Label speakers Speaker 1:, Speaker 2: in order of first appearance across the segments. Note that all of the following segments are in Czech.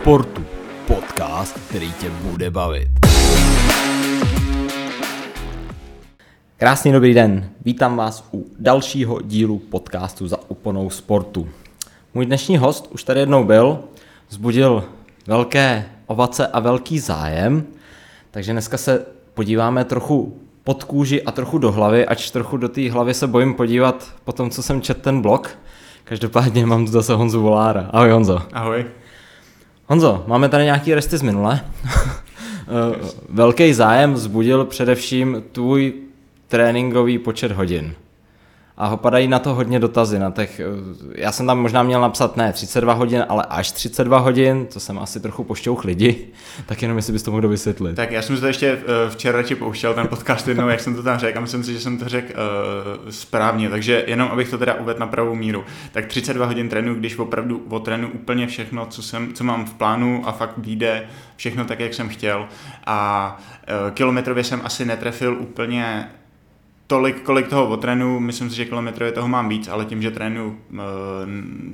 Speaker 1: sportu. Podcast, který tě bude bavit. Krásný dobrý den, vítám vás u dalšího dílu podcastu za oponou sportu. Můj dnešní host už tady jednou byl, zbudil velké ovace a velký zájem, takže dneska se podíváme trochu pod kůži a trochu do hlavy, ač trochu do té hlavy se bojím podívat po tom, co jsem četl ten blog. Každopádně mám tu zase Honzu Volára. Ahoj Honzo.
Speaker 2: Ahoj.
Speaker 1: Honzo, máme tady nějaký resty z minule. Velký zájem vzbudil především tvůj tréninkový počet hodin a padají na to hodně dotazy. Na těch, eh, já jsem tam možná měl napsat ne 32 hodin, ale až 32 hodin, to jsem asi trochu pošťouch lidi, tak jenom jestli bys to mohl vysvětlit.
Speaker 2: Tak já jsem se to ještě eh, včera ti pouštěl ten podcast jednou, jak jsem to tam řekl a myslím si, že jsem to řekl uh, správně, takže jenom abych to teda uvedl na pravou míru. Tak 32 hodin trénu, když opravdu otrénu úplně všechno, co, jsem, co mám v plánu a fakt vyjde všechno tak, jak jsem chtěl a uh, kilometrově jsem asi netrefil úplně tolik, kolik toho trénu, myslím si, že kilometrově toho mám víc, ale tím, že trénu, eh,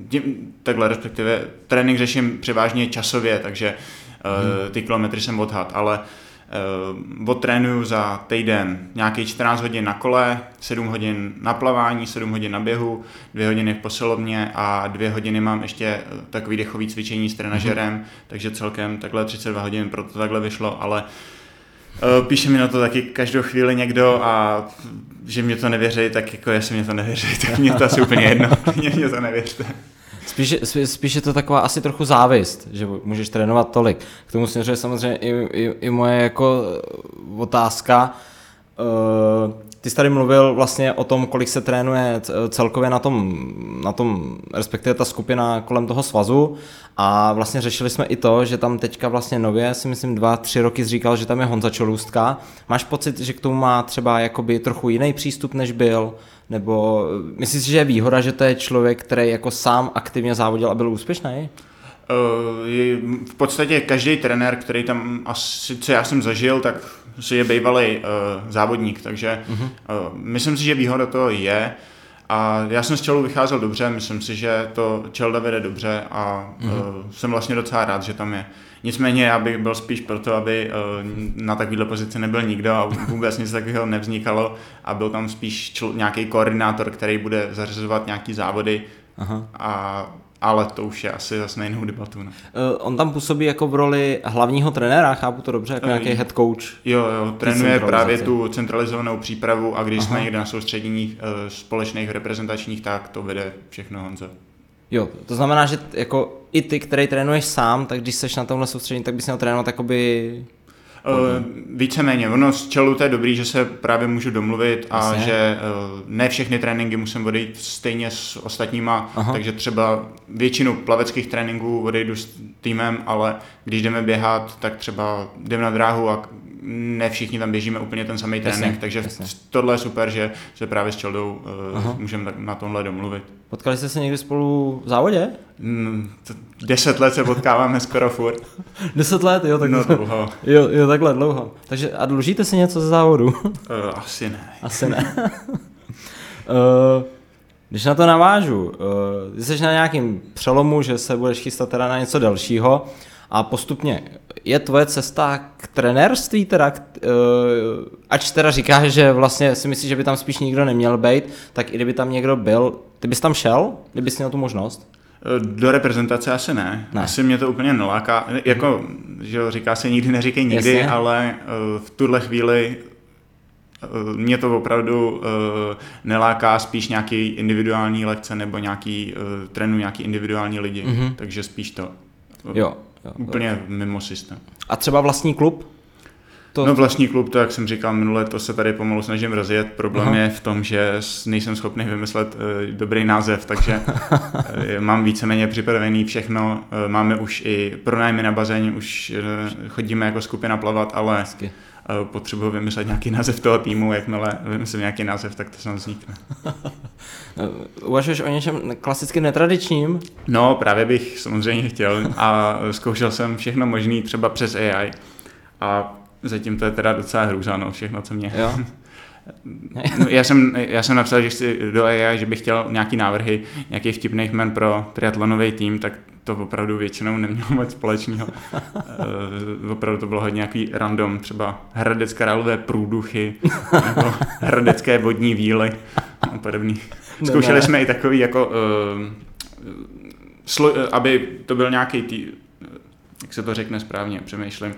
Speaker 2: tím, takhle respektive trénink řeším převážně časově, takže hmm. ty kilometry jsem odhad, ale uh, odtrénuju za týden nějaký 14 hodin na kole, 7 hodin na plavání, 7 hodin na běhu, 2 hodiny v posilovně a 2 hodiny mám ještě takový dechový cvičení s trenažerem, hmm. takže celkem takhle 32 hodin, proto takhle vyšlo, ale uh, Eh, píše mi na to taky každou chvíli někdo a že mě to nevěří, tak jako jestli mě to nevěří, tak mě to asi úplně jedno, mě, mě to nevěřte.
Speaker 1: Spíš, spíš je to taková asi trochu závist, že můžeš trénovat tolik. K tomu směřuje samozřejmě i, i, i moje jako otázka. Uh, ty jsi tady mluvil vlastně o tom, kolik se trénuje celkově na tom, na tom, respektive ta skupina kolem toho svazu a vlastně řešili jsme i to, že tam teďka vlastně nově, si myslím dva, tři roky říkal, že tam je Honza Čolůstka. Máš pocit, že k tomu má třeba jakoby trochu jiný přístup, než byl? Nebo myslíš si, že je výhoda, že to je člověk, který jako sám aktivně závodil a byl úspěšný?
Speaker 2: Uh, v podstatě každý trenér, který tam asi, co já jsem zažil, tak si je bývalý uh, závodník, takže uh-huh. uh, myslím si, že výhoda to je. A já jsem z Čelu vycházel dobře, myslím si, že to Čelda vede dobře a uh, uh, jsem vlastně docela rád, že tam je. Nicméně já bych byl spíš proto, aby uh, na takovéhle pozici nebyl nikdo a vůbec nic takového nevznikalo a byl tam spíš čl- nějaký koordinátor, který bude zařizovat nějaký závody Aha. a ale to už je asi zase na jinou debatu. Ne?
Speaker 1: Uh, on tam působí jako v roli hlavního trenéra, chápu to dobře, jako uh, nějaký head coach.
Speaker 2: Jo, jo, trénuje právě tu centralizovanou přípravu a když Aha. jsme někde na soustředěních uh, společných reprezentačních, tak to vede všechno Honza.
Speaker 1: Jo, to znamená, že jako i ty, který trénuješ sám, tak když seš na tomhle soustředění, tak bys měl trénovat jakoby
Speaker 2: Uh, víceméně, ono z čelu to je dobrý, že se právě můžu domluvit a Jasně. že uh, ne všechny tréninky musím odejít stejně s ostatníma, Aha. takže třeba většinu plaveckých tréninků odejdu s týmem, ale když jdeme běhat, tak třeba jdeme na dráhu a ne všichni tam běžíme úplně ten samý trénink, jasně, takže jasně. tohle je super, že se právě s Čeldou uh, můžeme na tomhle domluvit.
Speaker 1: Potkali jste se někdy spolu v závodě?
Speaker 2: Mm, deset let se potkáváme skoro furt.
Speaker 1: deset let, jo, tak
Speaker 2: no, dlouho.
Speaker 1: Jo, jo, takhle dlouho. Takže a dlužíte si něco ze závodu? uh,
Speaker 2: asi ne.
Speaker 1: Asi ne. uh, když na to navážu, uh, jsi na nějakým přelomu, že se budeš chystat teda na něco dalšího, a postupně je tvoje cesta k trenérství teda, k, uh, ač teda říkáš, že vlastně si myslíš, že by tam spíš nikdo neměl být, tak i kdyby tam někdo byl, ty bys tam šel, kdybys měl tu možnost?
Speaker 2: Eh, do reprezentace asi ne. ne. Asi mě to úplně neláká. Jako, že jo, říká se nikdy neříkej nikdy, Jasně. ale uh, v tuhle chvíli uh, mě to opravdu uh, neláká spíš nějaký individuální lekce nebo nějaký trénu nějaký individuální lidi, mm-hmm. takže spíš to.
Speaker 1: Jo,
Speaker 2: Úplně jo. mimo systém.
Speaker 1: A třeba vlastní klub?
Speaker 2: To... No vlastní klub, to jak jsem říkal minule, to se tady pomalu snažím rozjet. Problém Aha. je v tom, že nejsem schopný vymyslet uh, dobrý název, takže uh, mám víceméně připravený všechno. Uh, máme už i pronájmy na bazéně, už uh, chodíme jako skupina plavat, ale Hezky potřebuji vymyslet nějaký název toho týmu, jakmile vymyslím nějaký název, tak to sam vznikne.
Speaker 1: Uvažuješ o něčem klasicky netradičním?
Speaker 2: No, právě bych samozřejmě chtěl a zkoušel jsem všechno možné třeba přes AI a zatím to je teda docela hrůza, no, všechno, co mě... Jo. No, já, jsem, já jsem napsal, že chci do AI, že bych chtěl nějaký návrhy, nějaký vtipný jmen pro triatlonový tým, tak to opravdu většinou nemělo moc společného. uh, opravdu to bylo hodně nějaký random, třeba Hradec Králové průduchy, nebo Hradecké vodní víly a podobný. Zkoušeli jsme i takový jako, uh, slo, aby to byl nějaký tý, jak se to řekne správně, přemýšlím,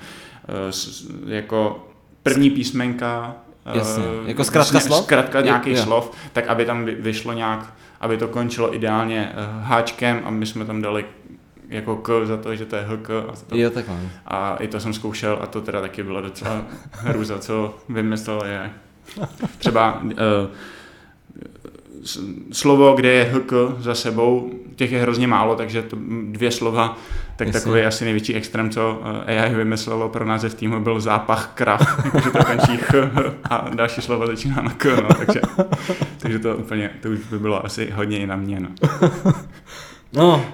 Speaker 2: jako první písmenka
Speaker 1: Jasně. Jako zkrátka slov?
Speaker 2: Zkrátka nějaký slov, tak aby tam vyšlo nějak, aby to končilo ideálně háčkem a my jsme tam dali jako k za to, že to je hk. A, to,
Speaker 1: jo, tak
Speaker 2: a i to jsem zkoušel a to teda taky bylo docela hrůza, co vymyslel je. Třeba uh, slovo, kde je hk za sebou, těch je hrozně málo, takže to dvě slova, tak Jasně. takový asi největší extrém, co eh, AI vymyslelo pro název týmu, byl zápach krav, jakože to končí ch a další slovo začíná na k, no, takže, takže to úplně, to už by bylo asi hodně i na mě. No.
Speaker 1: No,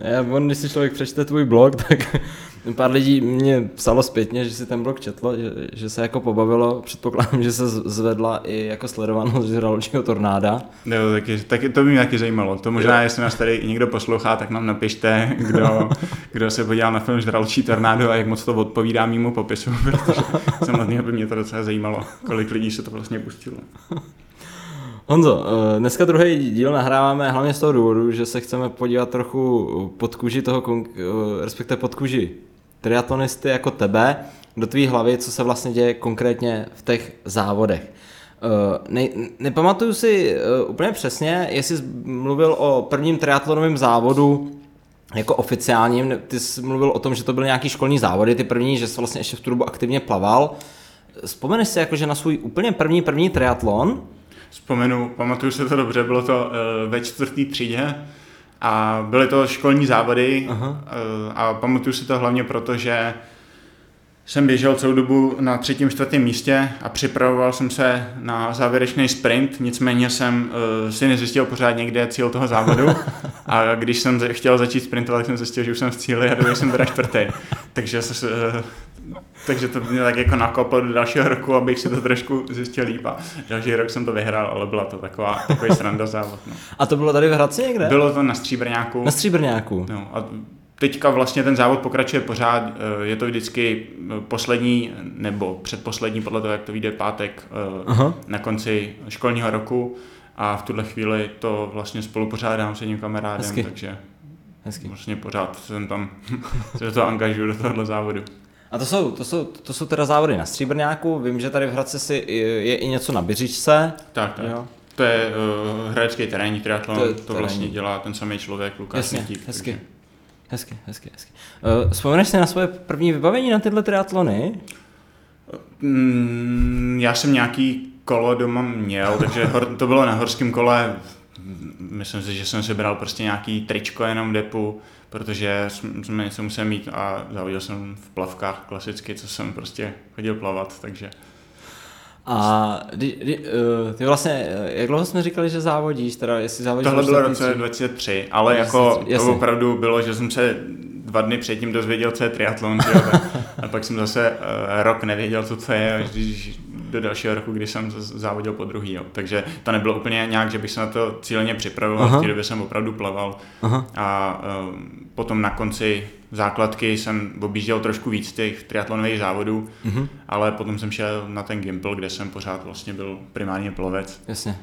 Speaker 1: já, on, když si člověk přečte tvůj blog, tak pár lidí mě psalo zpětně, že si ten blog četlo, že, že se jako pobavilo, předpokládám, že se zvedla i jako sledovanost žraločího tornáda.
Speaker 2: No, taky, taky, to by mě taky zajímalo. To možná, jestli nás tady někdo poslouchá, tak nám napište, kdo, kdo se podíval na film Žraločí tornádo a jak moc to odpovídá mimo popisu, protože samozřejmě by mě to docela zajímalo, kolik lidí se to vlastně pustilo.
Speaker 1: Honzo, eh, dneska druhý díl nahráváme hlavně z toho důvodu, že se chceme podívat trochu pod kůži toho, eh, respektive pod kůži triatlonisty jako tebe, do tvý hlavy, co se vlastně děje konkrétně v těch závodech. Eh, ne, nepamatuju si úplně přesně, jestli jsi mluvil o prvním triatlonovém závodu jako oficiálním, ty jsi mluvil o tom, že to byly nějaký školní závody, ty první, že jsi vlastně ještě v tu dobu aktivně plaval. Vzpomeneš si jakože na svůj úplně první první triatlon,
Speaker 2: vzpomenu, pamatuju se to dobře, bylo to uh, ve čtvrtý třídě a byly to školní závody uh, a pamatuju si to hlavně proto, že jsem běžel celou dobu na třetím, čtvrtém místě a připravoval jsem se na závěrečný sprint, nicméně jsem uh, si nezjistil pořád někde cíl toho závodu a když jsem chtěl začít sprintovat, tak jsem zjistil, že už jsem v cíli a dobil jsem teda čtvrtý. Takže uh, takže to mě tak jako nakoplo do dalšího roku, abych si to trošku zjistil líp a další rok jsem to vyhrál, ale byla to taková, takový sranda závod. No.
Speaker 1: A to bylo tady v Hradci někde?
Speaker 2: Bylo to na Stříbrňáku.
Speaker 1: Na Stříbrňáku.
Speaker 2: No, a teďka vlastně ten závod pokračuje pořád, eh, je to vždycky eh, poslední nebo předposlední, podle toho, jak to vyjde pátek eh, Aha. na konci školního roku a v tuhle chvíli to vlastně spolu pořádám s jedním kamarádem, Hezky. takže Hezky. vlastně pořád jsem tam, se to angažuju do tohohle závodu.
Speaker 1: A to jsou, to, jsou, to jsou teda závody na Stříbrňáku, vím, že tady v Hradci si je i něco na Běžičce.
Speaker 2: Tak, tak. Jo. To je uh, hradecký terénní triatlon, to, to terénní. vlastně dělá ten samý člověk, Lukáš
Speaker 1: Jasně, Mětík, hezky. Takže... Hezky, hezky, hezky. Uh, vzpomeneš si na svoje první vybavení na tyhle triatlony?
Speaker 2: Mm, já jsem nějaký kolo doma měl, takže hor, to bylo na horském kole. Myslím si, že jsem si bral prostě nějaký tričko jenom depu protože jsme něco musel mít a závodil jsem v plavkách klasicky, co jsem prostě chodil plavat, takže...
Speaker 1: A kdy, kdy, uh, ty vlastně, eh, jak dlouho jsme říkali, že závodíš, teda jestli závodíš...
Speaker 2: Tohle bylo roce 2003, ale jako jasný. to opravdu bylo, že jsem se dva dny předtím dozvěděl, co je triatlon, že jo, a pak jsem zase uh, rok nevěděl, co to je, až když do dalšího roku, kdy jsem závodil po druhý. Jo. Takže to nebylo úplně nějak, že bych se na to cíleně připravoval, v té době jsem opravdu plaval. Aha. A um, potom na konci základky jsem objížděl trošku víc těch triatlonových závodů, uh-huh. ale potom jsem šel na ten Gimpl, kde jsem pořád vlastně byl primárně plovec.
Speaker 1: Jasně,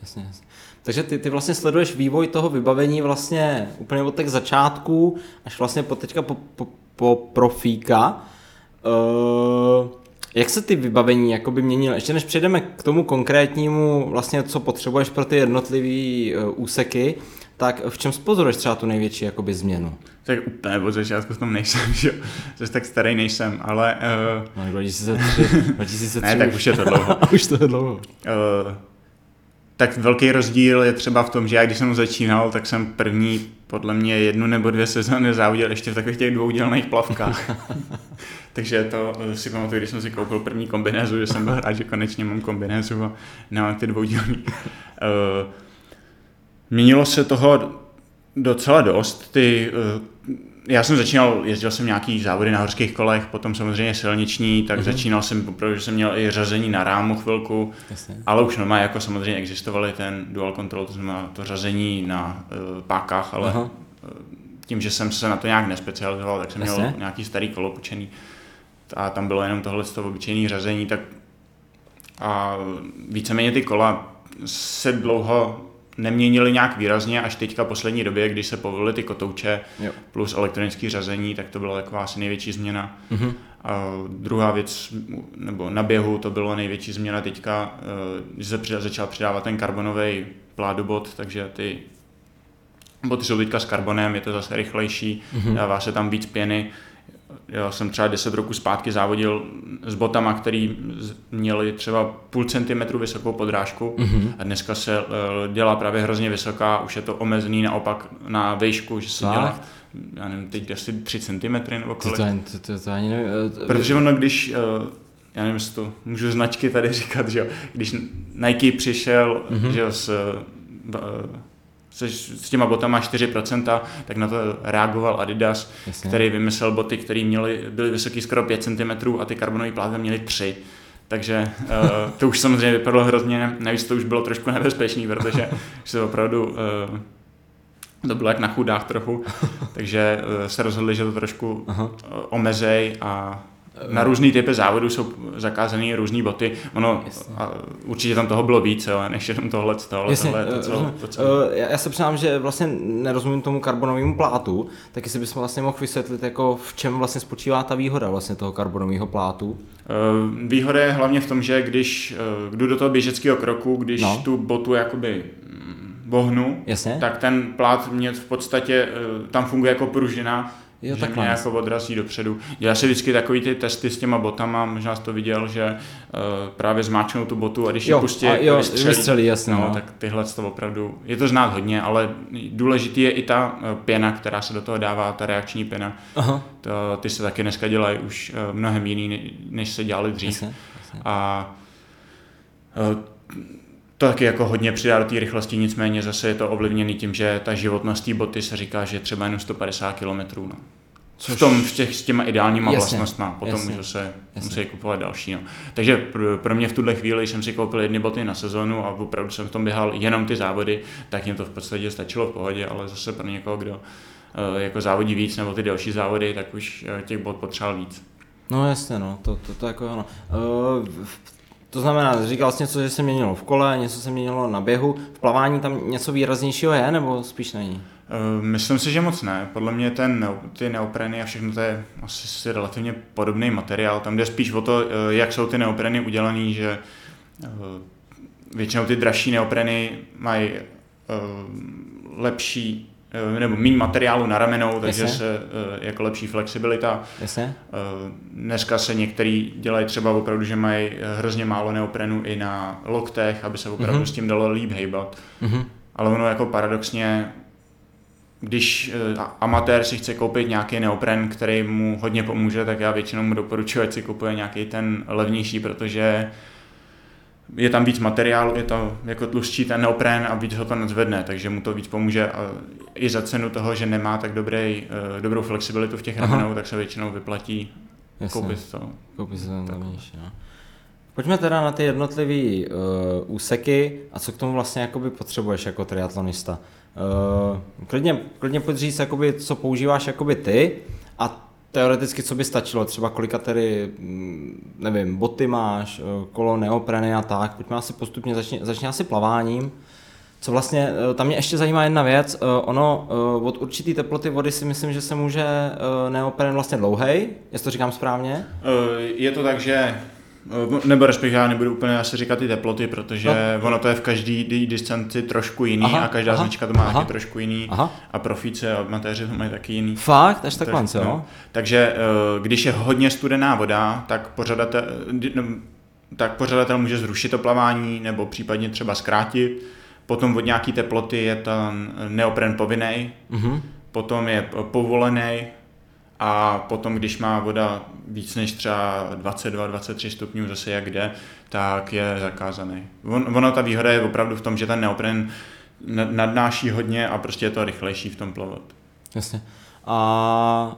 Speaker 1: jasně, jasně. Takže ty, ty vlastně sleduješ vývoj toho vybavení vlastně úplně od těch začátků až vlastně po teďka po, po, po profíka. Uh, jak se ty vybavení jakoby měnily? Ještě než přejdeme k tomu konkrétnímu, vlastně co potřebuješ pro ty jednotlivé uh, úseky, tak v čem spozoruješ třeba tu největší jakoby změnu?
Speaker 2: Tak úplně od začátku v tom nejsem, že Zase tak starý nejsem, ale...
Speaker 1: Uh, no, 2003, 2003
Speaker 2: ne, tak už je to dlouho.
Speaker 1: už to je dlouho. Uh,
Speaker 2: tak velký rozdíl je třeba v tom, že já když jsem začínal, tak jsem první podle mě jednu nebo dvě sezóny závodil ještě v takových těch dvoudělných plavkách. Takže to si pamatuju, když jsem si koupil první kombinézu, že jsem byl rád, že konečně mám kombinézu a nemám ty dvoudělný. Uh, měnilo se toho docela dost. Ty, uh, já jsem začínal, jezdil jsem nějaký závody na horských kolech, potom samozřejmě silniční, tak uh-huh. začínal jsem poprvé, že jsem měl i řazení na rámu chvilku, Jasně. ale už normálně jako samozřejmě existovaly ten dual control, to znamená to řazení na uh, pákách, ale uh-huh tím, že jsem se na to nějak nespecializoval, tak jsem
Speaker 1: Jasně.
Speaker 2: měl nějaký starý kolo učený a tam bylo jenom tohle z toho obyčejné řazení, tak a víceméně ty kola se dlouho neměnily nějak výrazně, až teďka poslední době, když se povolily ty kotouče
Speaker 1: Jo.
Speaker 2: plus elektronické řazení, tak to byla taková asi největší změna.
Speaker 1: Mhm.
Speaker 2: A druhá věc, nebo na běhu, to bylo největší změna teďka, eh, že se začal přidávat ten karbonový pládobot, takže ty boty jsou teďka s karbonem, je to zase rychlejší,
Speaker 1: Mhm.
Speaker 2: dává se tam víc pěny. Já jsem třeba 10 roků zpátky závodil s botama, který měli třeba půl centimetru vysokou podrážku
Speaker 1: Mhm.
Speaker 2: a dneska se eh, dělá právě hrozně vysoká, už je to omezený naopak na výšku, že se
Speaker 1: Fakt?
Speaker 2: dělá, já nevím, teď asi 3 cm nebo kolik.
Speaker 1: to, to, to, to ani nevím. eh,
Speaker 2: Protože ono, když, eh, já nevím, jestli to můžu značky tady říkat, že jo, když Nike přišel,
Speaker 1: Mhm.
Speaker 2: mm-hmm. že jo, s, se, s těma botama 4%, tak na to reagoval Adidas,
Speaker 1: Jasně.
Speaker 2: který vymyslel boty, které měly, byly vysoký skoro 5 cm a ty karbonové plátve měly 3. Takže uh, to už samozřejmě vypadalo hrozně, navíc to už bylo trošku nebezpečný, protože se opravdu uh, to bylo jak na chudách trochu, takže uh, se rozhodli, že to trošku uh, omezej a na různý typy závodů jsou zakázané různé boty. Ono,
Speaker 1: Jasně.
Speaker 2: a určitě tam toho bylo víc, jo, než jenom tohle, tohle,
Speaker 1: Jasně,
Speaker 2: tohle, to,
Speaker 1: eh,
Speaker 2: co, to, co,
Speaker 1: Eh, já já se přiznám, že vlastně nerozumím tomu karbonovému plátu, tak jestli bychom vlastně mohl vysvětlit, jako v čem vlastně spočívá ta výhoda vlastně toho karbonového plátu.
Speaker 2: Eh, Výhoda je hlavně v tom, že když jdu do toho běžeckého kroku, když
Speaker 1: No.
Speaker 2: tu botu jakoby mm, vohnu,
Speaker 1: Jasně?
Speaker 2: tak ten plát mě v podstatě tam funguje jako pružina,
Speaker 1: Jo,
Speaker 2: že
Speaker 1: takhle.
Speaker 2: mě jako odrazí dopředu. Dělá se vždycky takový ty testy s těma botama, možná jsi to viděl, že uh, právě zmáčknou tu botu a když ji
Speaker 1: Jo,
Speaker 2: pustí,
Speaker 1: a jo,
Speaker 2: vystřelí,
Speaker 1: vystřelí, jasně,
Speaker 2: no,
Speaker 1: no.
Speaker 2: tak tyhle to opravdu, je to znát hodně, ale důležitý je i ta eh, pěna, která se do toho dává, ta reakční pěna.
Speaker 1: Aha,
Speaker 2: To, ty se taky dneska dělají už eh, mnohem jiný, ne- než se dělali dřív.
Speaker 1: jasně. jasně.
Speaker 2: A eh, to taky jako hodně přidá do té rychlosti, nicméně zase je to ovlivněný tím, že ta životnost té boty se říká, že je třeba jenom 150 km. No.
Speaker 1: Což-
Speaker 2: V tom, v těch, s těma ideálníma
Speaker 1: Jasně,
Speaker 2: vlastnostma, potom
Speaker 1: jasně,
Speaker 2: už zase
Speaker 1: jasně.
Speaker 2: musí kupovat další. No. Takže pro, pro mě v tuhle chvíli jsem si koupil jedny boty na sezonu a opravdu jsem v tom běhal jenom ty závody, tak jim to v podstatě stačilo v pohodě, ale zase pro někoho, kdo eh, jako závodí víc nebo ty další závody, tak už eh, těch bot potřeboval víc.
Speaker 1: No jasně, no, to, to, to jako ono. Uh, to znamená, říkal jsi něco, že se měnilo v kole, něco se měnilo na běhu, v plavání tam něco výraznějšího je, nebo spíš není?
Speaker 2: Eh, Myslím si, že moc ne. Podle mě ten, ty neopreny a všechno to je asi si relativně podobný materiál. Tam jde spíš o to, eh, jak jsou ty neopreny udělané, že eh, většinou ty dražší neopreny mají lepší nebo méně materiálu na ramenou, takže
Speaker 1: Jasně.
Speaker 2: se eh, jako lepší flexibilita.
Speaker 1: Jasně?
Speaker 2: Eh, Dneska se některý dělají třeba opravdu, že mají eh, hrozně málo neoprenu i na loktech, aby se opravdu
Speaker 1: Mhm.
Speaker 2: s tím dalo líp hejbat.
Speaker 1: Mhm.
Speaker 2: Ale ono jako paradoxně, když eh, amatér si chce koupit nějaký neopren, který mu hodně pomůže, tak já většinou mu doporučuji, ať si kupuje nějaký ten levnější, protože je tam víc materiálu, je to jako tlustší ten neopren a víc ho to nadzvedne, takže mu to víc pomůže a i za cenu toho, že nemá tak dobrý, eh, dobrou flexibilitu v těch ramenou, tak se většinou vyplatí
Speaker 1: Jasně.
Speaker 2: koupit to.
Speaker 1: Koupit ten levnější, no. Pojďme teda na ty jednotlivé uh, úseky a co k tomu vlastně jakoby potřebuješ jako triatlonista. Uh, klidně, klidně pojď říct, jakoby, co používáš jakoby ty a teoreticky co by stačilo, třeba kolika tedy, mm, nevím, boty máš, uh, kolo, neopreny a tak. Pojďme asi postupně, začni, začni asi plaváním. Co vlastně, eh, tam mě ještě zajímá jedna věc, eh, ono eh, od určitý teploty vody si myslím, že se může eh, neopren vlastně dlouhej, jestli to říkám správně.
Speaker 2: Eh, Je to tak, že eh, nebo respektive já nebudu úplně asi říkat ty teploty, protože no. ono to je v každé distanci trošku jiný
Speaker 1: Aha,
Speaker 2: a každá
Speaker 1: aha,
Speaker 2: značka to má
Speaker 1: aha.
Speaker 2: taky trošku jiný
Speaker 1: Aha.
Speaker 2: a profíce a amatéři to mají taky jiný.
Speaker 1: Fakt, až takhle, jo?
Speaker 2: no. Takže eh, když je hodně studená voda, tak pořadatel, no, tak pořadatel může zrušit to plavání nebo případně třeba zkrátit. Potom od nějaké teploty je ten neopren povinný,
Speaker 1: Mhm.
Speaker 2: potom je povolený a potom, když má voda víc než třeba 22-23 stupňů, zase jak jde, tak je zakázaný. On, ono ta výhoda je opravdu v tom, že ten neopren na- nadnáší hodně a prostě je to rychlejší v tom plavat.
Speaker 1: Jasně. A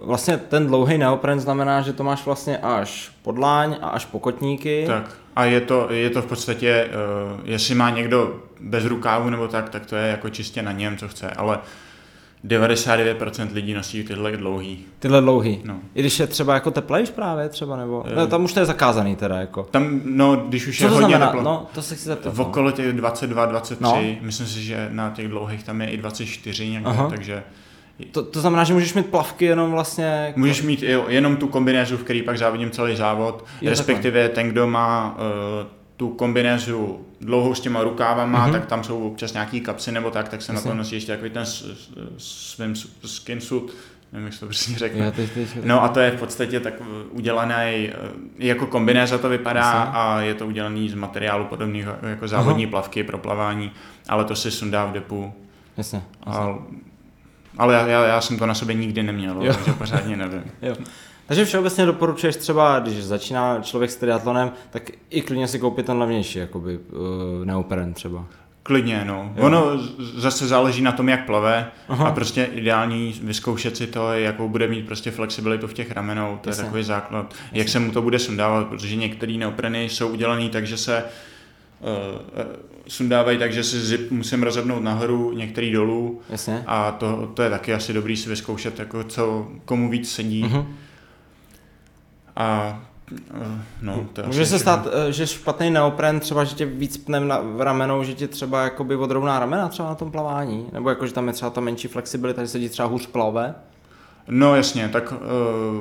Speaker 1: uh, vlastně ten dlouhý neopren znamená, že to máš vlastně až pod láň a až po kotníky.
Speaker 2: Tak a je to, je to v podstatě, uh, jestli má někdo bez rukávu nebo tak, tak to je jako čistě na něm, co chce, ale 99% lidí nosí tyhle dlouhý.
Speaker 1: Tyhle dlouhý.
Speaker 2: No.
Speaker 1: I když je třeba jako teplejš právě třeba, nebo... Ne, tam už to je zakázaný teda jako.
Speaker 2: Tam, no, když už
Speaker 1: Co
Speaker 2: je
Speaker 1: to
Speaker 2: hodně
Speaker 1: znamená?
Speaker 2: teplo,
Speaker 1: No, to se chci zeptat.
Speaker 2: v
Speaker 1: no.
Speaker 2: okolo těch 22, 23,
Speaker 1: No.
Speaker 2: myslím si, že na těch dlouhých tam je i 24 někde,
Speaker 1: Aha.
Speaker 2: takže
Speaker 1: To, to znamená, že můžeš mít plavky jenom vlastně... Jako...
Speaker 2: můžeš mít jenom tu kombinézu, v který pak závodím celý závod,
Speaker 1: Jo,
Speaker 2: respektive ten, kdo má uh, tu kombinézu dlouhou s těma rukávama,
Speaker 1: Mhm.
Speaker 2: tak tam jsou občas nějaký kapsy nebo tak, tak se na
Speaker 1: Jasně.
Speaker 2: to nosí ještě takový ten svým skin suit, nevím, jak se to přesně řekne.
Speaker 1: Jo, teď, teď,
Speaker 2: No a to je v podstatě tak udělané, eh, jako kombinéza to vypadá
Speaker 1: Jasně.
Speaker 2: a je to udělaný z materiálu podobného jako závodní plavky pro plavání, ale to si sundá v depu.
Speaker 1: Jasně. jasně.
Speaker 2: A, ale já, já, já jsem to na sobě nikdy neměl,
Speaker 1: Jo.
Speaker 2: takže pořádně nevím.
Speaker 1: Jo. Takže všeobecně doporučuješ třeba, když začíná člověk s triatlonem, tak i klidně si koupit ten levnější, jakoby uh, neoperen třeba.
Speaker 2: Klidně, no.
Speaker 1: Jo.
Speaker 2: Ono zase záleží na tom, jak plave
Speaker 1: Aha.
Speaker 2: a prostě ideální vyzkoušet si to, jakou bude mít prostě flexibilitu v těch ramenou, to
Speaker 1: Jasně.
Speaker 2: je takový základ, jak se mu to bude sundávat, protože některé neopreny jsou udělané tak, že se uh, sundávají tak, že si zip musím rozebnout nahoru, některý dolů
Speaker 1: Jasně.
Speaker 2: a to, to je taky asi dobrý si vyzkoušet, jako co komu víc sedí
Speaker 1: Mhm.
Speaker 2: A no, to
Speaker 1: Může se stát, eh, že špatný neopren, třeba, že tě víc pnem na v ramenou, že ti třeba jakoby odrovná ramena třeba na tom plavání, nebo jako, že tam je třeba ta menší flexibilita, že se ti třeba hůř plave.
Speaker 2: No jasně, tak uh,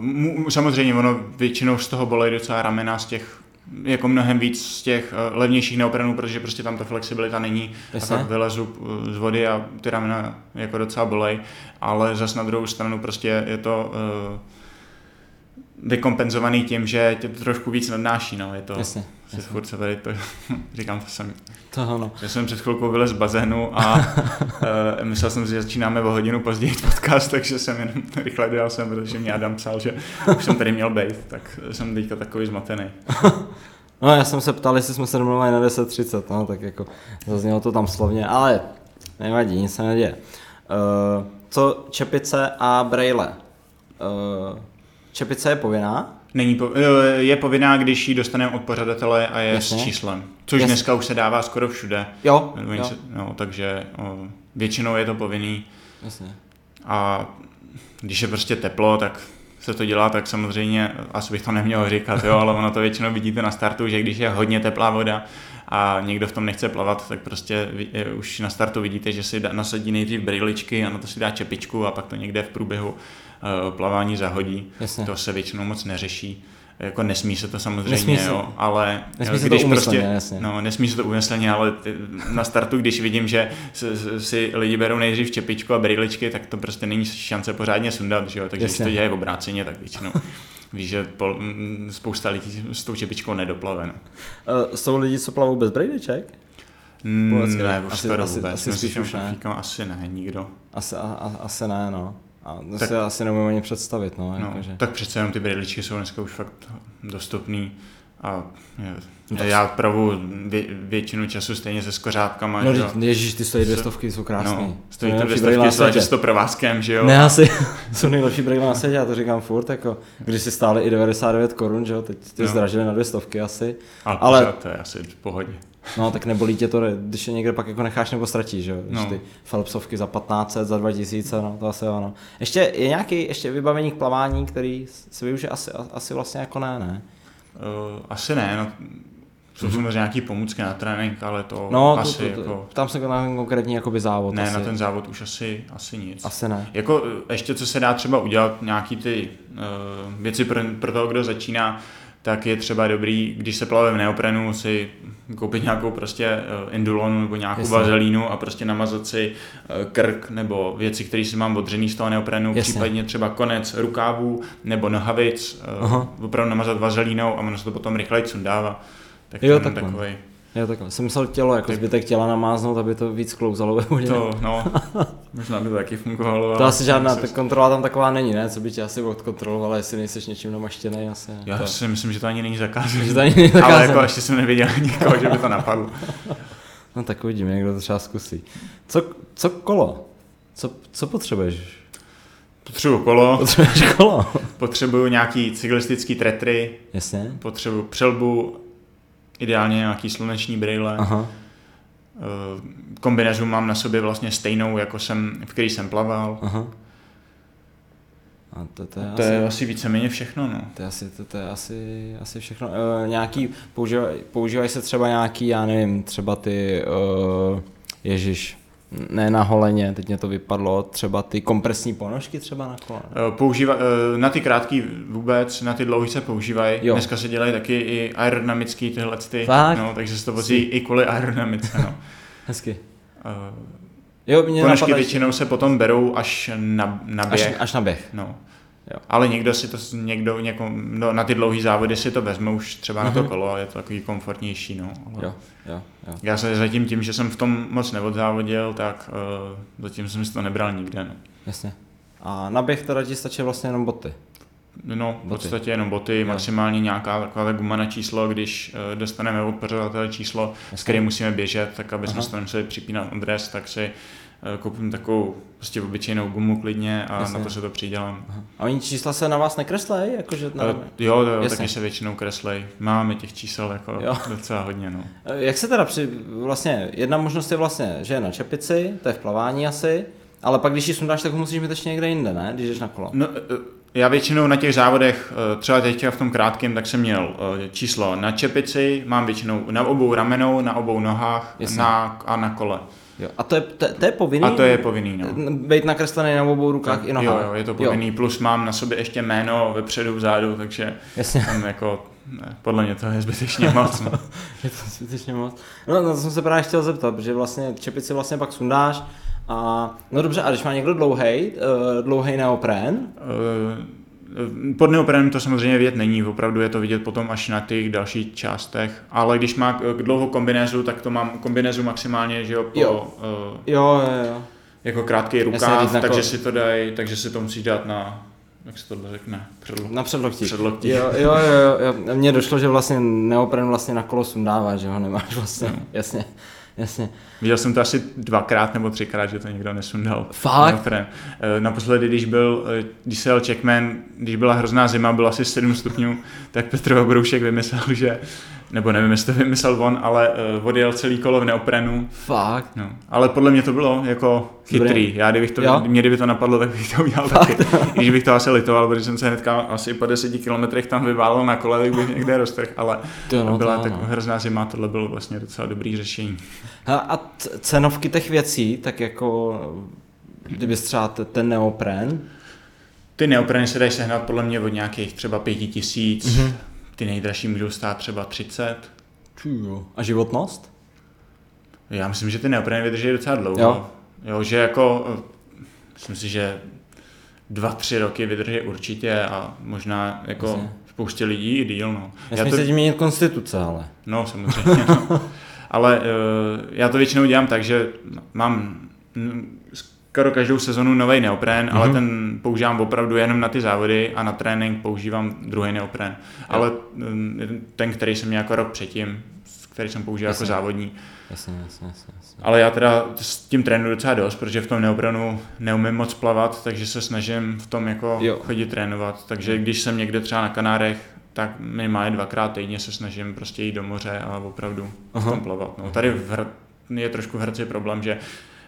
Speaker 2: mu, samozřejmě ono většinou z toho bolej docela ramena z těch jako mnohem víc z těch uh, levnějších neoprenů, protože prostě tam ta flexibilita není
Speaker 1: Jasně.
Speaker 2: a tak vylezu z vody a ty ramena jako docela bolej, ale zas na druhou stranu prostě je to uh, vykompenzovaný tím, že tě to trošku víc nadnáší, no, je to,
Speaker 1: Jasně. jasně.
Speaker 2: furt se tady to, říkám to sami.
Speaker 1: To ano.
Speaker 2: Já jsem před chvilkou vylez z bazénu a uh, myslel jsem si, že začínáme o hodinu později podcast, takže jsem jenom rychle dojel sem, protože mě Adam psal, že už jsem tady měl být, tak jsem teďka takový zmatený.
Speaker 1: No já jsem se ptal, jestli jsme se domluvili na 10.30, no tak jako zaznělo to tam slovně, ale nevadí, nic se neděje. Uh, co čepice a braille? Uh, čepice je povinná?
Speaker 2: Není po, eh, je povinná, když ji dostaneme od pořadatele a je
Speaker 1: Jasně.
Speaker 2: s číslem, což
Speaker 1: Jasně.
Speaker 2: dneska už se dává skoro všude.
Speaker 1: Jo, jo.
Speaker 2: se, no, takže o, většinou je to povinný
Speaker 1: Jasně.
Speaker 2: a když je prostě teplo, tak se to dělá, tak samozřejmě, asi bych to neměl říkat, jo, ale ono to většinou vidíte na startu, že když je hodně teplá voda a někdo v tom nechce plavat, tak prostě už na startu vidíte, že si nasadí nejdřív brýličky a na to si dá čepičku a pak to někde v průběhu plavání zahodí.
Speaker 1: Jasně.
Speaker 2: To se většinou moc neřeší. Jako nesmí se to samozřejmě,
Speaker 1: Nesmí se-
Speaker 2: jo, ale
Speaker 1: nesmí
Speaker 2: eh,
Speaker 1: se to úmyslně, jasně.
Speaker 2: no, nesmí se to úmyslně, ale ty, na startu, když vidím, že si, si lidi berou nejdřív čepičku a brýličky, tak to prostě není šance pořádně sundat, že jo? takže
Speaker 1: Jasně.
Speaker 2: když to dělají obráceně, tak většinou víš, že pol, mm, spousta lidí s tou čepičkou nedoplave. No.
Speaker 1: Uh, jsou lidi, co plavou bez brejliček?
Speaker 2: Mm,
Speaker 1: Vůbec ne. Asi-
Speaker 2: skoro
Speaker 1: asi-
Speaker 2: vůbec.
Speaker 1: asi
Speaker 2: těm
Speaker 1: už ne.
Speaker 2: asi ne, nikdo.
Speaker 1: Asi, a, a, asi ne, no. A to
Speaker 2: Tak-
Speaker 1: si asi neumím ani představit, no.
Speaker 2: No,
Speaker 1: Jakože.
Speaker 2: tak přece jenom ty brýličky jsou dneska už fakt dostupný. A je,
Speaker 1: No
Speaker 2: já pravu vě, většinu času stejně se skořápkama.
Speaker 1: No,
Speaker 2: že
Speaker 1: ježíš, ty stojí dvě
Speaker 2: Se-
Speaker 1: stovky, jsou krásný.
Speaker 2: No,
Speaker 1: To
Speaker 2: stojí to dvě stovky, zvlášť,
Speaker 1: světě.
Speaker 2: s to provázkem, že jo.
Speaker 1: Ne, asi jsou nejlepší brýle na světě, já to říkám furt, jako, když si stály i 99 korun, že jo, teď ty
Speaker 2: No.
Speaker 1: zdražili na dvě stovky asi.
Speaker 2: Ale,
Speaker 1: Ale-
Speaker 2: to je asi v pohodě.
Speaker 1: No, tak nebolí tě to, když je někde pak jako necháš nebo ztratíš, že jo,
Speaker 2: No.
Speaker 1: ty Phelpsovky za 1500, za 2000, no, to asi ano. Ještě je nějaký ještě vybavení k plavání, který se využije asi, asi vlastně jako ne, ne?
Speaker 2: Uh, asi ne, no, jsou samozřejmě nějaký pomůcky na trénink, ale to.
Speaker 1: No, to,
Speaker 2: asi
Speaker 1: to, to,
Speaker 2: jako...
Speaker 1: tam se na ten konkrétní jakoby závod
Speaker 2: Ne,
Speaker 1: asi.
Speaker 2: na ten závod už asi, asi nic.
Speaker 1: Asi ne.
Speaker 2: Jako eh, ještě co se dá třeba udělat, nějaký ty uh, věci pro, pro toho, kdo začíná, tak je třeba dobrý, když se plave v neoprenu, si koupit nějakou prostě uh, indulonu nebo nějakou
Speaker 1: Jasně.
Speaker 2: vazelínu a prostě namazat si uh, krk nebo věci, které si mám odřený z toho neoprenu,
Speaker 1: Jasně.
Speaker 2: případně třeba konec rukávů nebo nohavic,
Speaker 1: Aha.
Speaker 2: uh, opravdu namazat vazelínou a ono se to potom rychleji sundává. Tak
Speaker 1: Jo, takhle.
Speaker 2: takový.
Speaker 1: Jo, takhle. Jsem myslel tělo, jako
Speaker 2: Tak-
Speaker 1: zbytek těla namáznout, aby to víc klouzalo ve vodě.
Speaker 2: To, no, možná by to taky fungovalo.
Speaker 1: To
Speaker 2: ale
Speaker 1: asi žádná ta kontrola tam taková není, ne? Co by tě asi odkontrolovala, jestli nejseš něčím namaštěný, asi.
Speaker 2: Já
Speaker 1: to,
Speaker 2: si myslím, že to ani není zakázané.
Speaker 1: že to ani není
Speaker 2: Ale
Speaker 1: zakázané.
Speaker 2: jako ještě jsem neviděl nikoho, že by to napadlo.
Speaker 1: No tak uvidíme, někdo to třeba zkusí. Co, co kolo? Co, co potřebuješ?
Speaker 2: Potřebuju kolo,
Speaker 1: Potřebuješ kolo?
Speaker 2: potřebuju nějaký cyklistický tretry,
Speaker 1: Jasně.
Speaker 2: potřebuju přelbu, ideálně nějaký sluneční brýle,
Speaker 1: Aha.
Speaker 2: kombinézu mám na sobě vlastně stejnou, jako jsem, v který jsem plaval.
Speaker 1: Aha. A to, to, je,
Speaker 2: To
Speaker 1: asi,
Speaker 2: je asi víceméně všechno, no.
Speaker 1: to je asi, to, to je asi, asi všechno. E, nějaký, používají, používají se třeba nějaký, já nevím, třeba ty, e, ježiš, ne na holeně, teď mě to vypadlo, třeba ty kompresní ponožky třeba na kole.
Speaker 2: Eh, Používa, eh, na ty krátký vůbec, na ty dlouhý se používají.
Speaker 1: Jo.
Speaker 2: Dneska se dělají taky i aerodynamický tyhle ty,
Speaker 1: Fakt?
Speaker 2: no, takže se to vozí i kvůli aerodynamice, no.
Speaker 1: Hezky.
Speaker 2: Eh,
Speaker 1: Jo, mě
Speaker 2: Ponožky většinou se potom berou až na, na
Speaker 1: až,
Speaker 2: běh.
Speaker 1: až na běh.
Speaker 2: No.
Speaker 1: Jo.
Speaker 2: Ale někdo si to, někdo, něko, no, na ty dlouhé závody si to vezme už třeba na to
Speaker 1: Mhm.
Speaker 2: kolo a je to takový komfortnější, no. Ale
Speaker 1: Jo, jo, jo.
Speaker 2: Já se zatím tím, že jsem v tom moc neodzávodil, tak uh, zatím jsem si to nebral nikde, no.
Speaker 1: Jasně. A na běh teda ti stačí vlastně jenom boty.
Speaker 2: No, v
Speaker 1: Boty.
Speaker 2: podstatě jenom boty,
Speaker 1: Jo.
Speaker 2: maximálně nějaká taková guma na číslo, když uh, dostaneme od pořadatele číslo, s kterým musíme běžet, tak aby jsme
Speaker 1: Aha.
Speaker 2: se to nemuseli připínat na dres, tak si koupím takovou prostě obyčejnou gumu klidně a
Speaker 1: Jasně.
Speaker 2: na to se to přidělám.
Speaker 1: Aha. A oni čísla se na vás nekreslej? Jakože na...
Speaker 2: Uh, jo, jo taky se většinou kreslej. Máme těch čísel jako
Speaker 1: Jo.
Speaker 2: docela hodně, no.
Speaker 1: Eh, Jak se teda při... Vlastně, jedna možnost je vlastně, že je na čepici, to je v plavání asi, ale pak když ji sundáš, tak ho musíš mít ještě někde jinde, ne? Když jdeš na kolo.
Speaker 2: No, eh, já většinou na těch závodech, eh, třeba teď v tom krátkém, tak jsem měl eh, číslo na čepici, mám většinou na obou ramenou, na obou nohách
Speaker 1: Jasně.
Speaker 2: na, a na kole.
Speaker 1: Jo. A to je, to, to je povinný?
Speaker 2: A to je povinný, no.
Speaker 1: Být nakreslený na obou rukách i nohách.
Speaker 2: Jo, jo, je to povinný, plus mám na sobě ještě jméno vepředu, vzadu, takže
Speaker 1: Jasně.
Speaker 2: tam jako, ne, podle mě to je zbytečně moc. No.
Speaker 1: Je to zbytečně moc. No, na to jsem se právě chtěl zeptat, protože vlastně čepici vlastně pak sundáš a no dobře, a když má někdo dlouhej, uh, dlouhej neoprén,
Speaker 2: Eh, Pod neoprenem to samozřejmě vidět není, opravdu je to vidět potom až na těch dalších částech, ale když má k- dlouhou kombinézu, tak to mám kombinézu maximálně, že jo, po,
Speaker 1: Jo.
Speaker 2: eh,
Speaker 1: jo, jo, jo.
Speaker 2: jako krátký rukáv, takže si to dají, takže si to musí dát na, jak se tohle řekne, předlo.
Speaker 1: Na předloktí.
Speaker 2: Předloktí.
Speaker 1: Jo, jo, jo, jo. Mně došlo, že vlastně neopren vlastně na kolo sundává, že ho nemáš vlastně.
Speaker 2: No.
Speaker 1: Jasně, jasně.
Speaker 2: Viděl jsem to asi dvakrát nebo třikrát, že to někdo nesundal.
Speaker 1: Fakt?
Speaker 2: Neopren. Eh, Naposledy, když byl, eh, když se jel Checkman, když byla hrozná zima, bylo asi 7 stupňů, tak Petr Obroušek vymyslel, že, nebo nevím, jestli to vymyslel on, ale eh, odjel celý kolo v neoprenu.
Speaker 1: Fakt.
Speaker 2: No. Ale podle mě to bylo jako chytrý.
Speaker 1: Dobrý.
Speaker 2: Já kdybych to,
Speaker 1: Jo?
Speaker 2: mě kdyby to napadlo, tak bych to udělal taky. I když bych to asi litoval, protože jsem se hnedka asi po 10 kilometrech tam vyválel na kole, tak bych někde roztrh, ale
Speaker 1: To no,
Speaker 2: byla
Speaker 1: to
Speaker 2: tak
Speaker 1: ano.
Speaker 2: hrozná zima, tohle bylo vlastně docela dobrý řešení.
Speaker 1: A, cenovky těch věcí, tak jako kdyby třeba ten neopren,
Speaker 2: Ty neopreny se dají sehnat podle mě od nějakých třeba pěti tisíc,
Speaker 1: Mhm.
Speaker 2: mm-hmm. ty nejdražší můžou stát třeba 30.
Speaker 1: jo. a životnost?
Speaker 2: Já myslím, že ty neopreny vydrží docela dlouho.
Speaker 1: Jo.
Speaker 2: jo že jako, eh, myslím si, že dva, tři roky vydrží určitě a možná jako
Speaker 1: Jasně.
Speaker 2: spoustě lidí i díl. No.
Speaker 1: Nesmí
Speaker 2: to,
Speaker 1: se tím měnit konstituce, ale.
Speaker 2: no samozřejmě. No. Ale uh, já to většinou dělám tak, že mám skoro každou sezonu nový neopren, mm-hmm. ale
Speaker 1: Mhm.
Speaker 2: ten používám opravdu jenom na ty závody a na trénink používám druhý neopren. Ale mm, ten, který jsem měl jako rok předtím, který jsem používal jako
Speaker 1: Jasně.
Speaker 2: závodní.
Speaker 1: Jasně, jasně, jasně. jasně.
Speaker 2: Ale já teda s tím trénuju docela dost, protože v tom neoprenu neumím moc plavat, takže se snažím v tom jako
Speaker 1: Jo.
Speaker 2: jo. chodit trénovat. Takže když jsem někde třeba na Kanárech, tak minimálně dvakrát týdně se snažím prostě jít do moře a opravdu
Speaker 1: Aha.
Speaker 2: plavat. No, tady v Hr- je trošku v Hradci problém, že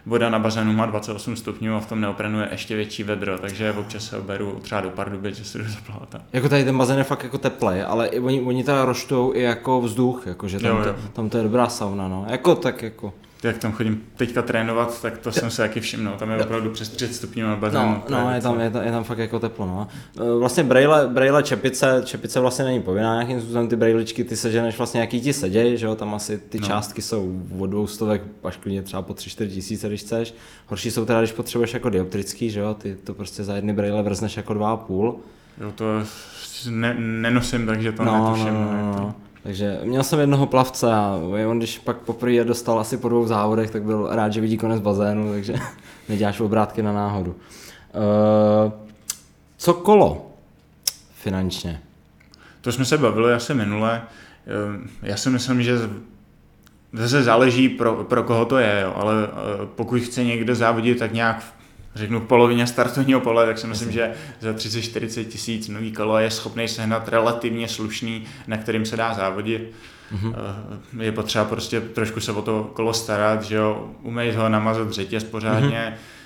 Speaker 2: voda na bazénu má 28 stupňů a v tom neoprenu je ještě větší vedro, takže občas se oberu třeba do Pardubic, že se jdu zaplavat.
Speaker 1: Jako tady ten bazén je fakt jako teplej, ale i oni, oni teda roštou i jako vzduch, jakože tam,
Speaker 2: Jo,
Speaker 1: to,
Speaker 2: jo.
Speaker 1: tam to je dobrá sauna, no. Jako tak jako.
Speaker 2: Jak tam chodím teďka trénovat, tak to jsem se taky všimnul. Tam je opravdu přes 30 stupňů na bazénu.
Speaker 1: No, no je, tam, je, tam, je tam fakt jako teplo, no. E, Vlastně brejle, brejle čepice, čepice vlastně není povinná nějakým způsobem, ty brejličky ty seženeš vlastně jaký ti seděj, že jo, tam asi ty no.
Speaker 2: No.
Speaker 1: částky jsou od dvou stovek až klidně třeba po 3-4 tisíce, když chceš. Horší jsou teda, když potřebuješ jako dioptrický, že jo, ty to prostě za jedny brejle vrzneš jako dva a půl.
Speaker 2: Jo, to ne, nenosím, takže to
Speaker 1: no,
Speaker 2: netuším.
Speaker 1: no, no, no, no. Takže měl jsem jednoho plavce a on když pak poprvé dostal asi po dvou závodech, tak byl rád, že vidí konec bazénu, takže neděláš obrátky na náhodu. Uh, co kolo finančně?
Speaker 2: To jsme se bavili asi minule. Ehm, Já si myslím, že zase záleží pro, pro koho to je, jo. ale eh, pokud chce někdo závodit tak nějak řeknu v polovině startovního pole, tak si myslím, že za 30-40 tisíc nový kolo je schopný sehnat relativně slušný, na kterým se dá závodit. mm-hmm. je potřeba prostě trošku se o to kolo starat, že jo, umejt ho, namazat řetěz pořádně, mm-hmm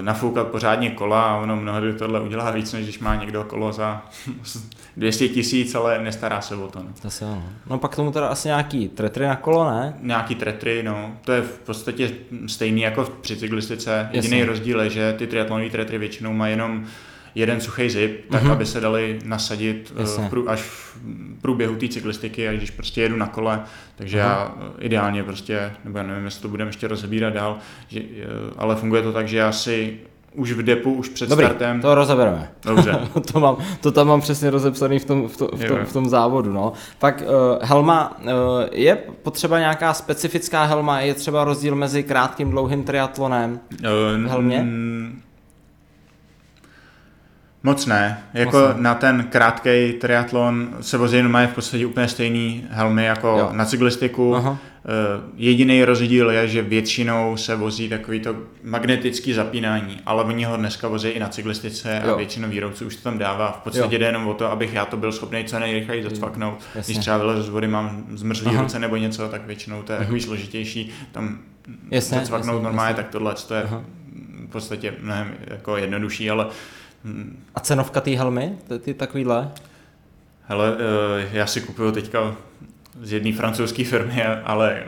Speaker 2: nafoukat pořádně kola a ono mnohdy tohle udělá víc, než když má někdo kolo za 200 tisíc, ale nestará se o to. No.
Speaker 1: Se ano. No pak tomu teda asi nějaký tretry na kolo, ne?
Speaker 2: Nějaký tretry, no. To je v podstatě stejný jako při cyklistice. Jediný rozdíl je, že ty triatlonové tretry většinou mají jenom jeden suchý zip, tak uh-huh. aby se dali nasadit uh, prů, až v průběhu té cyklistiky, až když prostě jedu na kole, takže uh-huh. já eh, ideálně prostě, nebo já nevím, jestli to budeme ještě rozebírat dál, že, eh, ale funguje to tak, že já si už v depu, už před
Speaker 1: Dobrý,
Speaker 2: startem.
Speaker 1: to rozebereme.
Speaker 2: Dobře.
Speaker 1: to, mám, to tam mám přesně rozepsaný v tom, v, to, v, tom, v tom závodu. No. Pak uh, helma, uh, je potřeba nějaká specifická helma, je třeba rozdíl mezi krátkým, dlouhým triatlonem uh, v helmě? N-
Speaker 2: Moc ne. Jako Moc ne. na ten krátký triatlon se vozí mají v podstatě úplně stejný helmy jako jo. na cyklistiku. Aha. Eh, jediný rozdíl je, že většinou se vozí takový to magnetický zapínání, ale oni ho dneska vozí i na cyklistice jo. a většinou výrobců už to tam dává. V podstatě jo. jde jenom o to, abych já to byl schopný co nejrychleji zacvaknout. Jasně. Když třeba vylezu z vody, mám zmrzlý Aha. ruce nebo něco, tak většinou to je takový mhm. složitější. Tam jasně, zacvaknout jasně, normálně, jasně. tak tohle to je Aha. v podstatě mnohem jako jednodušší, ale
Speaker 1: a cenovka té helmy, ty, takovýhle?
Speaker 2: Hele, eh, já si kupuju teďka z jedné francouzské firmy, ale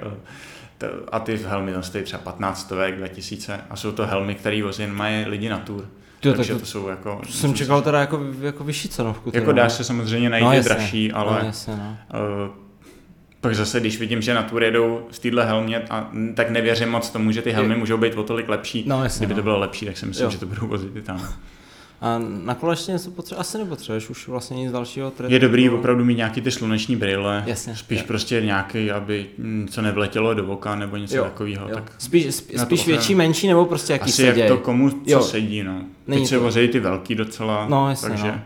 Speaker 2: eh, a ty helmy tam stojí třeba 15 stovek, 2000 a jsou to helmy, které vozí mají lidi na tour. Jo, Takže tak to, to jsou jako...
Speaker 1: To jsem čekal teda jako, jako vyšší cenovku.
Speaker 2: Jako dá se samozřejmě najít no, jasně, dražší, ale no, jasně, no. Uh, pak zase, když vidím, že na tour jedou v téhle helmě, a, tak nevěřím moc tomu, že ty helmy můžou být o tolik lepší. No, jasně, Kdyby no. to bylo lepší, tak si myslím, jo. že to budou vozit i tam.
Speaker 1: A na kole ještě něco potřebuje? Asi nepotřebuješ už vlastně nic dalšího.
Speaker 2: Je dobrý opravdu mít nějaký ty sluneční brýle. Jasně. Spíš je. prostě nějaký, aby co nevletělo do voka nebo něco jo, takového. Jo. Tak
Speaker 1: spíš spíš, spíš větší, menší nebo prostě jaký
Speaker 2: Asi seděj. jak to komu co jo. sedí. No. Teď se vozí ty velký docela, no, jasně, takže no.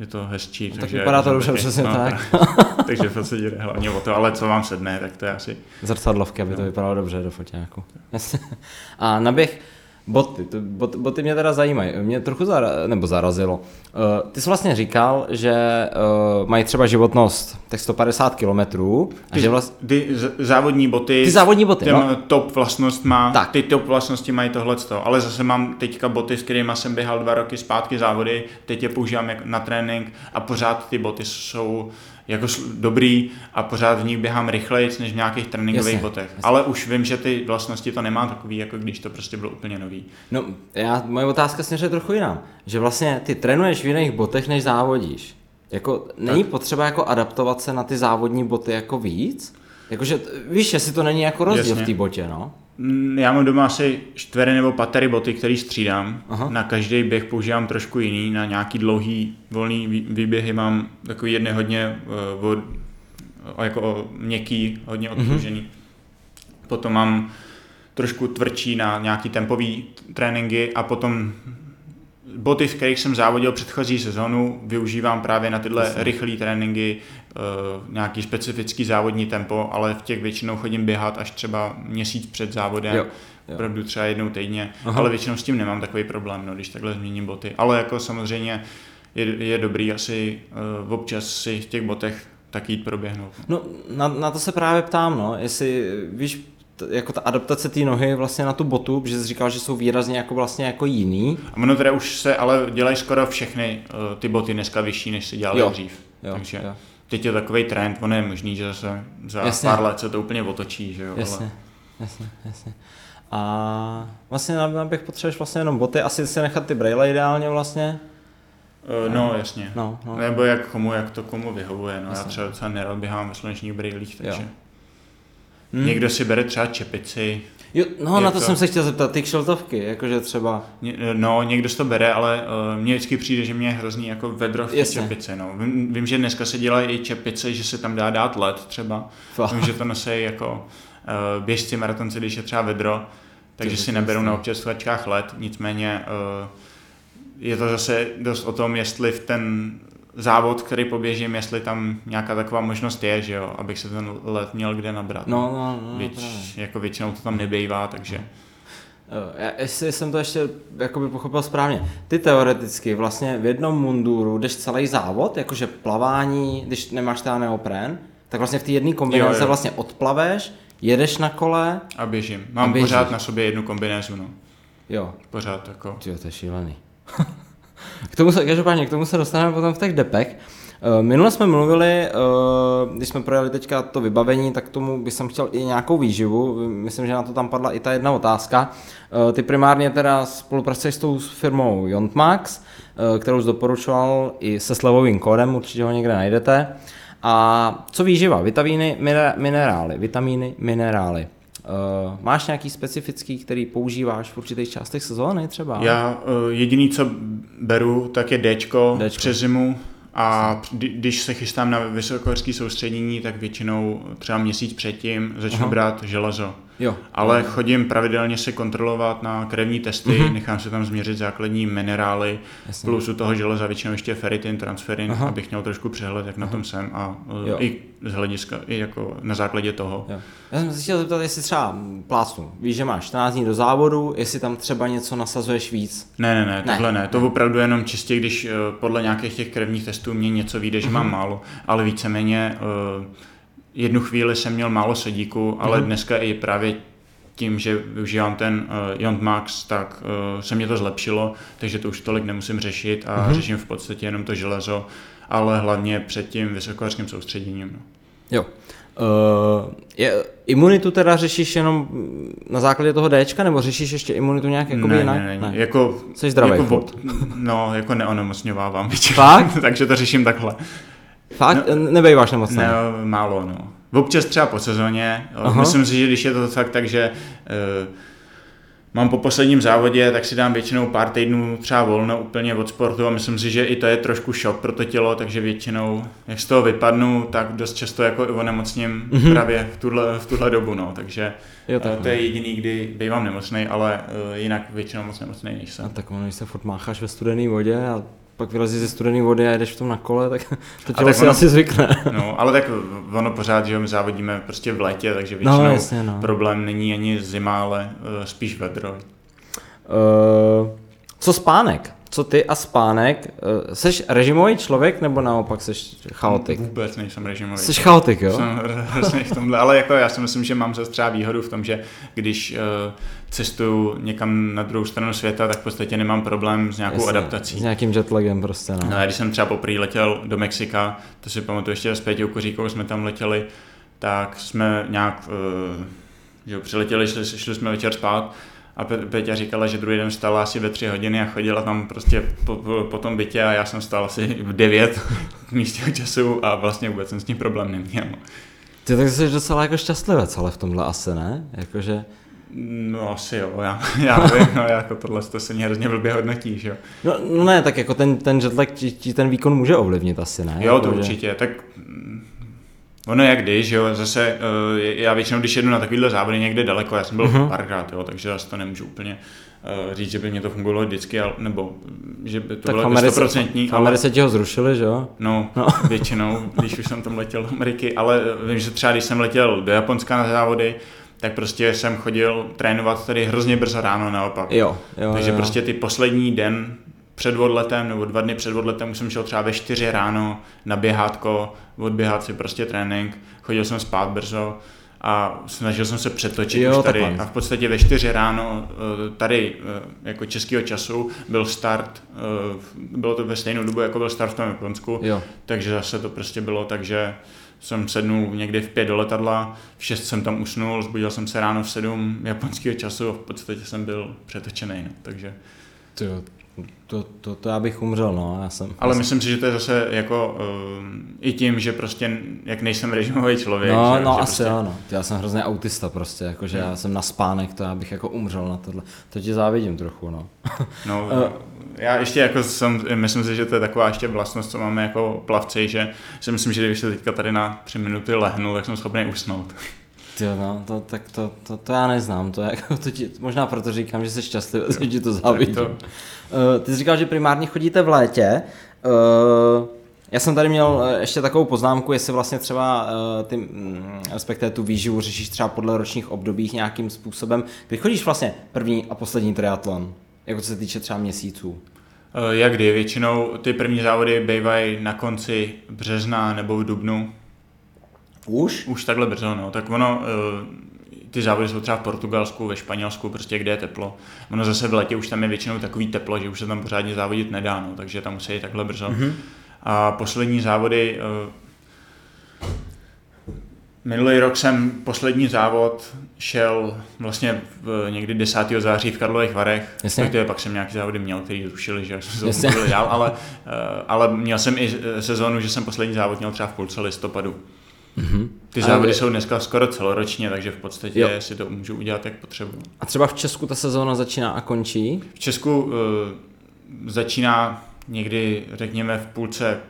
Speaker 2: je to hezčí.
Speaker 1: No, tak vypadá to dobře, přesně no, tak.
Speaker 2: takže v podstatě jde hlavně o to, ale co vám sedne, tak to je asi...
Speaker 1: Zrcadlovky, aby no. to vypadalo dobře do foťáku. A naběh, Boty, to, bot, boty mě teda zajímají. Mě trochu zara, nebo zarazilo. Uh, ty jsi vlastně říkal, že uh, mají třeba životnost tak 150 km.
Speaker 2: A že vlast... ty závodní boty,
Speaker 1: ty závodní boty
Speaker 2: ten no? top vlastnost má, tak. ty top vlastnosti mají tohle, ale zase mám teďka boty, s kterými jsem běhal dva roky zpátky závody, teď je používám na trénink a pořád ty boty jsou jako dobrý a pořád v nich běhám rychleji než v nějakých tréninkových jasně, botech. Jasně. Ale už vím, že ty vlastnosti to nemá takový, jako když to prostě bylo úplně nový.
Speaker 1: No, já, moje otázka směřuje trochu jiná. Že vlastně ty trénuješ v jiných botech, než závodíš. Jako, není tak. potřeba jako adaptovat se na ty závodní boty jako víc? Jakože, víš, jestli to není jako rozdíl Jasně. v té botě, no?
Speaker 2: Já mám doma asi čtvery nebo patery boty, který střídám. Aha. Na každý běh používám trošku jiný. Na nějaký dlouhý volný výběhy mám takový jedny hodně uh, jako měkký, hodně mhm. odpružený. Mm-hmm. Potom mám trošku tvrdší na nějaký tempový tréninky a potom boty, v kterých jsem závodil předchozí sezonu, využívám právě na tyhle rychlé tréninky, nějaký specifický závodní tempo, ale v těch většinou chodím běhat až třeba měsíc před závodem, jo, jo. opravdu třeba jednou týdně, Aha. ale většinou s tím nemám takový problém, no, když takhle změním boty. Ale jako samozřejmě je, je dobrý asi uh, občas si v těch botech tak jít proběhnout.
Speaker 1: No na, na to se právě ptám, no, jestli víš, jako ta adaptace té nohy vlastně na tu botu, protože jsi říkal, že jsou výrazně jako vlastně jako jiný.
Speaker 2: A ono teda už se ale dělají skoro všechny uh, ty boty dneska vyšší, než se dělali dřív. Jo, Takže jo. Teď je takový trend, ono je možný, že zase za jasně. pár let se to úplně otočí, že jo.
Speaker 1: Jasně, ale... jasně, jasně. A vlastně na bych potřebuješ vlastně jenom boty, asi si nechat ty braille ideálně vlastně.
Speaker 2: Uh, no, jasně. No, no. Nebo jak komu, jak to komu vyhovuje. No, já třeba docela nerad běhám ve slunečních brýlích, takže... Jo. Hmm. Někdo si bere třeba čepici.
Speaker 1: Jo, no na to, to jsem se chtěl zeptat, ty kšeltovky, jakože třeba.
Speaker 2: No, někdo si to bere, ale uh, mně vždycky přijde, že mě je hrozný jako vedro v té čepici. No. Vím, vím, že dneska se dělají i čepice, že se tam dá dát led třeba. Fakt. Vím, že to nosí jako uh, běžci, maratonci, když je třeba vedro, takže si neberou na občerstvačkách led, nicméně uh, je to zase dost o tom, jestli v ten závod, který poběžím, jestli tam nějaká taková možnost je, že jo, abych se ten let měl kde nabrat.
Speaker 1: No, no, no.
Speaker 2: Věč, jako většinou to tam nebejvá, takže...
Speaker 1: Já, jestli jsem to ještě jakoby pochopil správně, ty teoreticky vlastně v jednom munduru jdeš celý závod, jakože plavání, když nemáš teda neopren, tak vlastně v té jedné
Speaker 2: jo.
Speaker 1: vlastně odplaveš, jedeš na kole,
Speaker 2: A běžím. Mám
Speaker 1: A běžíš.
Speaker 2: pořád na sobě jednu kombinézu, no.
Speaker 1: jo,
Speaker 2: Pořád jako.
Speaker 1: Tyjo, to je šílený. k tomu se, každopádně, k tomu se dostaneme potom v těch depech. Eh, Minule jsme mluvili, eh, když jsme projeli teďka to vybavení, tak tomu bych jsem chtěl i nějakou výživu. Myslím, že na to tam padla i ta jedna otázka. Eh, Ty primárně teda spolupracuješ s tou firmou Jontmax, kterou jsi doporučoval i se slevovým kódem, určitě ho někde najdete. A co výživa? Vitamíny, mine- minerály. Vitamíny, minerály. Eh, Máš nějaký specifický, který používáš v určitých částech sezóny třeba?
Speaker 2: Já uh, jediný, co beru, tak je Dčko,
Speaker 1: Dčko.
Speaker 2: přes zimu a kdy- když se chystám na vysokohorské soustředění, tak většinou třeba měsíc předtím začnu
Speaker 1: Aha.
Speaker 2: brát železo.
Speaker 1: Jo.
Speaker 2: Ale chodím pravidelně se kontrolovat na krevní testy,
Speaker 1: Mhm.
Speaker 2: mm-hmm. nechám se tam změřit základní minerály,
Speaker 1: Jasně.
Speaker 2: plus u toho železa většinou ještě ferritin, transferin,
Speaker 1: Aha.
Speaker 2: abych měl trošku přehled, jak na tom jsem a uh,
Speaker 1: Jo.
Speaker 2: i z hlediska, i jako na základě toho.
Speaker 1: Jo. Já jsem se chtěl zeptat, jestli třeba plácnu, víš, že máš 14 dní do závodu, jestli tam třeba něco nasazuješ víc.
Speaker 2: Ne, ne, ne,
Speaker 1: Ne.
Speaker 2: tohle ne. To opravdu jenom čistě, když eh, podle nějakých těch krevních testů mě něco vyjde, že
Speaker 1: Mhm.
Speaker 2: mám málo, ale víceméně eh, jednu chvíli jsem měl málo sodíku, ale
Speaker 1: Mhm.
Speaker 2: dneska i právě tím, že využívám ten uh, Yond Max, tak uh, se mě to zlepšilo, takže to už tolik nemusím řešit a
Speaker 1: Mhm.
Speaker 2: řeším v podstatě jenom to železo, ale hlavně před tím vysokohorským soustředěním. No.
Speaker 1: Jo. Uh, je, imunitu teda řešíš jenom na základě toho Dčka, nebo řešíš ještě imunitu nějak jakoby
Speaker 2: ne,
Speaker 1: jinak?
Speaker 2: ne, ne, ne, jako...
Speaker 1: Jsi zdravý
Speaker 2: jako. No, jako neonemocňovávám.
Speaker 1: Fakt?
Speaker 2: takže to řeším takhle.
Speaker 1: Fakt? No, Nebejváš nemocný?
Speaker 2: Ne, málo, no. Občas třeba po sezóně.
Speaker 1: Aha.
Speaker 2: Myslím si, že když je to fakt tak, že uh, mám po posledním závodě, tak si dám většinou pár týdnů třeba volno úplně od sportu a myslím si, že i to je trošku šok pro to tělo, takže většinou, jak z toho vypadnu, tak dost často jako i onemocním
Speaker 1: Mhm.
Speaker 2: mm-hmm. právě v tuhle, v tuhle dobu, no. Takže
Speaker 1: Jo,
Speaker 2: jo,
Speaker 1: takhle.
Speaker 2: to je jediný, kdy bývám nemocný, ale uh, jinak většinou moc nemocný
Speaker 1: A
Speaker 2: nejsem.
Speaker 1: tak ono, když se furt mácháš ve studené vodě a pak vylezíš ze studené vody a jedeš v tom na kole, tak to tělo si
Speaker 2: ono-
Speaker 1: asi zvykne.
Speaker 2: No, ale tak ono pořád, že my závodíme prostě v létě, takže
Speaker 1: No,
Speaker 2: většinou
Speaker 1: jasně, no.
Speaker 2: problém není ani zima, ale uh, spíš vedro.
Speaker 1: Uh, co spánek? Co ty a spánek? Uh, seš režimový člověk nebo naopak seš chaotik?
Speaker 2: Vůbec nejsem režimový.
Speaker 1: Jsi chaotik, jo?
Speaker 2: Jsem v tomhle, ale jako já si myslím, že mám zase třeba výhodu v tom, že když uh, cestuju někam na druhou stranu světa, tak v podstatě nemám problém s nějakou
Speaker 1: Jasně,
Speaker 2: adaptací.
Speaker 1: S nějakým jetlagem prostě, no.
Speaker 2: No, když jsem třeba poprvé letěl do Mexika, to si pamatuju ještě s Péťou Koříkou, jsme tam letěli, tak jsme nějak, uh, že jo, přiletěli, šli, šli jsme večer spát a Pe- Péťa říkala, že druhý den vstala asi ve tři hodiny a chodila tam prostě po, po, po tom bytě a já jsem stál asi v devět místního času a vlastně vůbec jsem s tím problém neměl.
Speaker 1: Ty tak jsi docela jako šťastlivec, ale v tomhle asi ne? Jakože...
Speaker 2: No asi jo, já, já vím, no, jako tohle to se mě hrozně blbě hodnotí, že jo.
Speaker 1: No, no ne, tak jako ten, ten jetlag ti, ti ten výkon může ovlivnit asi, ne?
Speaker 2: Jo, to
Speaker 1: Jakože-
Speaker 2: určitě, tak mm, ono jak když, jo, zase uh, já většinou, když jedu na takovýhle závody někde daleko, já jsem byl uh-huh. párkrát, jo, takže zase to nemůžu úplně uh, říct, že by mě to fungovalo vždycky, ale, nebo že by to
Speaker 1: Tak
Speaker 2: bylo
Speaker 1: Americe,
Speaker 2: stoprocentní,
Speaker 1: v
Speaker 2: ale
Speaker 1: Americe ti ho zrušili, že jo?
Speaker 2: no,
Speaker 1: No.
Speaker 2: no, většinou, když už jsem tam letěl do Ameriky, ale vím, že třeba když jsem letěl do Japonska na závody, tak prostě jsem chodil trénovat tady hrozně brzo ráno naopak.
Speaker 1: Jo, jo,
Speaker 2: Takže
Speaker 1: jo.
Speaker 2: prostě ty poslední den před odletem nebo dva dny před odletem už jsem šel třeba ve čtyři ráno na běhátko, odběhat si prostě trénink, chodil jsem spát brzo a snažil jsem se přetočit
Speaker 1: Jo,
Speaker 2: už tady
Speaker 1: takhle.
Speaker 2: a v podstatě ve čtyři ráno eh, tady eh, jako českého času byl start, eh, bylo to ve stejnou dobu jako byl start v tom Japonsku,
Speaker 1: Jo.
Speaker 2: takže zase to prostě bylo tak, že jsem sednul někdy v pět do letadla, v šest jsem tam usnul, zbudil jsem se ráno v sedm japonského času a v podstatě jsem byl přetočený, no, takže...
Speaker 1: Tyjo, to, to, to, já bych umřel, no, já jsem.
Speaker 2: Ale
Speaker 1: já
Speaker 2: myslím si, že to je zase jako um, i tím, že prostě, jak nejsem režimový člověk,
Speaker 1: No,
Speaker 2: že,
Speaker 1: no
Speaker 2: že
Speaker 1: asi
Speaker 2: prostě,
Speaker 1: jo, no. Já jsem hrozně autista prostě, jakože já jsem na spánek, to já bych jako umřel na tohle. To ti závidím trochu, no.
Speaker 2: No,
Speaker 1: Eh.
Speaker 2: já ještě jako jsem, myslím si, že to je taková ještě vlastnost, co máme jako plavci, že si myslím, že když se teďka tady na tři minuty lehnu, tak jsem schopný usnout.
Speaker 1: Jo, no, to, tak to, to, to, já neznám, to, je jako, to ti, možná proto říkám, že jsi šťastlivý, že ti to závidím.
Speaker 2: to-
Speaker 1: Uh, ty jsi říkal, že primárně chodíte v létě. Uh, já jsem tady měl eh, ještě takovou poznámku, jestli vlastně třeba ty, mm, respektive tu výživu řešíš třeba podle ročních obdobích nějakým způsobem. Kdy chodíš vlastně první a poslední triatlon? Jako co se týče třeba měsíců.
Speaker 2: Eh, Jak kdy, většinou ty první závody bývají na konci března nebo v dubnu.
Speaker 1: Už?
Speaker 2: Už takhle brzo, no. Tak ono, eh, ty závody jsou třeba v Portugalsku, ve Španělsku, prostě kde je teplo. Ono zase v letě už tam je většinou takový teplo, že už se tam pořádně závodit nedá, no, takže tam musí jít takhle brzo. Mm-hmm. A poslední závody, eh, minulý rok jsem poslední závod šel vlastně v, někdy 10. září v Karlových Varech,
Speaker 1: Jasně.
Speaker 2: protože pak jsem nějaký závody měl, který zrušili, že to dál, ale, eh, ale měl jsem i sezónu, že jsem poslední závod měl třeba v půlce listopadu.
Speaker 1: Mhm.
Speaker 2: Ty
Speaker 1: Ale
Speaker 2: závody
Speaker 1: vy-
Speaker 2: jsou dneska skoro celoročně, takže v podstatě
Speaker 1: Jo.
Speaker 2: si to můžu udělat, jak potřebuji.
Speaker 1: A třeba v Česku ta sezóna začíná a končí?
Speaker 2: V Česku uh, začíná někdy, řekněme, v půlce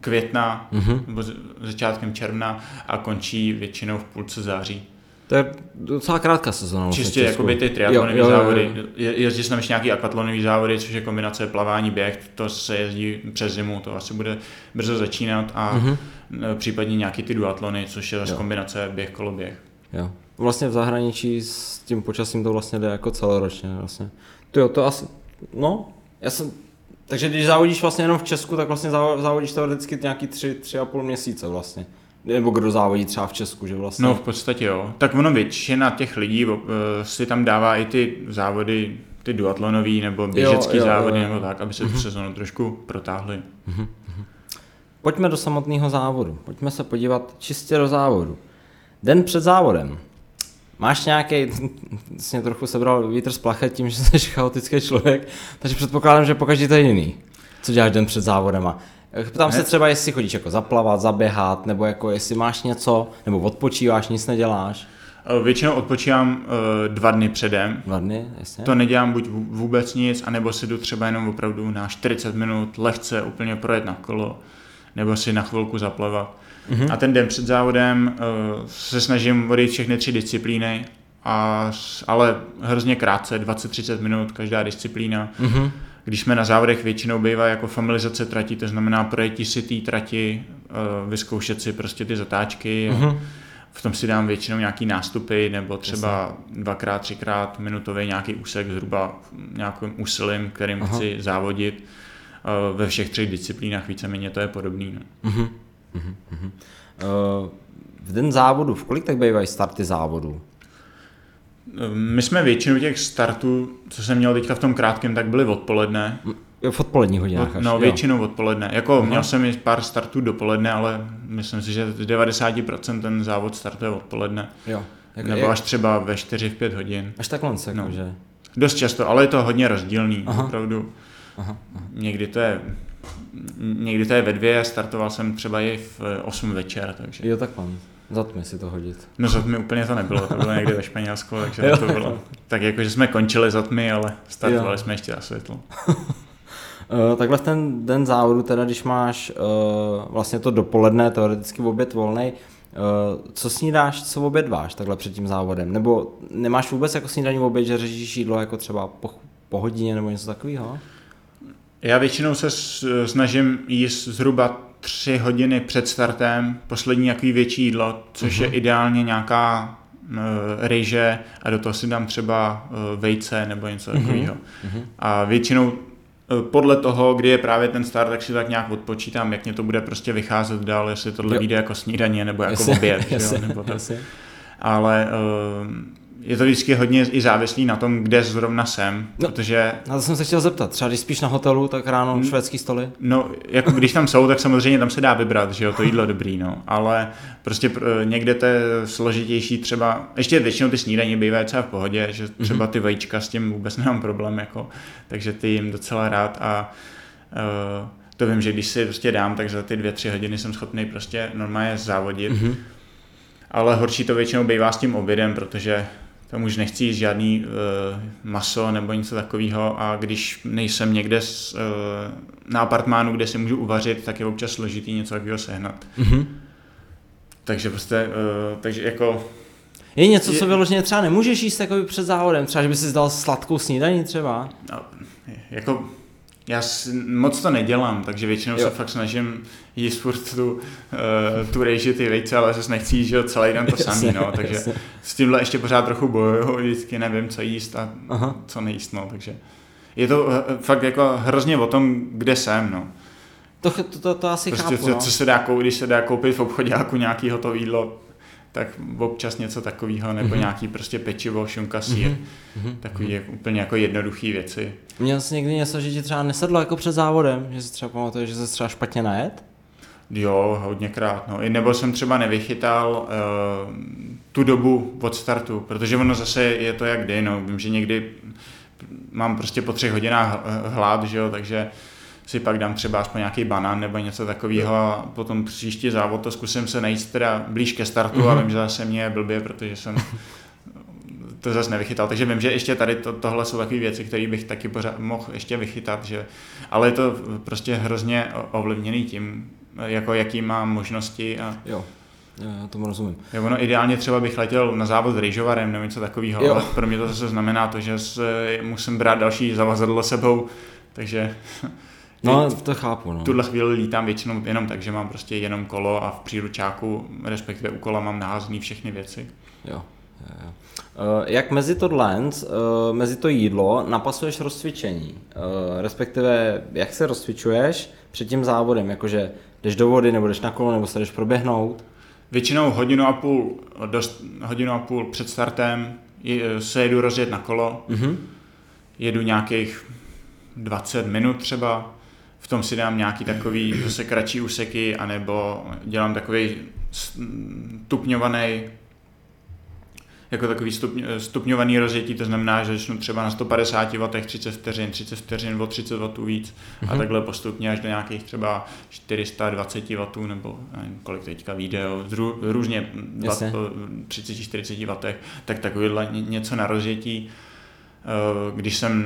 Speaker 2: května
Speaker 1: Mhm.
Speaker 2: nebo začátkem června a končí většinou v půlce září.
Speaker 1: To je docela krátká sezóna. v
Speaker 2: Čistě
Speaker 1: Česku.
Speaker 2: jakoby ty triatlonové závody. Je, jezdí se tam ještě nějaký akvatlonové závody, což je kombinace plavání, běh, to se jezdí přes zimu, to asi bude brzo začínat a
Speaker 1: Mhm.
Speaker 2: mm-hmm. případně nějaký ty duatlony, což je zase kombinace běh, koloběh.
Speaker 1: Jo. Vlastně v zahraničí s tím počasím to vlastně jde jako celoročně vlastně. To jo, to asi, no, já jsem, takže když závodíš vlastně jenom v Česku, tak vlastně závo- závodíš teoreticky nějaký tři, tři a půl měsíce vlastně. Nebo kdo závodí třeba v Česku, že vlastně.
Speaker 2: No v podstatě jo. Tak ono většina těch lidí uh, si tam dává i ty závody, ty duatlonový nebo běžecký
Speaker 1: jo, jo,
Speaker 2: závody
Speaker 1: jo. Mhm.
Speaker 2: nebo tak, aby se tu sezonu trošku protáhli.
Speaker 1: Pojďme do samotného závodu. Pojďme se podívat čistě do závodu. Den před závodem. Máš nějaký, jsi mě trochu sebral vítr z plachet tím, že jsi chaotický člověk, takže předpokládám, že pokaždé to je jiný. Co děláš den před závodem? Ptám se
Speaker 2: Ne.
Speaker 1: třeba, jestli chodíš jako zaplavat, zaběhat, nebo jako jestli máš něco, nebo odpočíváš, nic neděláš.
Speaker 2: Uh, většinou odpočívám uh, dva dny předem.
Speaker 1: Dva dny, jasně.
Speaker 2: To nedělám buď vů- vůbec nic, anebo si jdu třeba jenom opravdu na 40 minut lehce úplně projet na kolo, nebo si na chvilku zaplavat.
Speaker 1: Mhm.
Speaker 2: Mm-hmm. A ten den před závodem uh, se snažím odejít všechny tři disciplíny, a, ale hrozně krátce, 20-30 minut každá disciplína.
Speaker 1: Mhm.
Speaker 2: Když jsme na závodech, většinou bývá jako familizace trati, to znamená projetí si té trati, uh, vyzkoušet si prostě ty zatáčky.
Speaker 1: Mhm.
Speaker 2: Mm-hmm. V tom si dám většinou nějaký nástupy, nebo třeba dvakrát, třikrát minutový nějaký úsek zhruba nějakým úsilím, kterým
Speaker 1: Aha.
Speaker 2: Chci závodit. Uh, ve všech třech disciplínách víceméně to je podobný. No.
Speaker 1: Eh, v den závodu, v kolik tak bývají starty závodu?
Speaker 2: My jsme většinu těch startů, co jsem měl teďka v tom krátkém, tak byly odpoledne.
Speaker 1: Jo, v odpoledních hodinách
Speaker 2: Od, no,
Speaker 1: jo.
Speaker 2: většinou odpoledne. Jako
Speaker 1: Aha.
Speaker 2: měl jsem i pár startů dopoledne, ale myslím si, že z 90% ten závod startuje odpoledne.
Speaker 1: Jo. Jak,
Speaker 2: Nebo až třeba ve 4 v 5 hodin.
Speaker 1: až takhle, jako,
Speaker 2: No.
Speaker 1: že...
Speaker 2: Dost často, ale je to hodně rozdílný,
Speaker 1: Aha.
Speaker 2: Aha. opravdu.
Speaker 1: Aha,
Speaker 2: Někdy to je někdy to je ve dvě, startoval jsem třeba i v 8 večer, takže.
Speaker 1: Jo, takhle. Zatmi si to hodit.
Speaker 2: No za tmy úplně to nebylo, to bylo někde ve Španělsku, takže
Speaker 1: Jo.
Speaker 2: to bylo tak jako, že jsme končili za tmy, ale startovali
Speaker 1: Jo.
Speaker 2: jsme ještě za světlo.
Speaker 1: Uh, takhle v ten den závodu, teda když máš uh, vlastně to dopoledne, teoreticky oběd volný, uh, co snídáš, co obědváš takhle před tím závodem? Nebo nemáš vůbec jako snídaní oběd, že řešíš jídlo jako třeba po, po hodině nebo něco takového?
Speaker 2: Já většinou se snažím jíst zhruba tři hodiny před startem, poslední nějaký větší jídlo, což
Speaker 1: Mhm.
Speaker 2: je ideálně nějaká uh, rejže a do toho si dám třeba uh, vejce nebo něco
Speaker 1: Mhm.
Speaker 2: takového. A většinou eh, podle toho, kdy je právě ten start, tak si tak nějak odpočítám, jak mě to bude prostě vycházet dál, jestli tohle
Speaker 1: Jo.
Speaker 2: vyjde jako snídaně nebo jako
Speaker 1: Jasně,
Speaker 2: oběd.
Speaker 1: jasně,
Speaker 2: jo, nebo tak.
Speaker 1: jasně.
Speaker 2: Ale uh, je to vždycky hodně i závislý na tom, kde zrovna jsem,
Speaker 1: No.
Speaker 2: protože
Speaker 1: Na to jsem se chtěl zeptat, třeba když spíš na hotelu, tak ráno
Speaker 2: Hmm.
Speaker 1: švédský stoly?
Speaker 2: No, jako když tam jsou, tak samozřejmě tam se dá vybrat, že jo, to jídlo dobrý, no. Ale prostě pr- někde to je složitější třeba, ještě většinou ty snídaně bývají třeba v pohodě, že třeba ty vajíčka s tím vůbec nemám problém, jako, takže ty jim docela rád a uh, to vím, že když si prostě dám, tak za ty dvě, tři hodiny jsem schopný prostě normálně závodit.
Speaker 1: Mhm.
Speaker 2: Ale horší to většinou bývá s tím obědem, protože tam už nechci jíst žádný uh, maso nebo něco takového a když nejsem někde s, uh, na apartmánu, kde si můžu uvařit, tak je občas složitý něco takového sehnat.
Speaker 1: Mhm.
Speaker 2: Takže prostě, uh, takže jako,
Speaker 1: Je něco, co
Speaker 2: Je-
Speaker 1: vyloženě třeba nemůžeš jíst takový před závodem, třeba že by si dal sladkou snídaní třeba?
Speaker 2: no, jako já si, moc to nedělám, takže většinou
Speaker 1: Jo.
Speaker 2: se fakt snažím jíst furt tu, uh, tu rejži, ty vejce, ale zase nechci jíst že celý den to samý, no, takže s tímhle ještě pořád trochu bojuju, vždycky nevím, co jíst a
Speaker 1: Aha.
Speaker 2: co nejíst, no, takže je to eh, fakt jako hrozně o tom, kde jsem, no.
Speaker 1: To, to, to, to asi
Speaker 2: prostě
Speaker 1: chápu,
Speaker 2: co,
Speaker 1: no.
Speaker 2: co se dá koupit, když se dá koupit v obchodě jako nějaký hotový jídlo, tak občas něco takového, nebo
Speaker 1: Mhm.
Speaker 2: mm-hmm. nějaký prostě pečivo, šunka, sír,
Speaker 1: Mhm.
Speaker 2: mm-hmm. takový mm-hmm. úplně jako jednoduché věci.
Speaker 1: Měl jsi někdy něco, že ti třeba nesedlo jako před závodem, že si třeba pamatuješ, že se třeba špatně najet?
Speaker 2: Jo, hodněkrát. No. I nebo jsem třeba nevychytal uh, tu dobu od startu, protože ono zase je to jak kdy, no. Vím, že někdy mám prostě po třech hodinách hlad, že jo, takže si pak dám třeba aspoň nějaký banán nebo něco takového a potom příští závod to zkusím se najít teda blíž ke startu mm-hmm. a vím, že zase mě je blbě, protože jsem to zase nevychytal. Takže vím, že ještě tady to, tohle jsou takové věci, které bych taky pořád mohl ještě vychytat, že, ale je to prostě hrozně ovlivněný tím, jako jaký mám možnosti a
Speaker 1: Jo, já tomu rozumím.
Speaker 2: Jo, ono ideálně třeba bych letěl na závod s rejžovarem nebo něco takového, ale pro mě to zase znamená to, že se, musím brát další zavazadlo sebou, takže
Speaker 1: No, to chápu, no.
Speaker 2: v tuhle chvíli lítám většinou jenom tak, že mám prostě jenom kolo a v příručáku, respektive u kola mám naházený všechny věci.
Speaker 1: Jo. jo. Eh, Jak mezi to lens, eh, mezi to jídlo napasuješ rozcvičení? Eh, Respektive, jak se rozcvičuješ před tím závodem? Jakože jdeš do vody, nebo jdeš na kolo, nebo se jdeš proběhnout?
Speaker 2: Většinou hodinu a půl, dost, hodinu a půl před startem se jedu rozjet na kolo,
Speaker 1: Mhm.
Speaker 2: jedu nějakých 20 minut třeba, v tom si dám nějaký takový zase kratší úseky, anebo dělám takový stupňovaný jako takový stupň, stupňovaný rozjetí, to znamená, že začnu třeba na 150 W 30 vteřin, 30 vteřin o 30 W víc a
Speaker 1: Mhm.
Speaker 2: takhle postupně až do nějakých třeba 420 W nebo nevím, kolik teďka video, zru, různě
Speaker 1: Jasně.
Speaker 2: 30-40 W, tak takovýhle ně- něco na rozjetí. Eh, Když jsem,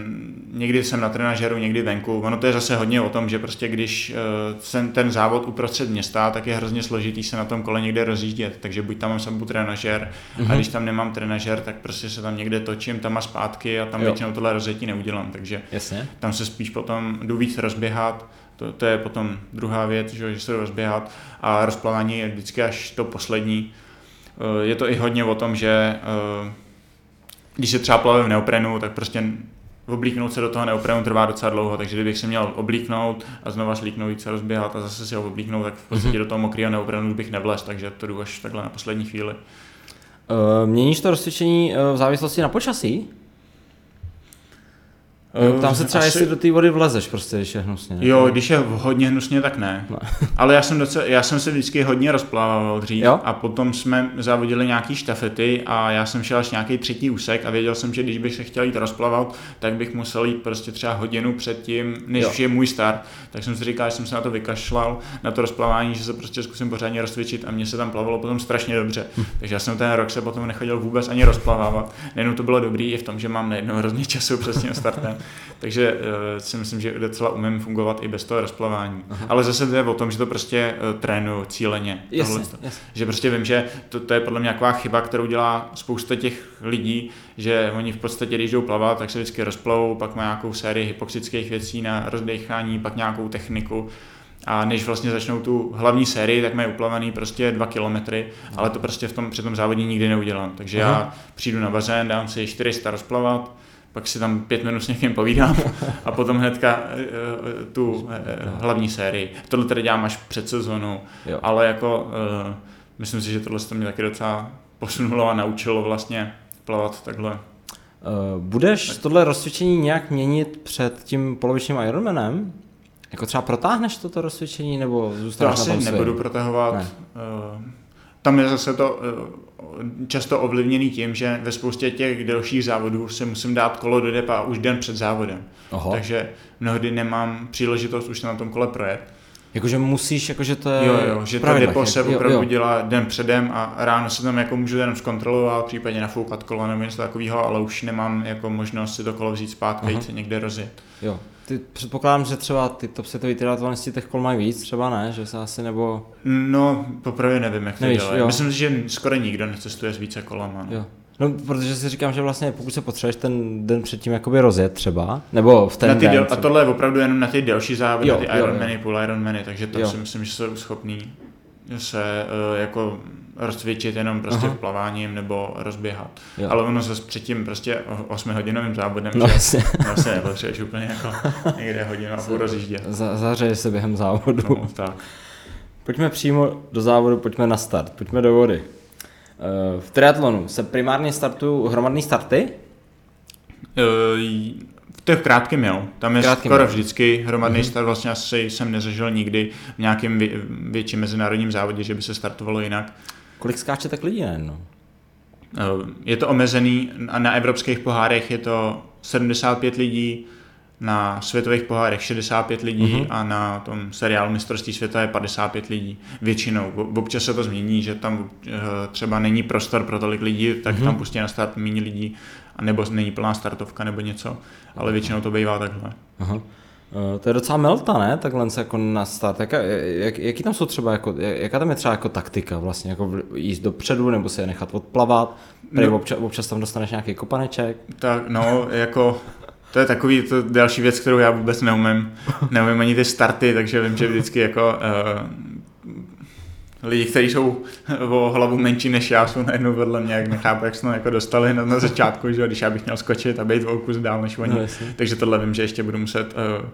Speaker 2: někdy jsem na trenažeru, někdy venku, ono to je zase hodně o tom, že prostě když eh, jsem ten závod uprostřed města, tak je hrozně složitý se na tom kole někde rozjíždět, takže buď tam mám sebou trenažer,
Speaker 1: Mhm.
Speaker 2: a když tam nemám trenažer, tak prostě se tam někde točím tam a zpátky a tam
Speaker 1: Jo.
Speaker 2: většinou tohle rozjetí neudělám, takže
Speaker 1: Jasně.
Speaker 2: tam se spíš potom jdu víc rozběhat, to, to je potom druhá věc, že, že se jdu rozběhat a rozplavání je vždycky až to poslední. Eh, Je to i hodně o tom, že když se třeba plave v neoprenu, tak prostě oblíknout se do toho neoprenu trvá docela dlouho, takže kdybych se měl oblíknout a znova slíknout se rozběhat a zase si ho oblíknout, tak v podstatě do toho mokrého neoprenu bych nevlez, takže to jdu až takhle na poslední chvíli.
Speaker 1: Eh, Měníš to rozcvičení eh, v závislosti na počasí?
Speaker 2: Eh,
Speaker 1: Tam se třeba,
Speaker 2: asi-
Speaker 1: jestli do té vody vlezeš prostě, když je hnusně.
Speaker 2: Jo, když je hodně hnusně, tak ne.
Speaker 1: Ne.
Speaker 2: Ale já jsem, docela, já jsem se vždycky hodně rozplával dřív
Speaker 1: Jo?
Speaker 2: a potom jsme závodili nějaký štafety a já jsem šel až nějaký třetí úsek a věděl jsem, že když bych se chtěl jít rozplavat, tak bych musel jít prostě třeba hodinu předtím, než
Speaker 1: Jo.
Speaker 2: už je můj start. Tak jsem si říkal, že jsem se na to vykašlal, na to rozplavání, že se prostě zkusím pořádně rozcvičit a mně se tam plavalo potom strašně dobře. Takže já jsem ten rok se potom nechodil vůbec ani rozplavávat. Nejenom to bylo dobrý, i v tom, že mám najednou hrozně času tím startem. Takže uh, si myslím, že docela umím fungovat i bez toho rozplavání. Aha. Ale zase to je o tom, že to prostě uh, trénuju cíleně.
Speaker 1: Jasně,
Speaker 2: tohleto.
Speaker 1: jasně.
Speaker 2: Že prostě vím, že to, to je podle mě nějaká chyba, kterou dělá spousta těch lidí, že oni v podstatě, když jdou plavat, tak se vždycky rozplavou, pak má nějakou sérii hypoxických věcí na rozdechání, pak nějakou techniku. A než vlastně začnou tu hlavní sérii, tak mají uplavený prostě dva kilometry, ale to prostě v tom, při tom závodě nikdy neudělám. Takže
Speaker 1: Aha.
Speaker 2: já přijdu na bazén, dám si 400 rozplavat, pak si tam pět minut s někým povídám a potom hnedka eh, eh, tu eh, hlavní sérii. Tohle tedy dělám až před sezónou,
Speaker 1: Jo.
Speaker 2: ale jako myslím si, že tohle se to mě taky docela posunulo a naučilo vlastně plavat takhle.
Speaker 1: Budeš tohle rozcvičení nějak měnit před tím polovičním Ironmanem? Jako třeba protáhneš toto rozcvičení, nebo
Speaker 2: To
Speaker 1: zůstaneš na
Speaker 2: asi
Speaker 1: tom
Speaker 2: nebudu
Speaker 1: svým?
Speaker 2: protahovat.
Speaker 1: Ne.
Speaker 2: Tam je zase to často ovlivněný tím, že ve spoustě těch delších závodů se musím dát kolo do depa už den před závodem.
Speaker 1: Oho.
Speaker 2: Takže mnohdy nemám příležitost už se na tom kole projet.
Speaker 1: Jakože musíš, jakože to je
Speaker 2: Jo, jo, že to depo se
Speaker 1: jak- jo,
Speaker 2: opravdu
Speaker 1: jo.
Speaker 2: dělá den předem a ráno se tam jako můžu jenom zkontrolovat, případně nafoukat kolo nebo něco takového, ale už nemám jako možnost si to kolo vzít zpátky a
Speaker 1: Aha.
Speaker 2: jít se někde rozjet.
Speaker 1: Jo. Ty předpokládám, že třeba ty top setový triatlonisti těch kol mají víc, třeba ne, že se asi nebo...
Speaker 2: No, poprvé nevím, jak to
Speaker 1: Nevíš,
Speaker 2: dělají.
Speaker 1: jo.
Speaker 2: Myslím si, že skoro nikdo necestuje s více kolama. No.
Speaker 1: Jo. No, protože si říkám, že vlastně pokud se potřebuješ ten den předtím jakoby rozjet třeba, nebo v ten
Speaker 2: na ty
Speaker 1: den
Speaker 2: del, a tohle je opravdu jenom na ty delší závody,
Speaker 1: Jo,
Speaker 2: na ty. Ironmany, půl Ironmany, takže to
Speaker 1: Jo.
Speaker 2: si myslím, že jsou schopní se uh, jako rozcvičit jenom prostě
Speaker 1: Aha.
Speaker 2: v plaváním nebo rozběhat.
Speaker 1: Jo.
Speaker 2: Ale ono zase předtím prostě 8 hodinovým závodem,
Speaker 1: No
Speaker 2: že
Speaker 1: jasně.
Speaker 2: vlastně nepotřebuješ úplně jako někde hodinu a půl rozjíždět.
Speaker 1: Za, zahřeje se během závodu.
Speaker 2: No, tak.
Speaker 1: Pojďme přímo do závodu, pojďme na start, pojďme do vody. Eh, V triatlonu se primárně startují hromadné starty?
Speaker 2: E, V těch krátkém jo, tam je
Speaker 1: Krátkým,
Speaker 2: skoro
Speaker 1: jo.
Speaker 2: vždycky hromadný start, vlastně asi jsem nezažil nikdy v nějakém vě- větším mezinárodním závodě, že by se startovalo jinak.
Speaker 1: Kolik skáče tak lidí najednou?
Speaker 2: E, Je to omezený, na evropských pohárech je to 75 lidí, na světových pohárech 65 lidí
Speaker 1: Mhm.
Speaker 2: a na tom seriálu mistrovství světa je 55 lidí. Většinou. Občas se to změní, že tam eh, třeba není prostor pro tolik lidí, tak
Speaker 1: Mhm.
Speaker 2: tam pustí na start méně lidí, nebo není plná startovka nebo něco, ale většinou to bývá takhle.
Speaker 1: Aha. Eh, To je docela melta, ne? Takhle se jako na start. Jaká, jak, jaký tam jsou třeba, jako, jaká tam je třeba jako taktika vlastně? Jako jíst dopředu nebo se je nechat odplavat? Tady
Speaker 2: No.
Speaker 1: občas, občas tam dostaneš nějaký kopaneček.
Speaker 2: Tak no, jako to je takový to další věc, kterou já vůbec neumím. Neumím ani ty starty, takže vím, že vždycky jako uh, lidi, kteří jsou o hlavu menší než já, jsou najednou vedle mě, jak nechápu, jak jsme jako dostali na, na začátku, že když já bych měl skočit a být o kus dál než oni.
Speaker 1: No,
Speaker 2: takže tohle vím, že ještě budu muset uh,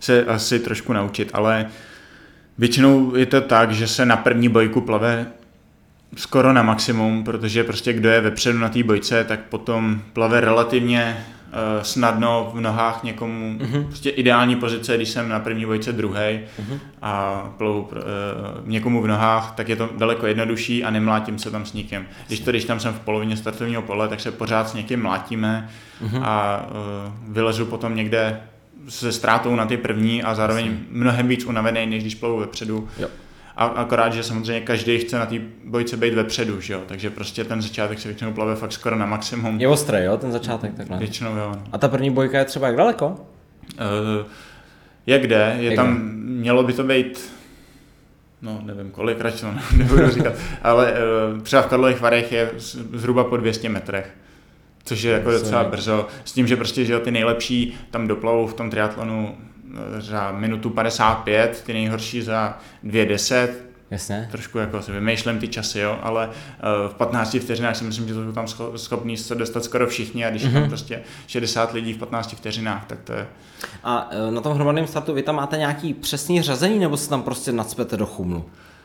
Speaker 2: se asi trošku naučit, ale většinou je to tak, že se na první bojku plave skoro na maximum, protože prostě kdo je vepředu na té bojce, tak potom plave relativně snadno v nohách někomu, mm-hmm. prostě ideální pozice, když jsem na první bojce druhý mm-hmm. a plavu uh, někomu v nohách, tak je to daleko jednodušší a nemlátím se tam s nikým. Když to, když tam jsem v polovině startovního pole, tak se pořád s někým mlátíme mm-hmm. a uh, vylezu potom někde se ztrátou na ty první a zároveň mnohem víc unavený, než když plavu vepředu.
Speaker 1: Jo.
Speaker 2: A akorát, že samozřejmě každý chce na té bojce být vepředu, že jo? takže prostě ten začátek se většinou plave fakt skoro na maximum.
Speaker 1: Je ostrý, jo, ten začátek takhle.
Speaker 2: Většinou jo. no.
Speaker 1: A ta první bojka je třeba jak daleko?
Speaker 2: Uh, jak kde? Je
Speaker 1: Jak
Speaker 2: tam,
Speaker 1: kde?
Speaker 2: mělo by to být, no nevím kolik, radši to nebudu říkat, ale uh, třeba v Karlových Varech je z- zhruba po 200 metrech. Což je jako docela brzo, s tím, že prostě že ty nejlepší tam doplavou v tom triatlonu eh, za minutu 55, ty nejhorší za 2.10,
Speaker 1: Jasně.
Speaker 2: trošku jako si vymýšlím ty časy, jo, ale uh, v 15 vteřinách si myslím, že to jsou tam scho- schopní se dostat skoro všichni a když mm-hmm. je tam prostě 60 lidí v 15 vteřinách, tak to je...
Speaker 1: A eh, na tom hromadném startu vy tam máte nějaký přesný řazení, nebo se tam prostě nacpete do chumlu?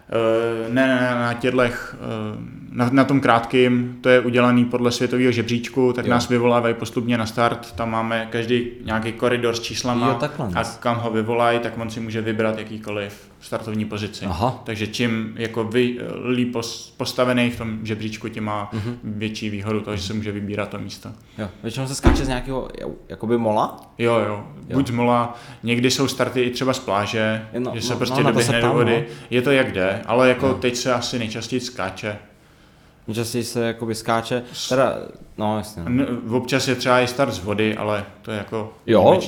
Speaker 2: Uh, ne, ne, na tědlech, uh, na, na tom krátkým, to je udělaný podle světového žebříčku, tak
Speaker 1: Jo.
Speaker 2: nás vyvolávají postupně na start, tam máme každý nějaký koridor s číslama
Speaker 1: Jo,
Speaker 2: a kam ho vyvolají, tak on si může vybrat jakýkoliv startovní pozici.
Speaker 1: Aha.
Speaker 2: Takže čím jako vy, líp pos- postavený v tom žebříčku, tím má
Speaker 1: Mhm.
Speaker 2: mm-hmm. větší výhodu toho, že se může vybírat to místo.
Speaker 1: Jo. Většinou se skáče z nějakého jo, jakoby mola?
Speaker 2: Jo, jo,
Speaker 1: Jo.
Speaker 2: buď z mola, někdy jsou starty i třeba z pláže,
Speaker 1: No,
Speaker 2: že se
Speaker 1: no,
Speaker 2: prostě
Speaker 1: no,
Speaker 2: doběhne do vody.
Speaker 1: no.
Speaker 2: Je to jak jde, ale jako
Speaker 1: Jo.
Speaker 2: teď se asi nejčastěji skáče.
Speaker 1: Častěji se jakoby skáče, teda, no jasně. No.
Speaker 2: Občas je třeba i start z vody, ale to je jako
Speaker 1: Jo?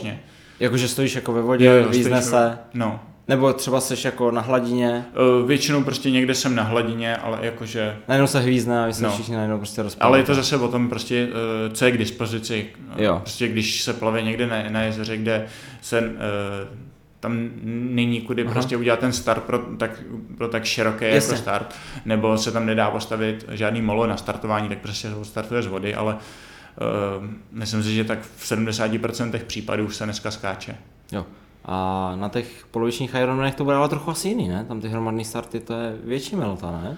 Speaker 1: Jakože stojíš jako ve vodě,
Speaker 2: Jo, jo,
Speaker 1: význe
Speaker 2: stojíš-
Speaker 1: se,
Speaker 2: No,
Speaker 1: nebo třeba seš jako na hladině,
Speaker 2: E, většinou prostě někde jsem na hladině, ale jakože...
Speaker 1: najednou se hvízne a vy se
Speaker 2: No.
Speaker 1: všichni najednou prostě rozpadají.
Speaker 2: Ale je to zase o tom prostě, e, co je k dispozici.
Speaker 1: Jo.
Speaker 2: Prostě když se plave někde na, na jezeře, kde se e, tam není kudy
Speaker 1: Aha.
Speaker 2: prostě udělat ten start pro tak, pro tak široký
Speaker 1: Jasně.
Speaker 2: jako start, nebo se tam nedá postavit žádný molo na startování, tak prostě se startuje z vody, ale uh, myslím si, že tak v 70% případů se dneska skáče.
Speaker 1: Jo. A na těch polovičních Ironmanech to bude ale trochu asi jiný, ne? Tam ty hromadné starty, to je větší melta, ne?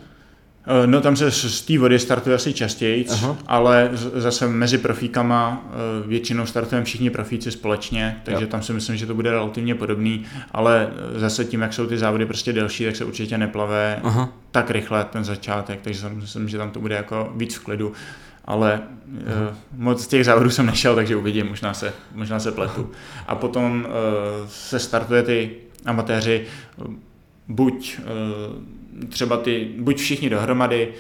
Speaker 2: Eh, No tam se z té vody startuje asi častěji, ale zase mezi profíkama eh, většinou startujeme všichni profíci společně, takže
Speaker 1: Jo.
Speaker 2: tam si myslím, že to bude relativně podobný, ale eh, zase tím, jak jsou ty závody prostě delší, tak se určitě neplave
Speaker 1: Aha.
Speaker 2: tak rychle ten začátek, takže si myslím, že tam to bude jako víc v klidu. Ale uh, moc z těch závodů jsem nešel, takže uvidím, možná se, možná se pletu. A potom uh, se startuje ty amatéři, eh, buď uh, třeba ty, buď všichni dohromady,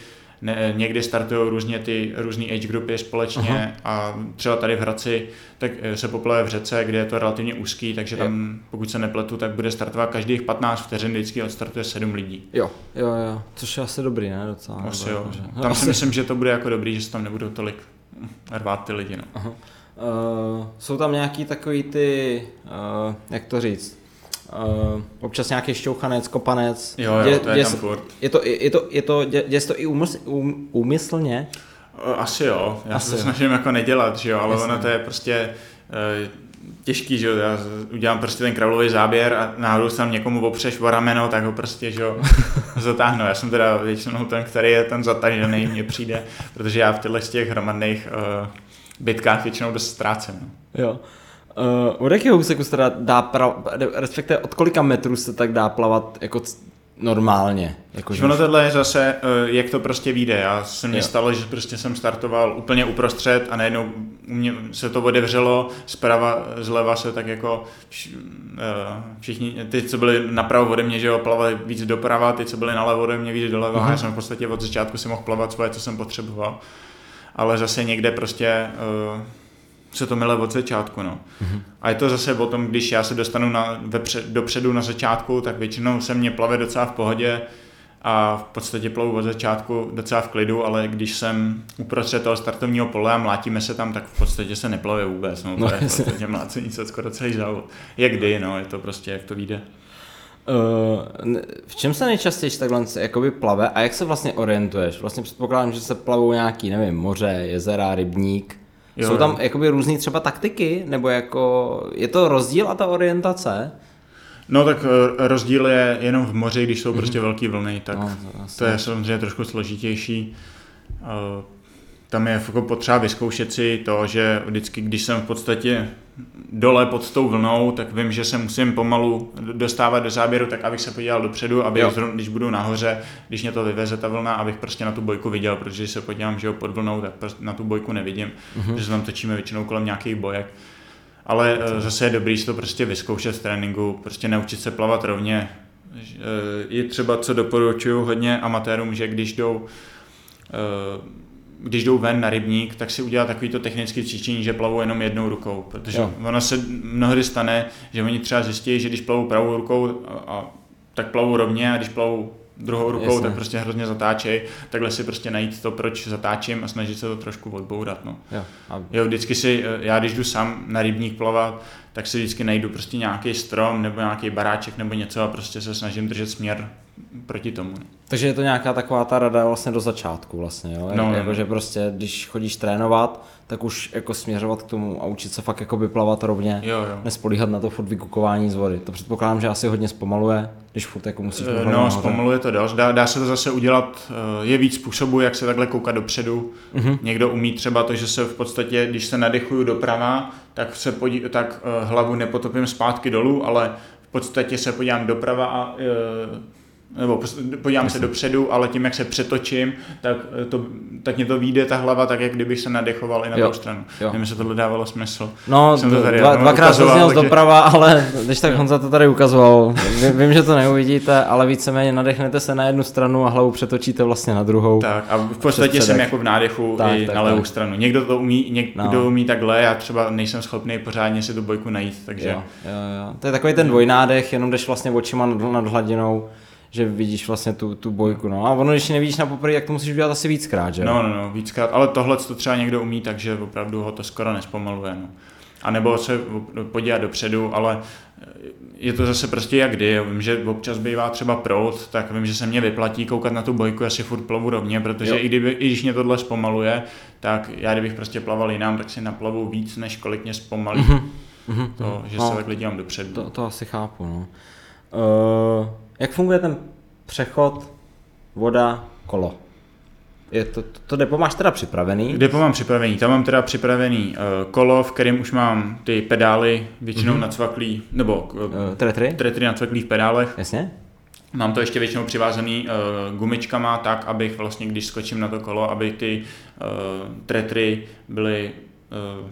Speaker 2: ne, někdy startují různě ty různé age grupy společně
Speaker 1: Aha.
Speaker 2: a třeba tady v Hradci tak eh, se poplave v řece, kde je to relativně úzký, takže tam, pokud se nepletu, tak bude startovat každých 15 vteřin, vždycky odstartuje 7 lidí.
Speaker 1: Jo, jo, jo, což je asi dobrý, ne? Docela.
Speaker 2: Asi jo.
Speaker 1: jakože-
Speaker 2: Tam
Speaker 1: asi-
Speaker 2: si myslím, že to bude jako dobrý, že se tam nebudou tolik rvát ty lidi. No.
Speaker 1: Uh, jsou tam nějaký takový ty, uh, jak to říct, Uh, občas nějaký šťouchanec, kopanec.
Speaker 2: Jo, jo, to je
Speaker 1: děje
Speaker 2: tam furt.
Speaker 1: Je to, je to, je to, dě, to i úmysl, um, úmyslně?
Speaker 2: Eh, Asi jo, já
Speaker 1: Asi
Speaker 2: se to
Speaker 1: jo.
Speaker 2: snažím jako nedělat, že jo, ale
Speaker 1: Jasně.
Speaker 2: ono to je prostě eh, těžký, že jo, já udělám prostě ten kravlový záběr a náhodou se tam někomu opřeš o rameno, tak ho prostě, že jo, zatáhnu. Já jsem teda většinou ten, který je ten zatažený, mně přijde, protože já v těchto těch hromadných uh, bitkách většinou dost ztrácím. no.
Speaker 1: Jo. Uh, od jakého úseku se dá, respektive od kolika metrů se tak dá plavat jako c- normálně? Jako,
Speaker 2: ono tohle je zase, eh, jak to prostě vyjde. Já se mně stalo, že prostě jsem startoval úplně uprostřed a najednou u mě se to otevřelo, zprava, zleva se tak jako eh, všichni, ty, co byli napravo ode mě, že jo, plavali víc doprava, ty, co byli nalevo ode mě, víc doleva.
Speaker 1: Mhm.
Speaker 2: Já jsem v podstatě od začátku si mohl plavat svoje, co jsem potřeboval. Ale zase někde prostě se to mile od začátku, no.
Speaker 1: Mhm.
Speaker 2: A je to zase o tom, když já se dostanu na, vepře, dopředu na začátku, tak většinou se mě plave docela v pohodě a v podstatě plavu od začátku docela v klidu, ale když jsem uprostřed toho startovního pole a mlátíme se tam, tak v podstatě se neplave vůbec. No,
Speaker 1: No,
Speaker 2: to je v podstatě mlácení se skoro celý závod. Jak kdy, no, je to prostě, jak to vyjde.
Speaker 1: Uh, v čem se nejčastěji takhle se jakoby plave a jak se vlastně orientuješ? Vlastně předpokládám, že se plavou nějaký, nevím, moře, jezera, rybník.
Speaker 2: Jo,
Speaker 1: Jsou tam jakoby různý třeba taktiky? Nebo jako, je to rozdíl a ta orientace?
Speaker 2: No tak eh, rozdíl je jenom v moři, když jsou prostě velké vlny, tak
Speaker 1: No, to
Speaker 2: to je samozřejmě trošku složitější. Tam je jako potřeba vyzkoušet si to, že vždycky, když jsem v podstatě dole pod tou vlnou, tak vím, že se musím pomalu dostávat do záběru, tak abych se podíval dopředu, aby zrovna, když budu nahoře, když mě to vyveze ta vlna, abych prostě na tu bojku viděl, protože když se podívám, že jo, pod vlnou, tak prostě na tu bojku nevidím, mm-hmm. že se tam točíme většinou kolem nějakých bojek. Ale eh, zase je dobrý si to prostě vyzkoušet v tréninku, prostě naučit se plavat rovně. Eh, Je třeba, co doporučuju hodně amatérům, že když jdou eh, když jdou ven na rybník, tak si udělá takovýto technické cvičení, že plavou jenom jednou rukou, protože
Speaker 1: Jo.
Speaker 2: ono se mnohdy stane, že oni třeba zjistí, že když plavou pravou rukou, a, a, tak plavou rovně a když plavou druhou rukou,
Speaker 1: Jasně.
Speaker 2: Jasně. tak prostě hrozně zatáčej. Takhle si prostě najít to, proč zatáčím a snažit se to trošku odbourat. No.
Speaker 1: Jo. A,
Speaker 2: Jo, vždycky si, eh, já když jdu sám na rybník plavat, tak si vždycky najdu prostě nějaký strom nebo nějaký baráček nebo něco a prostě se snažím držet směr proti tomu.
Speaker 1: takže je to nějaká taková ta rada vlastně do začátku vlastně, jo?
Speaker 2: No, no,
Speaker 1: jako,
Speaker 2: no.
Speaker 1: že prostě, když chodíš trénovat, tak už jako směřovat k tomu a učit se fakt jakoby plavat rovně.
Speaker 2: Jo, jo.
Speaker 1: Nespolíhat na to furt vykukování z vody. To předpokládám, že asi hodně zpomaluje, když furt jako musíš
Speaker 2: Eh, No,
Speaker 1: nahoře.
Speaker 2: zpomaluje to dost. Dá, dá se to zase udělat, eh, je víc způsobů, jak se takhle koukat dopředu.
Speaker 1: Mhm.
Speaker 2: Někdo umí třeba to, že se v podstatě, když se nadechuju doprava, tak, se podí, tak eh, hlavu nepotopím zpátky dolů, ale v podstatě se podívám doprava a eh, nebo podívám se dopředu, ale tím, jak se přetočím, tak, eh, to, tak mě to vyjde ta hlava tak, jak kdybych se nadechoval i na
Speaker 1: Jo,
Speaker 2: druhou stranu.
Speaker 1: jo.
Speaker 2: Nevím, jestli tohle dávalo smysl.
Speaker 1: No,
Speaker 2: Jsem to tady
Speaker 1: dva, dvakrát se
Speaker 2: ukazoval,
Speaker 1: zněl z
Speaker 2: takže-
Speaker 1: doprava, ale když tak Honza to tady ukazoval. Vím, že to neuvidíte, ale víceméně nadechnete se na jednu stranu a hlavu přetočíte vlastně na druhou.
Speaker 2: Tak a v podstatě jsem jako v nádechu
Speaker 1: Tak,
Speaker 2: i
Speaker 1: tak,
Speaker 2: na levou
Speaker 1: tak.
Speaker 2: stranu. Někdo to umí, někdo
Speaker 1: No.
Speaker 2: umí takhle, já třeba nejsem schopný pořádně si tu bojku najít, takže
Speaker 1: Jo, jo, jo. To je takový ten dvojnádech, jenom jdeš vlastně očima nad, nad hladinou, že vidíš vlastně tu, tu bojku. No. A ono, když nevidíš na poprvé, jak to musíš udělat asi víckrát, že
Speaker 2: no, no, no, víckrát, ale tohle to třeba někdo umí, takže opravdu ho to skoro nespomaluje. No. A nebo se podívat dopředu, ale je to zase prostě jak kdy. Vím, že občas bývá třeba prout, tak vím, že se mě vyplatí koukat na tu bojku, asi furt plavu rovně, protože
Speaker 1: Jo.
Speaker 2: i, kdyby, i když mě tohle zpomaluje, tak já kdybych prostě plaval jinam, tak si naplavu víc, než kolik mě zpomalí.
Speaker 1: Mhm,
Speaker 2: To, že
Speaker 1: No.
Speaker 2: se takhle dívám dopředu.
Speaker 1: To, to asi chápu, no. Uh, jak funguje ten přechod voda, kolo? Je to, to, to depo máš teda připravený?
Speaker 2: Depo mám připravený, tam mám teda připravený uh, kolo, v kterém už mám ty pedály většinou mm-hmm. nacvaklý, nebo uh,
Speaker 1: tretry?
Speaker 2: tretry nacvaklý v pedálech.
Speaker 1: Jasně?
Speaker 2: Mám to ještě většinou přivázaný uh, gumičkama, tak abych vlastně, když skočím na to kolo, aby ty uh, tretry byly uh,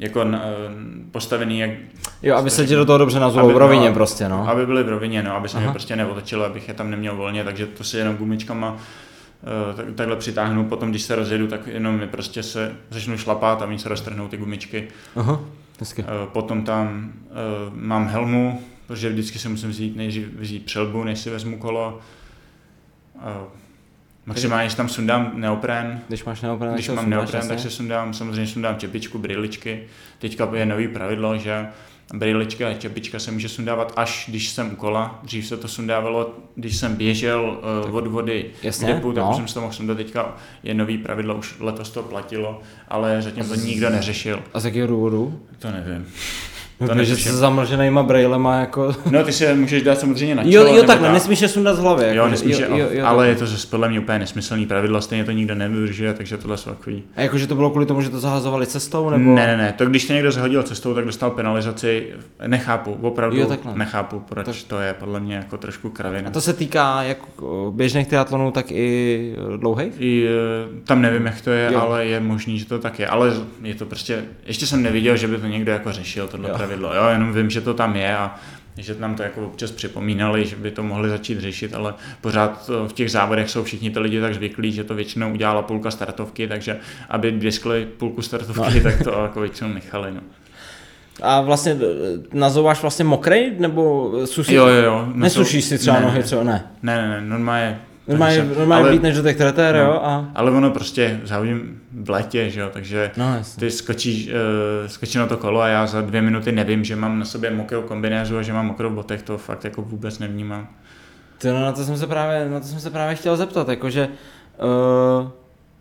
Speaker 2: jako uh, postavený, jak,
Speaker 1: Jo, aby se ti do toho dobře nazvalo v rovině
Speaker 2: no,
Speaker 1: prostě, no.
Speaker 2: aby byly v rovině, no, aby se
Speaker 1: Aha.
Speaker 2: mě prostě neotočilo, abych je tam neměl volně, takže to si jenom gumičkama uh, tak, takhle přitáhnu, potom když se rozjedu, tak jenom mi prostě se začnu šlapat a mi se roztrhnou ty gumičky.
Speaker 1: Aha, hezky.
Speaker 2: Uh, potom tam mám helmu, protože vždycky si musím vzít nejdřív vzít přelbu, než si vezmu kolo. Maximálně, že tam sundám neopren,
Speaker 1: Když máš neopren,
Speaker 2: když mám neopren, tak se sundám, samozřejmě sundám čepičku, brýličky. Teďka je nový pravidlo, že brýlička a čepička se může sundávat až když jsem u kola. Dřív se to sundávalo, když jsem běžel uh, od vody
Speaker 1: Jasně,
Speaker 2: depu, tak
Speaker 1: no.
Speaker 2: už jsem se to mohl sundat. Teďka je nový pravidlo, už letos to platilo, ale zatím to nikdo neřešil.
Speaker 1: A z jakého důvodu?
Speaker 2: To nevím.
Speaker 1: To
Speaker 2: To
Speaker 1: že
Speaker 2: netuším.
Speaker 1: se zamlženýma brejlema jako...
Speaker 2: No ty si je můžeš dát samozřejmě na
Speaker 1: Jo,
Speaker 2: čelo,
Speaker 1: jo,
Speaker 2: nebo
Speaker 1: takhle,
Speaker 2: tak.
Speaker 1: nesmíš je sundat z hlavy. Jako,
Speaker 2: Jo, nesmíš,
Speaker 1: jo, jo, jo,
Speaker 2: ale
Speaker 1: takhle.
Speaker 2: je to zase podle mě úplně nesmyslný pravidlo, stejně to nikdo nedodržuje, takže tohle jsou takový.
Speaker 1: A jakože to bylo kvůli tomu, že to zahazovali cestou, nebo...
Speaker 2: Ne, ne, ne, to když to někdo zahodil cestou, tak dostal penalizaci, nechápu, opravdu
Speaker 1: Jo, takhle.
Speaker 2: nechápu, proč
Speaker 1: Tak-
Speaker 2: to je podle mě jako trošku kravina.
Speaker 1: A to se týká jak běžných triatlonů, tak i eh, dlouhých?
Speaker 2: I, eh, tam nevím, jak to je,
Speaker 1: Jo.
Speaker 2: jo. ale je možný, že to tak je. Ale je to prostě, ještě jsem neviděl, že by to někdo jako řešil, tohle
Speaker 1: Jo.
Speaker 2: jo. Pravidlo. Jo, jenom vím, že to tam je a že nám to jako občas připomínali, že by to mohli začít řešit, ale pořád to v těch závodech jsou všichni ty lidi tak zvyklí, že to většinou udělala půlka startovky, takže aby diskli půlku startovky, no. tak to jako většinou nechali. No.
Speaker 1: A vlastně eh, nazouváš vlastně mokrej, nebo suší?
Speaker 2: Jo, jo, jo. No
Speaker 1: Nesušíš si třeba
Speaker 2: ne,
Speaker 1: nohy, třeba ne.
Speaker 2: Ne, ne, ne, normálně.
Speaker 1: Normálně,
Speaker 2: takže
Speaker 1: normálně
Speaker 2: ale-
Speaker 1: vlítneš do těch tretér,
Speaker 2: no.
Speaker 1: jo? A...
Speaker 2: Ale ono prostě závodím v létě, že jo, takže
Speaker 1: No,
Speaker 2: ty skočíš, uh, skočí na to kolo a já za dvě minuty nevím, že mám na sobě mokrou kombinézu a že mám mokrou botech, to fakt jako vůbec nevnímám.
Speaker 1: Ty, no, na to jsem se právě, na to jsem se právě chtěl zeptat, jakože uh,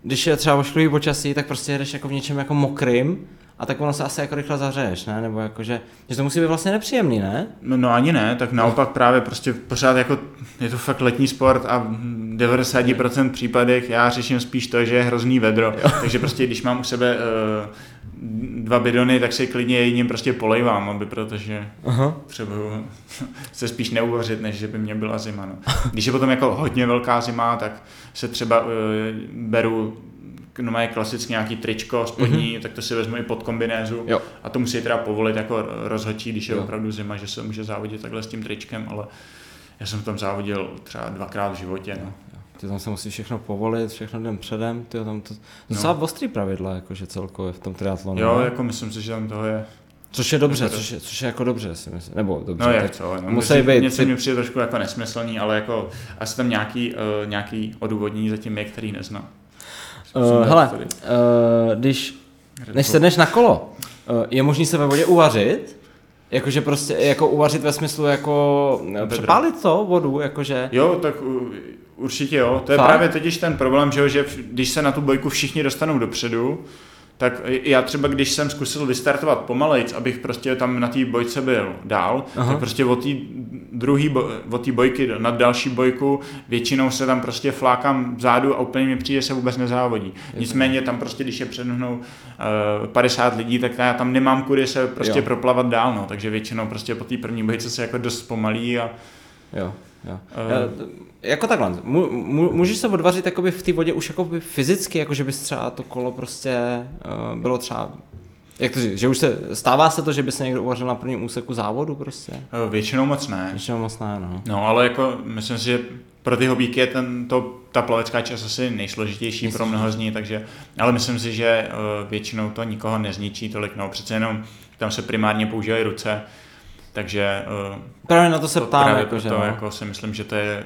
Speaker 1: když je třeba ošklivý počasí, tak prostě jedeš jako v něčem jako mokrým a tak ono se asi jako rychle zahřeješ, ne? Nebo jakože, že to musí být vlastně nepříjemný, ne?
Speaker 2: No, no ani ne, tak naopak právě prostě pořád jako je to fakt letní sport a v 90% případech já řeším spíš to, že je hrozný vedro, takže prostě když mám u sebe uh, dva bidony, tak si klidně jedním prostě polejvám, aby protože
Speaker 1: Aha.
Speaker 2: třeba se spíš neuvařit, než že by mě byla zima. No. Když je potom jako hodně velká zima, tak se třeba uh, beru no má klasicky nějaký tričko spodní, mm-hmm. tak to si vezmu i pod kombinézu
Speaker 1: Jo.
Speaker 2: a to musí teda povolit jako rozhodčí, když je
Speaker 1: Jo.
Speaker 2: opravdu zima, že se může závodit takhle s tím tričkem, ale já jsem v tom závodil třeba dvakrát v životě. No.
Speaker 1: Ty tam se musí všechno povolit, všechno den předem, ty tam to, docela no. ostrý pravidla, jakože celkově v tom triatlonu.
Speaker 2: Jo,
Speaker 1: ne?
Speaker 2: jako myslím si, že tam toho je.
Speaker 1: Což je dobře, což je, což je jako dobře, si myslím. Nebo dobře,
Speaker 2: No jak co, no,
Speaker 1: musí být
Speaker 2: něco
Speaker 1: ty-
Speaker 2: mi přijde trošku jako nesmyslný, ale jako asi tam nějaký, uh, nějaký odůvodnění zatím je, který neznám.
Speaker 1: Uh, hele, uh, když, než sedneš na kolo, uh, je možný se ve vodě uvařit? Jakože prostě, jako uvařit ve smyslu jako
Speaker 2: Vedro.
Speaker 1: přepálit to, vodu, jakože...
Speaker 2: Jo, tak určitě jo. To je
Speaker 1: Fakt?
Speaker 2: právě totiž ten problém, že, jo, že když se na tu bojku všichni dostanou dopředu, tak já třeba, když jsem zkusil vystartovat pomalejc, abych prostě tam na té bojce byl dál,
Speaker 1: Aha.
Speaker 2: Tak prostě od té druhý, bo, od té bojky na další bojku většinou se tam prostě flákám vzadu a úplně mi přijde, že se vůbec nezávodí. Nicméně tam prostě, když je před mnou uh, 50 lidí, tak já tam nemám kudy se prostě
Speaker 1: jo.
Speaker 2: proplavat dál, no. takže většinou prostě po té první bojce se jako dost pomalí a
Speaker 1: Jo, jo. Uh, jako takhle, mu, mu, můžeš se odvařit jakoby v té vodě už jakoby fyzicky, jako že bys třeba to kolo prostě uh, bylo třeba, jak to říct, že už se, stává se to, že by se někdo uvařil na prvním úseku závodu prostě?
Speaker 2: eh, většinou moc ne.
Speaker 1: Většinou moc ne, no.
Speaker 2: No, ale jako myslím si, že pro ty hobíky je ten, to, ta plavecká část asi nejsložitější pro mnoho z ní, takže, ale myslím si, že většinou to nikoho nezničí tolik, no přece jenom tam se primárně používají ruce, takže uh,
Speaker 1: Právě na to se ptám,
Speaker 2: právě
Speaker 1: jako, že
Speaker 2: proto
Speaker 1: no.
Speaker 2: jako si myslím, že to je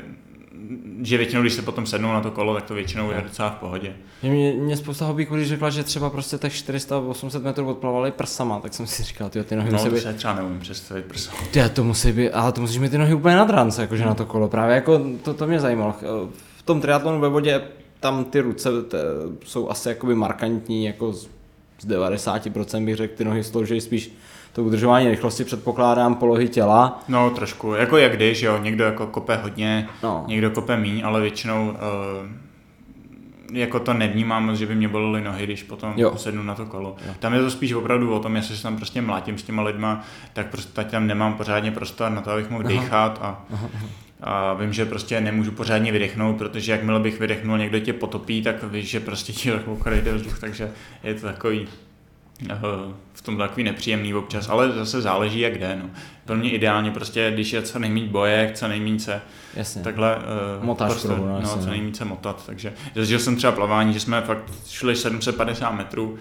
Speaker 2: že většinou, když se potom sednou na to kolo, tak to většinou je docela v pohodě.
Speaker 1: Mě, mě spousta hobíků, když řekla, že třeba prostě tak 400-800 metrů odplavali prsama, tak jsem si říkal, tyjo, ty nohy
Speaker 2: No,
Speaker 1: musí
Speaker 2: to
Speaker 1: být...
Speaker 2: se třeba neumím představit, prostě.
Speaker 1: Tyjo, to musí být, ale to musíš mít ty nohy úplně nad rance, jakože na to kolo. Právě jako to, to mě zajímalo. V tom triatlonu ve vodě tam ty ruce te, jsou asi jakoby markantní, jako z, z 90% bych řekl, ty nohy slouží spíš to udržování rychlosti, předpokládám, polohy těla.
Speaker 2: No trošku, jako jak když, jo, někdo jako kope hodně,
Speaker 1: No.
Speaker 2: někdo kope míň, ale většinou uh, jako to nevnímám moc, že by mě bolely nohy, když potom
Speaker 1: Jo.
Speaker 2: sednu na to kolo.
Speaker 1: Jo.
Speaker 2: Tam je to spíš opravdu o tom, jestli se tam prostě mlátím s těma lidma, tak prostě tam nemám pořádně prostor na to, abych mohl dýchat a, a vím, že prostě nemůžu pořádně vydechnout, protože jakmile bych vydechnul, někdo tě potopí, tak víš, že prostě ti jde vzduch, takže je to takový v tom takový nepříjemný občas, ale zase záleží jak jde. No. Pro mě ideálně prostě, když je co nejméně bojek, co nejméně se
Speaker 1: Jasně.
Speaker 2: takhle uh,
Speaker 1: Motáš kruhu, no,
Speaker 2: no,
Speaker 1: jasně,
Speaker 2: co
Speaker 1: no.
Speaker 2: nejméně se motat. Takže zažil jsem třeba plavání, že jsme fakt šli 750 metrů uh,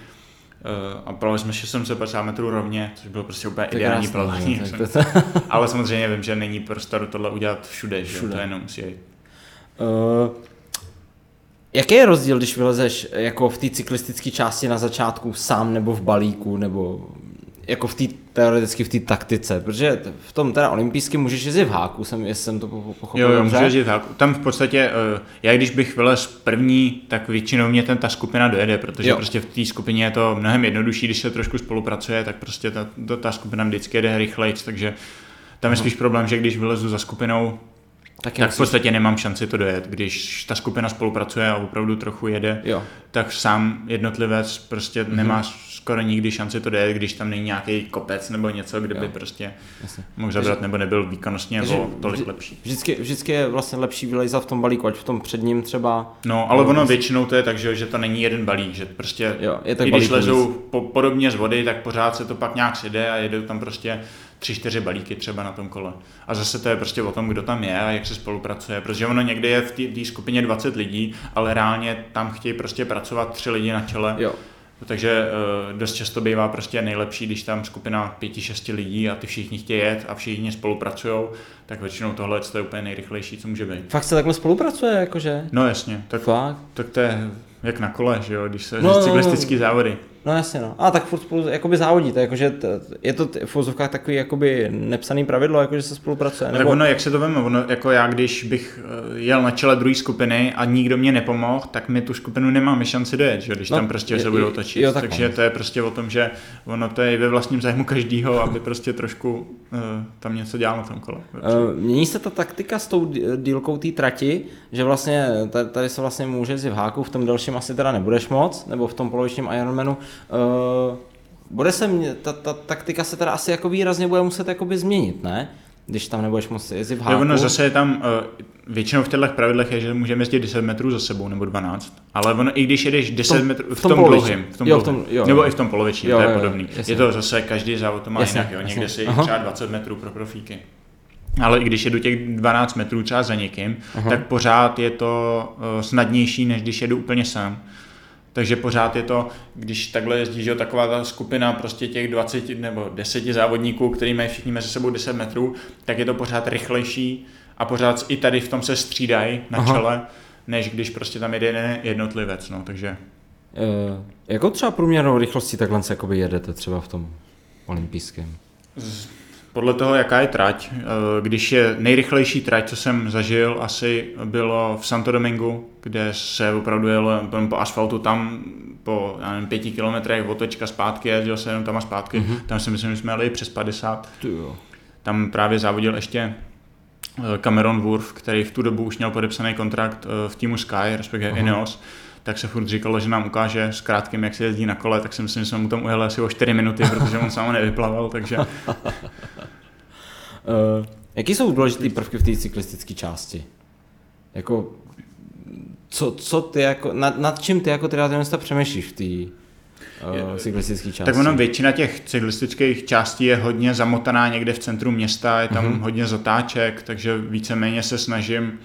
Speaker 2: a plavili jsme 750 metrů rovně, což bylo prostě úplně
Speaker 1: To je
Speaker 2: ideální
Speaker 1: krásný,
Speaker 2: plavání.
Speaker 1: no, tak
Speaker 2: jsem-
Speaker 1: to-
Speaker 2: Ale samozřejmě vím, že není prostoru tohle udělat všude, že
Speaker 1: Všude.
Speaker 2: to jenom musí jít.
Speaker 1: Uh, Jaký je rozdíl, když vylezeš jako v té cyklistické části na začátku sám nebo v balíku, nebo jako v té teoreticky v té taktice, protože v tom teda olympijském můžeš jezdit v háku, jsem, jestli jsem to pochopil
Speaker 2: Jo, jo, můžeš jezdit v háku. Tam v podstatě, eh, já když bych vylez první, tak většinou mě ten, ta skupina dojede, protože
Speaker 1: jo.
Speaker 2: prostě v té skupině je to mnohem jednodušší, když se trošku spolupracuje, tak prostě ta, ta, ta skupina vždycky jede rychleji, takže tam je spíš problém, že když vylezu za skupinou,
Speaker 1: Tak,
Speaker 2: tak v podstatě nemám šanci to dojet. Když ta skupina spolupracuje a opravdu trochu jede,
Speaker 1: Jo.
Speaker 2: tak sám jednotlivec prostě mm-hmm. nemá skoro nikdy šanci to dojet, když tam není nějaký kopec nebo něco, kde by
Speaker 1: Jo.
Speaker 2: prostě
Speaker 1: Jasně.
Speaker 2: mohl zabrat nebo nebyl výkonnostně
Speaker 1: Takže
Speaker 2: o tolik
Speaker 1: vždy-
Speaker 2: lepší.
Speaker 1: Vždycky, vždycky je vlastně lepší vylejzat v tom balíku, ať v tom předním třeba.
Speaker 2: No, ale
Speaker 1: No,
Speaker 2: ono většinou to je tak, že, že to není jeden balík, že prostě
Speaker 1: Jo, je tak
Speaker 2: i když lezou po, podobně z vody, tak pořád se to pak nějak sjede a jedou tam prostě tři, čtyři balíky třeba na tom kole. A zase to je prostě o tom, kdo tam je a jak se spolupracuje, protože ono někdy je v té- skupině 20 lidí, ale reálně tam chtějí prostě pracovat tři lidi na čele.
Speaker 1: Jo.
Speaker 2: Takže uh, dost často bývá prostě nejlepší, když tam skupina pěti, šesti lidí a ty všichni chtějí jet a všichni spolupracují, tak většinou tohle je úplně nejrychlejší, co může být.
Speaker 1: Fakt se takhle spolupracuje, jakože?
Speaker 2: No jasně, tak,
Speaker 1: Fakt?
Speaker 2: tak to je jak na kole, že jo, když se
Speaker 1: No,
Speaker 2: no,
Speaker 1: no,
Speaker 2: cyklistický závody.
Speaker 1: No jasně, no. A tak furt spolu jakoby závodíte, jakože t- je to t- v vozovkách takový jakoby nepsaný pravidlo, jakože se spolupracuje,
Speaker 2: Nebo... Tak ono, jak se to veme, ono, jako já, když bych eh, jel na čele druhé skupiny a nikdo mě nepomohl, tak mi tu skupinu nemáme šanci dojet, že? když
Speaker 1: No,
Speaker 2: no, tam prostě
Speaker 1: je-
Speaker 2: se budou točit.
Speaker 1: jo, takhle.
Speaker 2: Takže to je prostě o tom, že ono to je i ve vlastním zájmu každýho, aby prostě trošku uh, tam něco dělal na tom kole.
Speaker 1: Uh, mění se ta taktika s tou dí- dílkou té trati, že vlastně ta- tady se vlastně může v háku, v tom dalším asi teda nebudeš moc, nebo v tom polovičním Ironmanu. Uh, bude se, mě, ta, ta taktika se teda asi jako výrazně bude muset jakoby změnit, ne? Když tam nebudeš moc jezdit v
Speaker 2: Jo,
Speaker 1: háku.
Speaker 2: ono zase je tam, uh, většinou v těchto pravidlech je, že můžeme jezdit 10 metrů za sebou, nebo 12. Ale ono, i když jedeš 10
Speaker 1: tom-
Speaker 2: metrů, v,
Speaker 1: tom
Speaker 2: tom,
Speaker 1: polovičním.
Speaker 2: dlouhým, v tom
Speaker 1: Jo, v
Speaker 2: dlouhým,
Speaker 1: tom- jo,
Speaker 2: nebo
Speaker 1: jo.
Speaker 2: i v tom polovičním,
Speaker 1: Jo,
Speaker 2: to je
Speaker 1: jo,
Speaker 2: podobný.
Speaker 1: jasně.
Speaker 2: Je to zase, každý závod to má
Speaker 1: Jasně,
Speaker 2: jinak, jo. někde
Speaker 1: jasně.
Speaker 2: si
Speaker 1: Aha.
Speaker 2: třeba 20 metrů pro profíky. Ale i když jedu těch 12 metrů třeba za někým,
Speaker 1: Aha.
Speaker 2: tak pořád je to uh, snadnější, než když jedu úplně sám. Takže pořád je to, když takhle jezdí, že taková ta skupina prostě těch 20 nebo 10 závodníků, který mají všichni mezi sebou 10 metrů, tak je to pořád rychlejší a pořád i tady v tom se střídají na
Speaker 1: Aha.
Speaker 2: čele, než když prostě tam jede jeden jednotlivec, no, takže
Speaker 1: Uh, jako třeba průměrnou rychlostí takhle se jakoby jedete třeba v tom olympijském?
Speaker 2: z- podle toho, jaká je trať, eh, když je nejrychlejší trať, co jsem zažil, asi bylo v Santo Domingu, kde se opravdu jel po asfaltu tam po já nevím, pěti kilometrech otočka zpátky, jezdil se jenom tam a zpátky,
Speaker 1: Mhm.
Speaker 2: mm-hmm. tam si myslím, že jsme jeli přes 50.
Speaker 1: Ty jo.
Speaker 2: Tam právě závodil ještě eh, Cameron Wurf, který v tu dobu už měl podepsaný kontrakt eh, v týmu Sky, respektive
Speaker 1: Aha.
Speaker 2: Ineos, tak se furt říkalo, že nám ukáže s krátkým, jak se jezdí na kole, tak si myslím, že jsme mu tam ujeli asi o 4 minuty, protože on sám nevyplaval, takže
Speaker 1: Uh, jaký jsou důležité prvky v té cyklistické části? Jako, co, co ty jako, nad, nad čím ty jako triatlonista přemýšlíš v té uh, cyklistické části?
Speaker 2: Tak ono většina těch cyklistických částí je hodně zamotaná někde v centru města, je tam
Speaker 1: Mhm.
Speaker 2: mm-hmm. hodně zatáček, takže víceméně se snažím,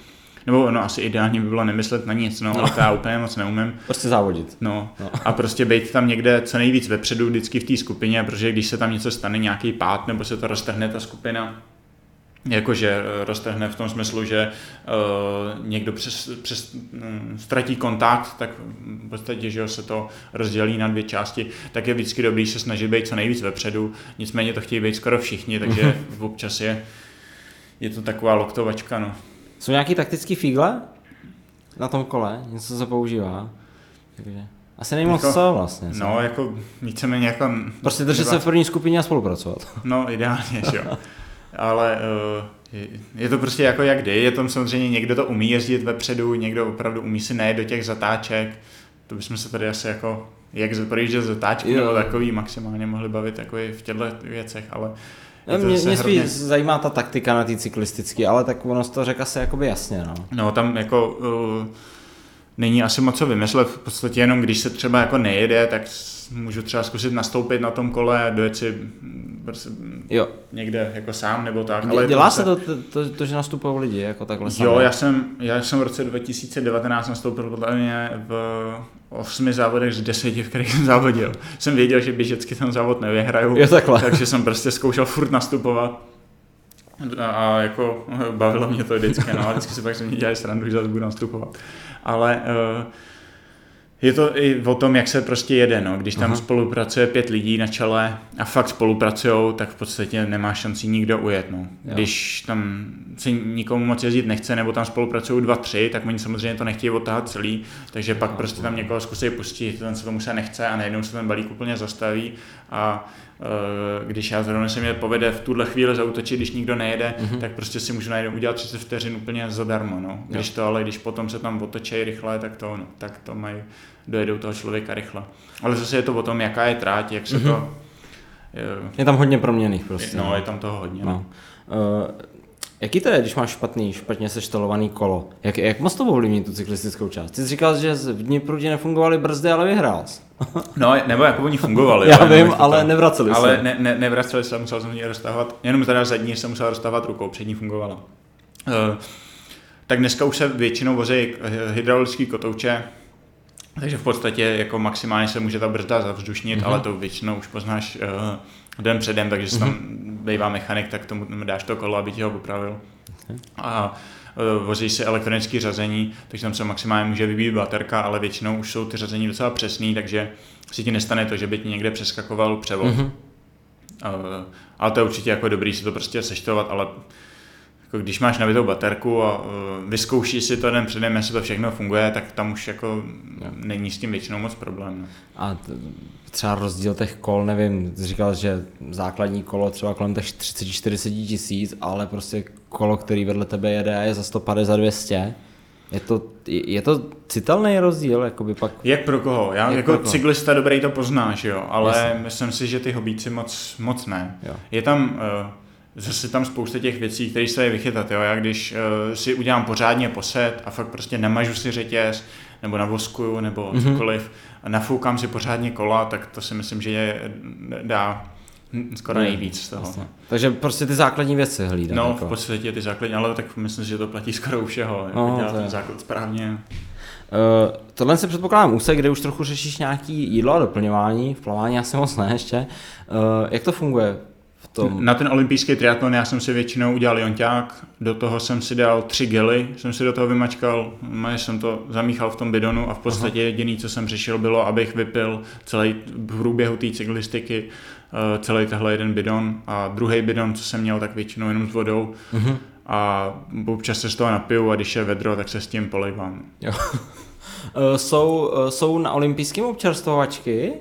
Speaker 2: nebo no asi ideálně by bylo nemyslet na nic, no, ale to já úplně moc neumím.
Speaker 1: Prostě závodit.
Speaker 2: No,
Speaker 1: No.
Speaker 2: a prostě být tam někde co nejvíc vepředu vždycky v té skupině, protože když se tam něco stane, nějaký pád, nebo se to roztrhne ta skupina, jakože eh, roztrhne v tom smyslu, že uh, někdo přes, přes um, ztratí kontakt, tak v podstatě, že se to rozdělí na dvě části, tak je vždycky dobrý se snažit být co nejvíc vepředu, nicméně to chtějí být skoro všichni, takže občas je, je to taková loktovačka, no.
Speaker 1: Jsou nějaký taktický fígle na tom kole? Něco se používá? Takže asi nevím moc
Speaker 2: Jako-
Speaker 1: co vlastně. co?
Speaker 2: No, jako víceméně jako...
Speaker 1: Prostě držet se v první skupině a spolupracovat.
Speaker 2: No, ideálně, že jo. Ale uh, je, to prostě jako jak kdy, je tam samozřejmě někdo to umí jezdit vepředu, někdo opravdu umí si nejet do těch zatáček, to bychom se tady asi jako, jak z- projíždět zatáčky
Speaker 1: Jo.
Speaker 2: nebo takový maximálně mohli bavit jako i v těchto věcech, ale je to
Speaker 1: Mě, mě spíš
Speaker 2: hrozně-
Speaker 1: zajímá ta taktika na té cyklistické, ale tak ono to řekl asi jakoby jasně, no.
Speaker 2: No, tam jako uh, není asi moc co vymyslet, v podstatě jenom když se třeba jako nejede, tak můžu třeba zkusit nastoupit na tom kole a dojet si mm, prostě
Speaker 1: Jo,
Speaker 2: někde jako sám nebo tak.
Speaker 1: Dě-
Speaker 2: ale
Speaker 1: dělá se to, to, to, to, že nastupují lidi jako takhle sami?
Speaker 2: Jo, já jsem, já jsem v roce 2019 nastoupil podle mě v osmi závodech z deseti, v kterých jsem závodil. Jsem věděl, že běžecky ten závod nevyhraju,
Speaker 1: Jo, takhle.
Speaker 2: takže jsem prostě zkoušel furt nastupovat. A jako bavilo mě to vždycky, no a vždycky si pak se mě dělali srandu, že zase budu nastupovat. Ale uh, je to i o tom, jak se prostě jede, no. Když tam Aha. spolupracuje pět lidí na čele a fakt spolupracují, tak v podstatě nemá šanci nikdo ujet, no. Když tam si nikomu moc jezdit nechce, nebo tam spolupracují dva, tři, tak oni samozřejmě to nechtějí odtáhat celý, takže pak no, prostě tam někoho zkusí pustit, ten se tomu se nechce a najednou se ten balík úplně zastaví a když já zrovna se mě povede v tuhle chvíli zautočit, když nikdo nejede, mm-hmm. tak prostě si můžu najít udělat 30 vteřin úplně zadarmo. No. Když to ale, když potom se tam otočí rychle, tak to, no, tak to mají, dojedou toho člověka rychle. Ale zase je to o tom, jaká je tráť, jak se mm-hmm. to...
Speaker 1: Je, je tam hodně proměných prostě.
Speaker 2: No, no, je tam toho hodně. No.
Speaker 1: No. Uh, Jaký to je, když máš špatný, špatně seštelovaný kolo? Jak, jak moc to ovlivní tu cyklistickou část? Ty jsi říkal, že v Dnipru nefungovaly brzdy, ale vyhrál jsi.
Speaker 2: no, nebo jako oni fungovali.
Speaker 1: Já vím, ale tam, nevraceli
Speaker 2: se. Ale ne, ne, nevraceli se, musel jsem ji roztahovat, jenom teda zadní jsem musel roztahovat rukou, přední fungovala. Uh, tak dneska už se většinou vozí hydraulický kotouče, takže v podstatě jako maximálně se může ta brzda zavzdušnit, mm-hmm. ale to většinou už poznáš uh, den předem, takže mm-hmm. tam mhm. bývá mechanik, tak tomu dáš to kolo, aby ti ho opravil. Okay. A uh, vozí si elektronické řazení, takže tam se maximálně může vybít baterka, ale většinou už jsou ty řazení docela přesný, takže si ti nestane to, že by ti někde přeskakoval převod. Mm-hmm. Ale to je určitě jako dobrý si to prostě seštovat, ale jako když máš nabitou baterku a uh, vyzkoušíš si to den předem, jestli to všechno funguje, tak tam už jako no. není s tím většinou moc problém. No.
Speaker 1: A t- třeba rozdíl těch kol, nevím, jsi říkal, že základní kolo třeba kolem těch 30-40 tisíc, ale prostě kolo, který vedle tebe jede je za 150 za 200. Je to, je to citelný rozdíl, jakoby pak...
Speaker 2: Jak pro koho? Já Jak jako cyklista dobrý to poznáš, jo, ale Jasně. myslím si, že ty hobíci moc, moc ne. Jo. Je tam... Uh, zase tam spousta těch věcí, které se je vychytat. Jo? Já když uh, si udělám pořádně poset a fakt prostě nemažu si řetěz, nebo navoskuju, nebo mm-hmm. cokoliv, a nafoukám si pořádně kola, tak to si myslím, že je dá skoro nejvíc z toho. Vlastně.
Speaker 1: Takže prostě ty základní věci hlídá.
Speaker 2: No, jako. v podstatě ty základní, ale tak myslím, že to platí skoro u všeho. Jako no, dělat ten základ správně.
Speaker 1: Uh, tohle se předpokládám úsek, kde už trochu řešíš nějaký jídlo a doplňování, v plavání asi moc ne ještě. Uh, jak to funguje?
Speaker 2: Tom. Na ten olympijský triatlon já jsem si většinou udělal jonťák, do toho jsem si dal tři gely, jsem si do toho vymačkal, jsem to zamíchal v tom bidonu a v podstatě jediný, co jsem řešil, bylo, abych vypil celý v průběhu té cyklistiky uh, celý tehle jeden bidon a druhý bidon, co jsem měl, tak většinou jenom s vodou. Uh-huh. A občas se z toho napiju a když je vedro, tak se s tím polivám. Jo.
Speaker 1: uh, jsou, uh, jsou na olympijském občerstvovačky?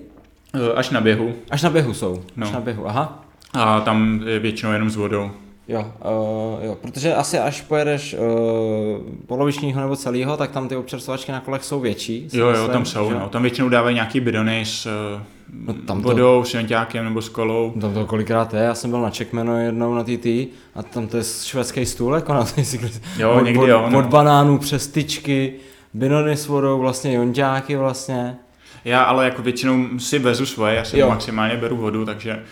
Speaker 2: Až na běhu.
Speaker 1: Až na běhu jsou. No. Až na běhu, aha.
Speaker 2: A tam je většinou jenom s vodou.
Speaker 1: Jo, uh, jo, protože asi až pojedeš uh, polovičního nebo celého, tak tam ty občerstvovačky na kolech jsou větší.
Speaker 2: Jo, jo, tam jsou, že? no. Tam většinou dávají nějaký bidony s uh, no, tam vodou, to, s jonťákem nebo s kolou.
Speaker 1: Tam to kolikrát je, já jsem byl na Checkmanu jednou na TT a tam to je švédský stůl, jako na ty
Speaker 2: Jo, od, někdy jo.
Speaker 1: No. Od banánů přes tyčky, bidony s vodou, vlastně jonťáky vlastně.
Speaker 2: Já ale jako většinou si vezu svoje, já si maximálně beru vodu, takže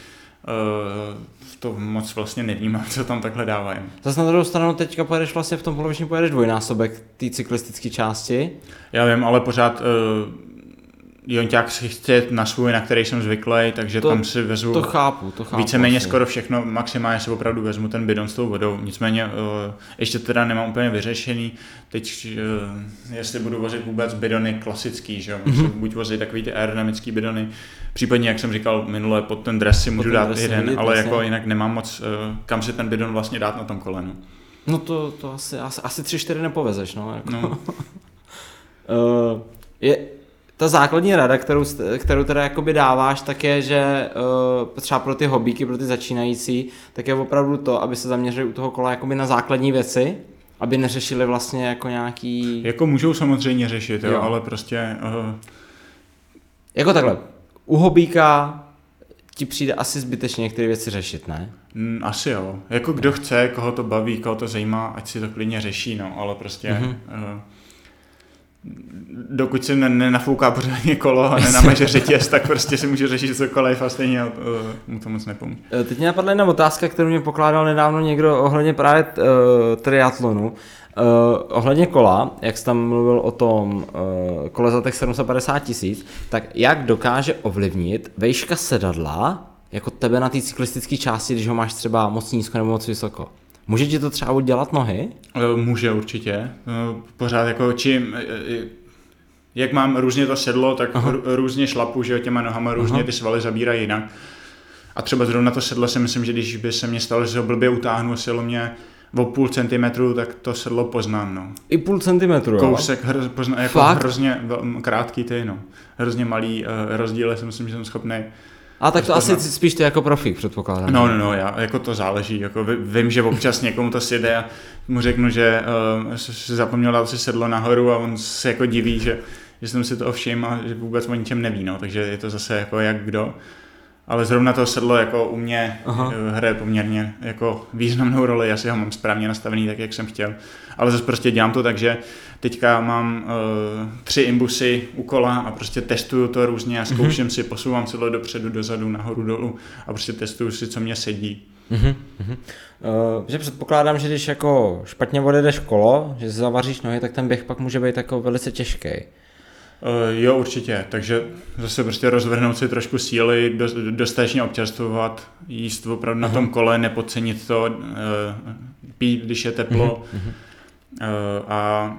Speaker 2: to moc vlastně nevnímám, co tam takhle dávají.
Speaker 1: Zase na druhou stranu teďka pojedeš vlastně v tom polovičním pojedeš dvojnásobek té cyklistické části.
Speaker 2: Já vím, ale pořád uh, Jonťák si chce na svůj, na který jsem zvyklý, takže to, tam si vezmu
Speaker 1: to chápu, to chápu
Speaker 2: víceméně asi. skoro všechno, maximálně si opravdu vezmu ten bidon s tou vodou, nicméně uh, ještě teda nemám úplně vyřešený, teď uh, jestli budu vozit vůbec bidony klasický, že jo, mm-hmm. buď vozit takový ty aerodynamický bidony, případně, jak jsem říkal minule, pod ten dres si můžu dát jeden, ale vlastně. jako jinak nemám moc, uh, kam si ten bidon vlastně dát na tom kolenu.
Speaker 1: No to, to asi, asi, asi tři, čtyři nepovezeš, no. Jako. no. uh, je, ta základní rada, kterou, kterou teda jakoby dáváš, tak je, že uh, třeba pro ty hobíky, pro ty začínající, tak je opravdu to, aby se zaměřili u toho kola jakoby na základní věci, aby neřešili vlastně jako nějaký...
Speaker 2: Jako můžou samozřejmě řešit, jo, jo. ale prostě... Uh...
Speaker 1: Jako takhle, u hobíka ti přijde asi zbytečně některé věci řešit, ne?
Speaker 2: Mm, asi jo. Jako kdo chce, koho to baví, koho to zajímá, ať si to klidně řeší, no, ale prostě... Mm-hmm. Uh dokud si nenafouká pořádně kolo a nenamaže řetěz, tak prostě si může řešit cokoliv a stejně uh, mu to moc nepomůže.
Speaker 1: Eh, teď mě napadla jedna otázka, kterou mě pokládal nedávno někdo ohledně právě uh, triatlonu. Uh, ohledně kola, jak jsi tam mluvil o tom uh, kole za těch 750 tisíc, tak jak dokáže ovlivnit vejška sedadla jako tebe na té cyklistické části, když ho máš třeba moc nízko nebo moc vysoko? Může ti to třeba udělat nohy?
Speaker 2: Eh, Může určitě. Pořád jako čím, jak mám různě to sedlo, tak
Speaker 1: Aha.
Speaker 2: různě šlapu, že jo, těma nohama různě
Speaker 1: Aha.
Speaker 2: ty svaly zabírají jinak. A třeba zrovna to sedlo si myslím, že když by se mě stalo, že ho blbě utáhnu a sedlo mě o půl centimetru, tak to sedlo poznám, no.
Speaker 1: I půl centimetru, jo?
Speaker 2: Kousek hro, pozna, jako
Speaker 1: Fakt?
Speaker 2: hrozně krátký ty, no. Hrozně malý uh, rozdíl, si myslím, že jsem schopný.
Speaker 1: A tak to asi spíš ty jako profík, předpokládám.
Speaker 2: No, no, no, já, jako to záleží, jako ví- vím, že občas někomu to sjede a mu řeknu, že uh, si zapomněl dát si sedlo nahoru a on se jako diví, že, že jsem si to všiml a že vůbec o ničem neví, no, takže je to zase jako jak kdo. Ale zrovna to sedlo jako u mě
Speaker 1: Aha.
Speaker 2: eh, hraje poměrně jako významnou roli, já si ho mám správně nastavený tak, jak jsem chtěl. Ale zase prostě dělám to tak, že teďka mám uh, tři imbusy u kola a prostě testuju to různě a zkouším si, posouvám sedlo dopředu, dozadu, nahoru, dolů a prostě testuju si, co mě sedí.
Speaker 1: Mhm, mhm. Uh, že předpokládám, že když jako špatně odjedeš kolo, že zavaříš nohy, tak ten běh pak může být jako velice těžký.
Speaker 2: Uh, jo, určitě. Takže zase prostě rozvrhnout si trošku síly, dost, dostatečně občerstvovat, jíst opravdu na
Speaker 1: Aha.
Speaker 2: tom kole, nepodcenit to, uh, pít, když je teplo.
Speaker 1: Mhm,
Speaker 2: Uh, a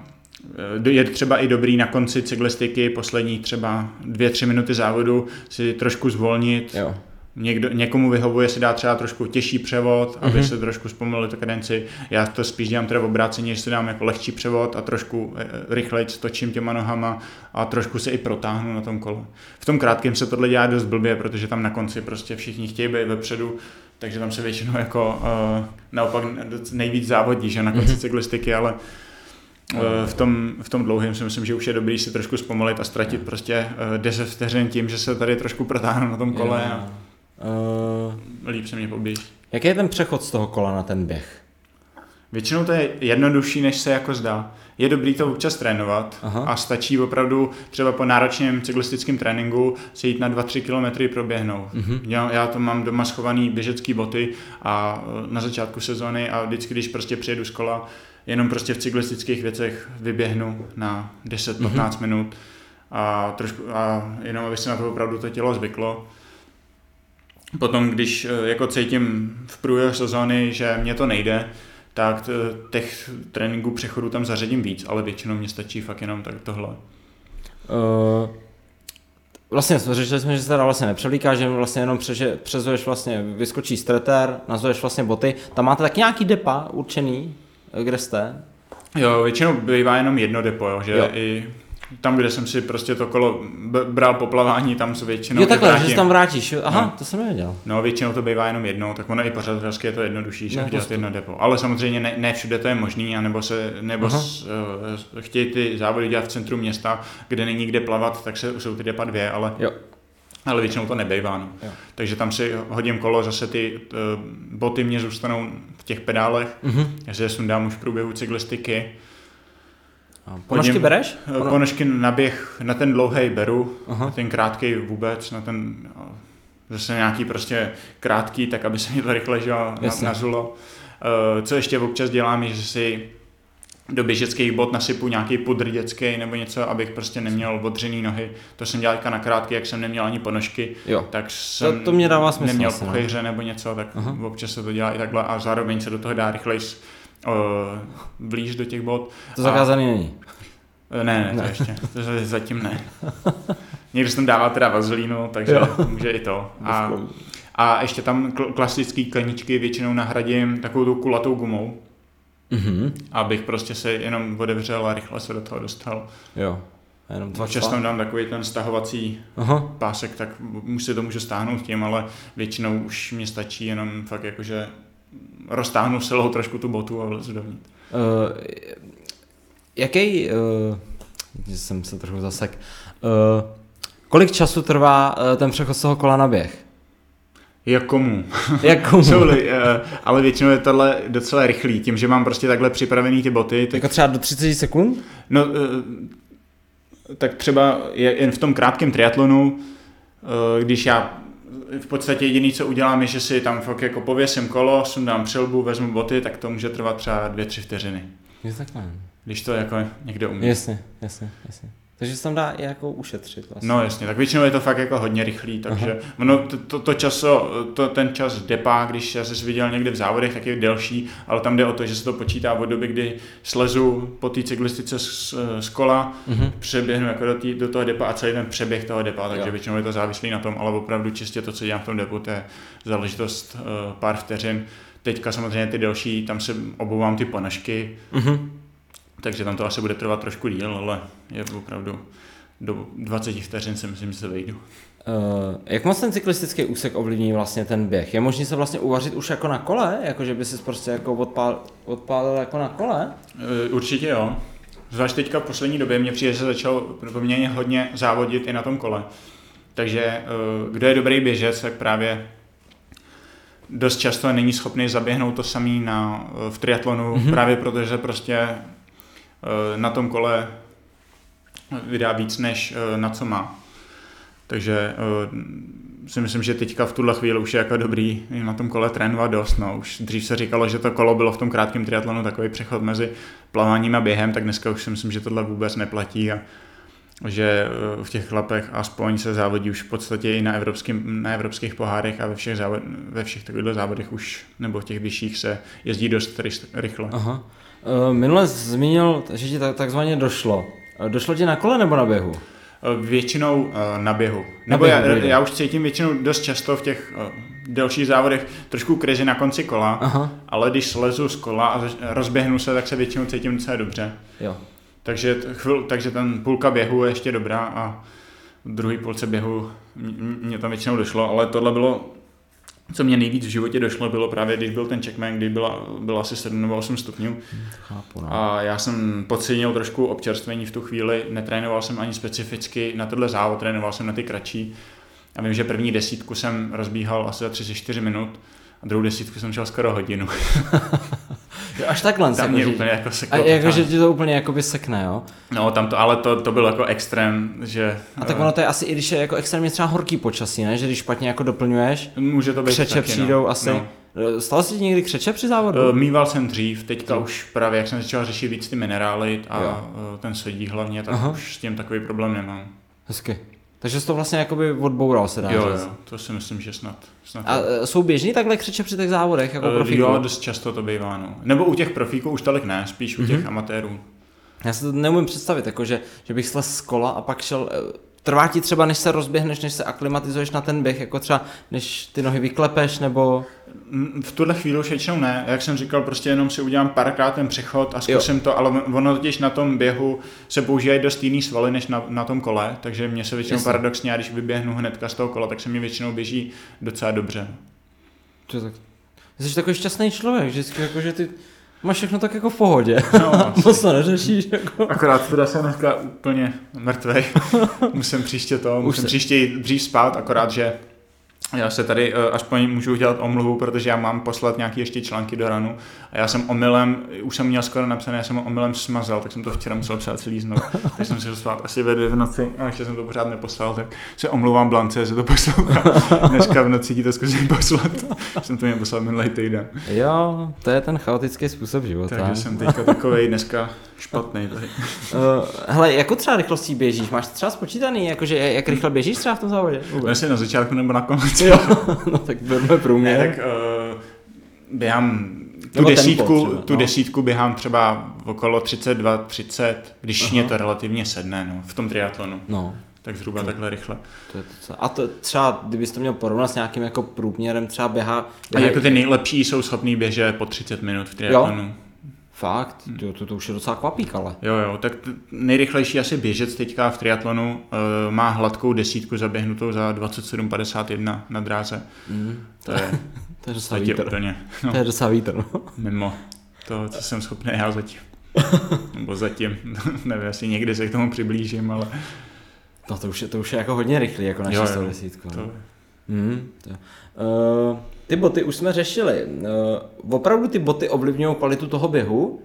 Speaker 2: eh, je třeba i dobrý na konci cyklistiky, poslední třeba dvě, tři minuty závodu si trošku zvolnit.
Speaker 1: Jo.
Speaker 2: Někdo, někomu vyhovuje si dát třeba trošku těžší převod, aby
Speaker 1: Mhm.
Speaker 2: se trošku zpomalili to kadenci. Já to spíš dělám teda v obrácení, že si dám jako lehčí převod a trošku eh, rychleji točím těma nohama a trošku se i protáhnu na tom kole. V tom krátkém se tohle dělá dost blbě, protože tam na konci prostě všichni chtějí být vepředu, takže tam se většinou jako uh, naopak nejvíc závodí, že na konci
Speaker 1: Mhm.
Speaker 2: cyklistiky, ale v tom, v tom dlouhém si myslím, že už je dobrý si trošku zpomalit a ztratit prostě uh, 10 vteřin tím, že se tady trošku protáhnu na tom kole a
Speaker 1: Uh,
Speaker 2: líp se mě poběží.
Speaker 1: jaký je ten přechod z toho kola na ten běh?
Speaker 2: Většinou to je jednodušší, než se jako zdá. Je dobrý to občas trénovat
Speaker 1: Aha.
Speaker 2: a stačí opravdu třeba po náročném cyklistickém tréninku se jít na 2-3 kilometry proběhnout.
Speaker 1: Mhm.
Speaker 2: Já, já to mám doma schovaný běžecký boty a e, na začátku sezóny a vždycky, když prostě přijedu z kola, jenom prostě v cyklistických věcech vyběhnu na 10-15
Speaker 1: Mhm.
Speaker 2: minut a, trošku, a jenom aby se na to opravdu to tělo zvyklo. Potom, když e, jako cítím v průběhu sezóny, že mě to nejde, tak t- těch tréninků přechodu tam zařadím víc, ale většinou mě stačí fakt jenom tak tohle.
Speaker 1: Uh, vlastně řešili jsme, že se teda vlastně nepřevlíká, že vlastně jenom přeže, přezuješ vlastně, vyskočí streter, nazveš vlastně boty. Tam máte taky nějaký depa určený, eh, kde jste?
Speaker 2: Jo, většinou bývá jenom jedno depo, jo, že
Speaker 1: jo.
Speaker 2: i tam, kde jsem si prostě to kolo bral po plavání, tam se většinou
Speaker 1: jo takhle,
Speaker 2: i
Speaker 1: že
Speaker 2: vrátím.
Speaker 1: se tam vrátíš. Aha,
Speaker 2: No.
Speaker 1: to jsem nevěděl.
Speaker 2: No, většinou to bývá jenom jednou, tak ono i pořadatelsky je to jednodušší, že
Speaker 1: No,
Speaker 2: dělat
Speaker 1: postup.
Speaker 2: jedno depo. Ale samozřejmě ne, ne všude to je možný, anebo se, nebo
Speaker 1: Aha.
Speaker 2: s, uh, chtějí ty závody dělat v centru města, kde není kde plavat, tak se, jsou ty depa dvě, ale,
Speaker 1: Jo.
Speaker 2: ale většinou to nebejvá. No.
Speaker 1: Jo.
Speaker 2: Takže tam si hodím kolo, zase ty uh, boty mě zůstanou v těch pedálech,
Speaker 1: Mhm.
Speaker 2: si je sundám už v průběhu cyklistiky.
Speaker 1: Ponožky
Speaker 2: Hodím-
Speaker 1: bereš?
Speaker 2: Eh,
Speaker 1: Pono-
Speaker 2: Ponožky na běh, na ten dlouhý beru,
Speaker 1: Aha.
Speaker 2: na ten krátký vůbec, na ten no, zase nějaký prostě krátký, tak aby se mi to rychle že, nazulo. Uh, co ještě občas dělám, je, že si do běžeckých bot nasypu nějaký pudr dětský nebo něco, abych prostě neměl odřený nohy. To jsem dělal na krátký, jak jsem neměl ani ponožky,
Speaker 1: Jo.
Speaker 2: tak jsem
Speaker 1: to mě dává smysl
Speaker 2: neměl
Speaker 1: no.
Speaker 2: puchejře nebo něco, tak
Speaker 1: Aha.
Speaker 2: občas se to dělá i takhle a zároveň se do toho dá rychleji uh, blíž do těch bot.
Speaker 1: To
Speaker 2: A-
Speaker 1: zakázaný není.
Speaker 2: Eh, Ne, ne, to
Speaker 1: Ne.
Speaker 2: ještě, to zatím ne. Někdy jsem dával teda vazelínu, takže
Speaker 1: Jo.
Speaker 2: může i to. A, a ještě tam kl- klasický kleničky většinou nahradím takovou tou kulatou gumou,
Speaker 1: Mhm.
Speaker 2: abych prostě se jenom otevřel a rychle se do toho dostal.
Speaker 1: Jo. A Jenom dva
Speaker 2: Občas tam dám takový ten stahovací
Speaker 1: Aha.
Speaker 2: pásek, tak už si to můžu stáhnout tím, ale většinou už mě stačí jenom fakt jakože roztáhnu silou trošku tu botu a vlezu dovnitř.
Speaker 1: Uh, jaký, uh, jsem se trochu zasek, uh, kolik času trvá uh, ten přechod z toho kola na běh?
Speaker 2: Jak komu?
Speaker 1: Jak
Speaker 2: Jsou-li, eh, ale většinou je tohle docela rychlý, tím, že mám prostě takhle připravený ty boty, tak
Speaker 1: Jako třeba do 30 sekund?
Speaker 2: No, eh, tak třeba je- jen v tom krátkém triatlonu, eh, když já v podstatě jediný, co udělám, je, že si tam fakt jako pověsím kolo, sundám přilbu, vezmu boty, tak to může trvat třeba dvě, tři vteřiny.
Speaker 1: Je takhle.
Speaker 2: Když to jako někde umí.
Speaker 1: Jasně, jasně, jasně. Takže se tam dá i jako ušetřit vlastně.
Speaker 2: No jasně, tak většinou je to fakt jako hodně rychlý, takže ono, to, to, to časo, to, ten čas depa, když já jsi viděl někde v závodech, tak je delší, ale tam jde o to, že se to počítá od doby, kdy slezu po té cyklistice z, z kola,
Speaker 1: Mhm.
Speaker 2: přeběhnu jako do, tý, do toho depa a celý ten přeběh toho depa, takže
Speaker 1: Jo.
Speaker 2: většinou je to závislý na tom, ale opravdu čistě to, co dělám v tom depu, to je záležitost uh, pár vteřin. Teďka samozřejmě ty další, tam se obouvám ty ponožky,
Speaker 1: Mhm.
Speaker 2: Takže tam to asi bude trvat trošku díl, ale je opravdu do 20 vteřin si myslím, že se vejdu.
Speaker 1: Uh, jak moc ten cyklistický úsek ovlivní vlastně ten běh? Je možné se vlastně uvařit už jako na kole? Jako, že by si prostě jako odpál, odpálil jako na kole?
Speaker 2: E, Určitě jo. Zvlášť teďka v poslední době mě přijde, že se začal poměrně hodně závodit i na tom kole. Takže e, kdo je dobrý běžec, tak právě dost často není schopný zaběhnout to samý na, v triatlonu,
Speaker 1: Mhm.
Speaker 2: mm-hmm. právě protože prostě na tom kole vydá víc, než e, na co má. Takže e, si myslím, že teďka v tuhle chvíli už je jako dobrý na tom kole trénovat dost. No. Už dřív se říkalo, že to kolo bylo v tom krátkém triatlonu takový přechod mezi plaváním a během, tak dneska už si myslím, že tohle vůbec neplatí a že v těch chlapech aspoň se závodí už v podstatě i na, evropským, na evropských pohárech a ve všech, závod, ve všech takovýchhle závodech už, nebo v těch vyšších se jezdí dost rychle.
Speaker 1: Aha. Uh, minule zmínil, že ti tak, takzvaně došlo. Uh, došlo ti na kole nebo na běhu?
Speaker 2: E, Většinou na běhu.
Speaker 1: Na
Speaker 2: Nebo
Speaker 1: běhu,
Speaker 2: já, já už cítím většinou dost často v těch delších závodech trošku krizi na konci kola,
Speaker 1: Aha.
Speaker 2: ale když slezu z kola a rozběhnu se, tak se většinou cítím docela dobře.
Speaker 1: Jo.
Speaker 2: Takže, chvil, takže ten půlka běhu je ještě dobrá a v druhé půlce běhu mě tam většinou došlo, ale tohle bylo, co mě nejvíc v životě došlo, bylo právě, když byl ten checkman, kdy byla, bylo asi 7 nebo 8 stupňů.
Speaker 1: Chápu, no.
Speaker 2: a já jsem podcenil trošku občerstvení v tu chvíli, netrénoval jsem ani specificky na tohle závod, trénoval jsem na ty kratší. A vím, že první desítku jsem rozbíhal asi za 34 minut a druhou desítku jsem šel skoro hodinu.
Speaker 1: Jo, až takhle.
Speaker 2: Tam
Speaker 1: jako,
Speaker 2: mě úplně jako
Speaker 1: A
Speaker 2: seklo.
Speaker 1: jako,
Speaker 2: totálně.
Speaker 1: že ti to úplně jakoby sekne, jo?
Speaker 2: No, tam to, ale to, to byl jako extrém, že...
Speaker 1: A tak
Speaker 2: eh,
Speaker 1: ono to je asi i když je jako extrémně třeba horký počasí, ne? Že když špatně jako doplňuješ,
Speaker 2: Může to být
Speaker 1: křeče
Speaker 2: taky,
Speaker 1: přijdou
Speaker 2: no.
Speaker 1: asi.
Speaker 2: No.
Speaker 1: Stalo se ti někdy křeče při závodu?
Speaker 2: Eh, Mýval jsem dřív, teďka už právě, jak jsem začal řešit víc ty minerály a
Speaker 1: Jo.
Speaker 2: eh, ten sodík hlavně, tak
Speaker 1: Aha.
Speaker 2: už s tím takový problém nemám.
Speaker 1: Hezky. Takže jsi to vlastně jakoby odboural, se dá
Speaker 2: Jo,
Speaker 1: říct.
Speaker 2: jo, to si myslím, že snad. snad
Speaker 1: A e, jsou běžní takhle křeče při těch závodech, jako
Speaker 2: Eh,
Speaker 1: profíků?
Speaker 2: Jo, dost často to bývá, no. Nebo u těch profíků už tolik ne, spíš u těch
Speaker 1: Mhm.
Speaker 2: amatérů.
Speaker 1: Já si to neumím představit, jako že, že bych slez z kola a pak šel... Trvá ti třeba, než se rozběhneš, než se aklimatizuješ na ten běh, jako třeba než ty nohy vyklepeš, nebo...
Speaker 2: Mm, V tuhle chvíli už většinou ne, jak jsem říkal, prostě jenom si udělám párkrát ten přechod a zkusím to, ale ono totiž na tom běhu se používají dost jiný svaly než na, na tom kole, takže mě se většinou
Speaker 1: Jasně.
Speaker 2: paradoxně, já když vyběhnu hnedka z toho kola, tak se mi většinou běží docela dobře.
Speaker 1: To tak... Jsi takový šťastný člověk, vždycky jako, že ty máš všechno tak jako v pohodě.
Speaker 2: No,
Speaker 1: Moc to neřešíš, jako...
Speaker 2: Akorát teda jsem dneska úplně mrtvej. musím příště to, musím
Speaker 1: se-
Speaker 2: příště jít dřív spát, akorát, že já se tady uh, aspoň můžu udělat omluvu, protože já mám poslat nějaké ještě články do ranu a já jsem omylem, už jsem měl skoro napsané, já jsem ho omylem smazal, tak jsem to včera musel psát celý znovu. tak jsem si to spát asi ve dvě v noci a ještě jsem to pořád neposlal, tak se omluvám Blance, že to poslouchá. Dneska v noci ti to zkusím poslat. jsem to měl poslat minulý týden.
Speaker 1: Jo, to je ten chaotický způsob života.
Speaker 2: Takže jsem teďka takovej dneska špatný. Tady.
Speaker 1: Uh, hele, jako třeba rychlostí běžíš? Máš třeba spočítaný, jakože jak rychle běžíš třeba v tom závodě? Vůbec?
Speaker 2: Jestli na začátku nebo na konci.
Speaker 1: Jo, no tak berme
Speaker 2: Ne,
Speaker 1: průměr.
Speaker 2: tak uh, běhám tu
Speaker 1: Nebo tempo
Speaker 2: desítku,
Speaker 1: třeba,
Speaker 2: tu
Speaker 1: no.
Speaker 2: desítku běhám třeba okolo 32, 30, když
Speaker 1: Aha.
Speaker 2: mě to relativně sedne, no, v tom triatlonu.
Speaker 1: No,
Speaker 2: Tak zhruba takhle rychle.
Speaker 1: to je to co. A to třeba, kdybys to měl porovnat s nějakým jako průměrem, třeba běhá...
Speaker 2: A
Speaker 1: běhá
Speaker 2: jako ty nejlepší jsou schopný běžet po 30 minut v triatlonu.
Speaker 1: Fakt, jo, to, to už je docela kvapík, ale.
Speaker 2: Jo, jo, tak t- nejrychlejší asi běžec teďka v triatlonu uh, má hladkou desítku zaběhnutou za 27,51 na dráze.
Speaker 1: Mm,
Speaker 2: To je
Speaker 1: to je docela vítr.
Speaker 2: úplně no,
Speaker 1: To je docela vítr, no.
Speaker 2: mimo to, co jsem schopný já zatím. Nebo zatím, nevím, asi někdy se k tomu přiblížím, ale
Speaker 1: No to už je, to už je jako hodně rychlý, jako na
Speaker 2: Jo, jo,
Speaker 1: 610.
Speaker 2: to,
Speaker 1: No. Mm, to. Uh, ty boty už jsme řešili. Uh, opravdu ty boty ovlivňují kvalitu toho běhu?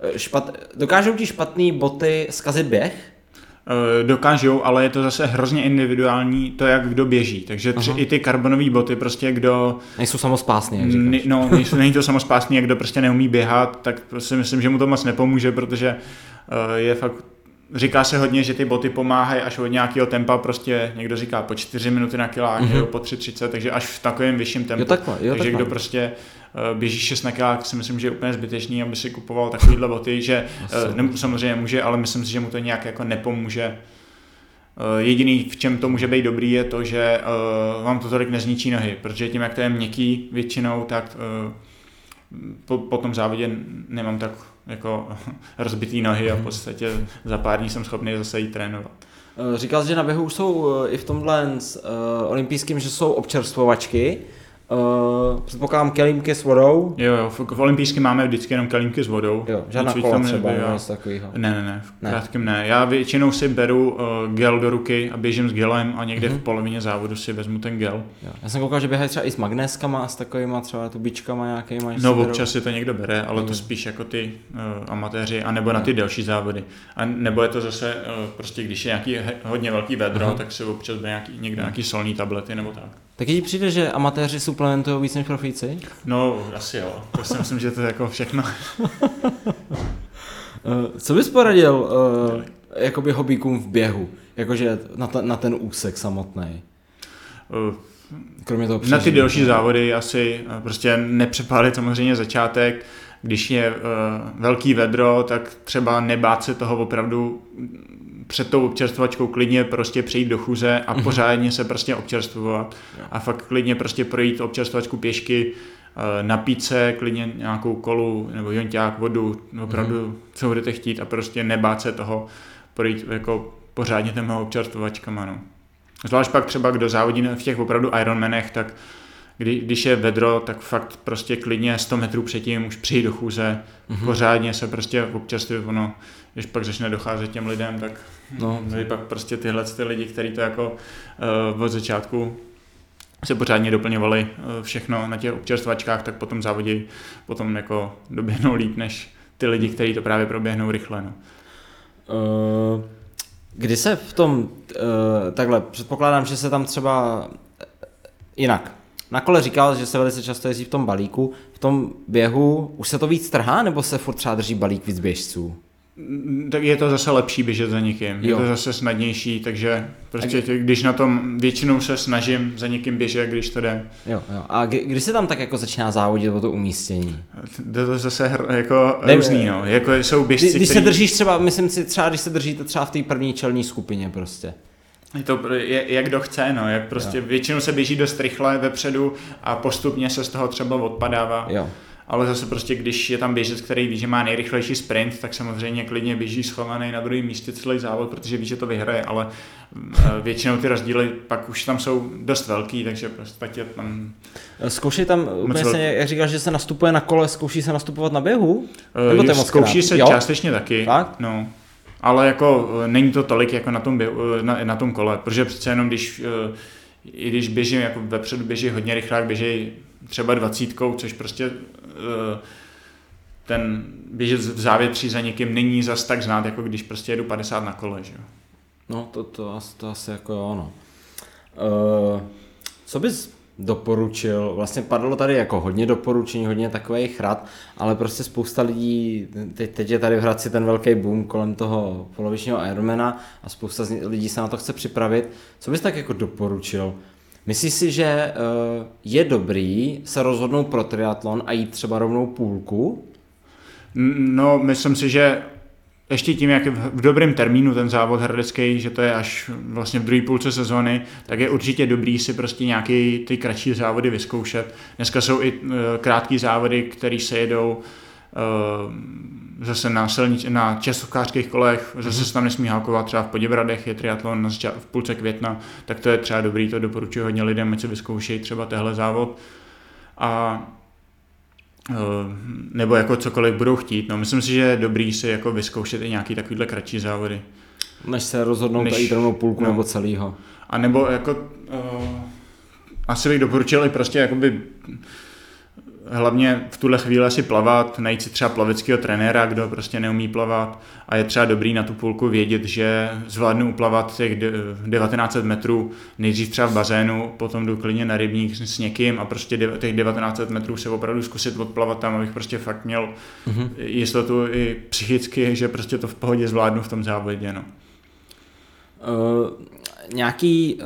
Speaker 1: Eh, Špat, dokážou ti špatný boty zkazit běh?
Speaker 2: Eh, Dokážou, ale je to zase hrozně individuální, to jak kdo běží. Takže tři,
Speaker 1: Aha.
Speaker 2: i ty karbonové boty, prostě kdo,
Speaker 1: Nejsou říkáš.
Speaker 2: no, nejsou, není to samospásný, jak kdo prostě neumí běhat, tak si myslím, že mu to moc nepomůže, protože eh, je fakt říká se hodně, že ty boty pomáhají až od nějakého tempa, prostě někdo říká po 4 minuty na kilák, mm-hmm. po 3.30, takže až v takovém vyšším tempu.
Speaker 1: Jo, takhle, jo,
Speaker 2: takže
Speaker 1: takhle.
Speaker 2: kdo prostě eh, běží 6 na kilák, si myslím, že je úplně zbytečný, aby si kupoval takovýhle boty, že
Speaker 1: Asi.
Speaker 2: ne, samozřejmě může, ale myslím si, že mu to nějak jako nepomůže. Eh, Jediný, v čem to může být dobrý, je to, že vám to tolik nezničí nohy, protože tím, jak to je měkký většinou, tak po, po tom závodě nemám tak jako rozbitý nohy a v podstatě za pár dní jsem schopný zase jít trénovat.
Speaker 1: Eh, Říkal jsi, že na běhu jsou eh, i v tomhle uh, olympijským, že jsou občerstvovačky. Uh, předpokládám kelímky s vodou.
Speaker 2: Jo, jo, v, v olympijském máme vždycky jenom kelímky s vodou.
Speaker 1: Jo, žádná
Speaker 2: Nic
Speaker 1: kola třeba, nebo něco takového.
Speaker 2: Ne, ne, ne, v
Speaker 1: Ne.
Speaker 2: krátkém ne. Já většinou si beru uh, gel do ruky a běžím s gelem a někde
Speaker 1: Mhm.
Speaker 2: v polovině závodu si vezmu ten gel.
Speaker 1: Jo. Já jsem koukal, že běhají třeba i s magnéskama a s takovýma třeba tubičkama nějakýma.
Speaker 2: No občas si to někdo bere, ale to
Speaker 1: Mhm.
Speaker 2: spíš jako ty uh, amatéři, anebo na ty delší závody. A nebo je to zase uh, prostě, když je nějaký he- hodně velký vedro,
Speaker 1: Aha.
Speaker 2: tak si občas bere nějaký, někde nějaký solní tablety nebo tak.
Speaker 1: Taky ti přijde, že amatéři suplementují víc než profíci?
Speaker 2: No, asi jo. To si myslím, že to je jako všechno.
Speaker 1: Uh, co bys poradil uh, jakoby hobíkům v běhu? Jakože na, ten, na ten úsek samotný.
Speaker 2: Uh,
Speaker 1: Kromě toho
Speaker 2: Na ty delší závody asi eh, prostě nepřepálit samozřejmě začátek. Když je uh, velký vedro, tak třeba nebát se toho opravdu před tou občerstvovačkou klidně prostě přejít do chůze a
Speaker 1: Mhm.
Speaker 2: pořádně se prostě občerstvovat. A fakt klidně prostě projít občerstvovačku pěšky, eh, napít se klidně nějakou kolu nebo jonťák, vodu, opravdu co budete chtít a prostě nebát se toho projít jako pořádně těma občerstvovačkama. No. Zvlášť pak třeba, kdo závodí v těch opravdu Ironmanech, tak kdy, když je vedro, tak fakt prostě klidně 100 metrů předtím už přijít do chůze,
Speaker 1: Mhm.
Speaker 2: pořádně se prostě občerstvit, ono, když pak začne docházet těm lidem, tak
Speaker 1: No,
Speaker 2: no, pak prostě tyhle ty lidi, kteří to jako uh, od začátku se pořádně doplňovali uh, všechno na těch občerstvačkách, tak potom závodí potom jako doběhnou líp, než ty lidi, kteří to právě proběhnou rychle. No.
Speaker 1: Uh, kdy se v tom, takhle, předpokládám, že se tam třeba eh, jinak. Na kole říkal, že se velice často jezdí v tom balíku. V tom běhu už se to víc trhá, nebo se furt třeba drží balík víc běžců?
Speaker 2: Mm, Tak je to zase lepší běžet za někým, je
Speaker 1: Jo.
Speaker 2: to zase snadnější, takže prostě tě- když na tom většinou se snažím za někým běžet, když to jde.
Speaker 1: Jo, jo. A kdy, kdy se tam tak jako začíná závodit o to umístění?
Speaker 2: To zase hr, jako
Speaker 1: Ne-
Speaker 2: různý, no. Jako jsou běžci,
Speaker 1: Kdy, když se
Speaker 2: který-
Speaker 1: držíš třeba, myslím si třeba, když se držíte třeba v té první čelní skupině prostě.
Speaker 2: Je to je, jak kdo chce, no, jak prostě
Speaker 1: Jo.
Speaker 2: většinou se běží dost rychle vepředu a postupně se z toho třeba odpadává.
Speaker 1: Jo.
Speaker 2: Ale zase prostě, když je tam běžec, který ví, že má nejrychlejší sprint, tak samozřejmě klidně běží schovaný na druhém místě celý závod, protože ví, že to vyhraje, ale eh, většinou ty rozdíly pak už tam jsou dost velký, takže prostě tam...
Speaker 1: Zkouší tam, úplně se, jak říkáš, že se nastupuje na kole, zkouší se nastupovat na běhu? Nebo to je
Speaker 2: eh,
Speaker 1: moc
Speaker 2: zkouší
Speaker 1: krát?
Speaker 2: se
Speaker 1: Jo?
Speaker 2: částečně taky.
Speaker 1: Fakt?
Speaker 2: No. Ale jako eh, není to tolik jako na tom, běhu, eh, na, na tom kole, protože přece jenom když, eh, i když běžím, jako vepředu běží hodně rychle, jak běží třeba dvacítkou, což prostě eh, ten běžet v závětří za někým není zas tak znát, jako když prostě jedu 50 na kole, že.
Speaker 1: No, to, to, asi- to asi jako jo, no. Uh, co bys doporučil? Vlastně padlo tady jako hodně doporučení, hodně takových rad, ale prostě spousta lidí, teď, teď je tady v Hradci ten velký boom kolem toho polovičního Ironmana a spousta lidí se na to chce připravit. Co bys tak jako doporučil? Myslíš si, že uh, je dobrý se rozhodnout pro triatlon a jít třeba rovnou půlku?
Speaker 2: No, myslím si, že ještě tím, jak je v dobrém termínu ten závod hradecký, že to je až vlastně v druhé půlce sezóny, tak je určitě dobrý si prostě nějaký ty kratší závody vyzkoušet. Dneska jsou i uh, krátký závody, které se jedou uh, zase na, silnič, na časovkářských kolech, zase se tam nesmí halkovat, třeba v Poděbradech je triatlon na zača- v půlce května, tak to je třeba dobrý, to doporučuji hodně lidem, ať si vyzkoušejí třeba tehle závod. A Eh, nebo jako cokoliv budou chtít. No, myslím si, že je dobrý si jako vyzkoušet i nějaký takovýhle kratší závody.
Speaker 1: Než se rozhodnout
Speaker 2: Než-
Speaker 1: jít rovnou půlku
Speaker 2: no.
Speaker 1: no. nebo celýho?
Speaker 2: A nebo jako uh, asi bych doporučil i prostě jakoby hlavně v tuhle chvíli si plavat, najít si třeba plaveckého trenéra, kdo prostě neumí plavat a je třeba dobrý na tu půlku vědět, že zvládnu uplavat těch 1900 metrů nejdřív třeba v bazénu, potom jdu klidně na rybník s někým a prostě těch 1900 metrů se opravdu zkusit odplavat tam, abych prostě fakt měl mm-hmm. jistotu i psychicky, že prostě to v pohodě zvládnu v tom závodě. No.
Speaker 1: Uh, nějaký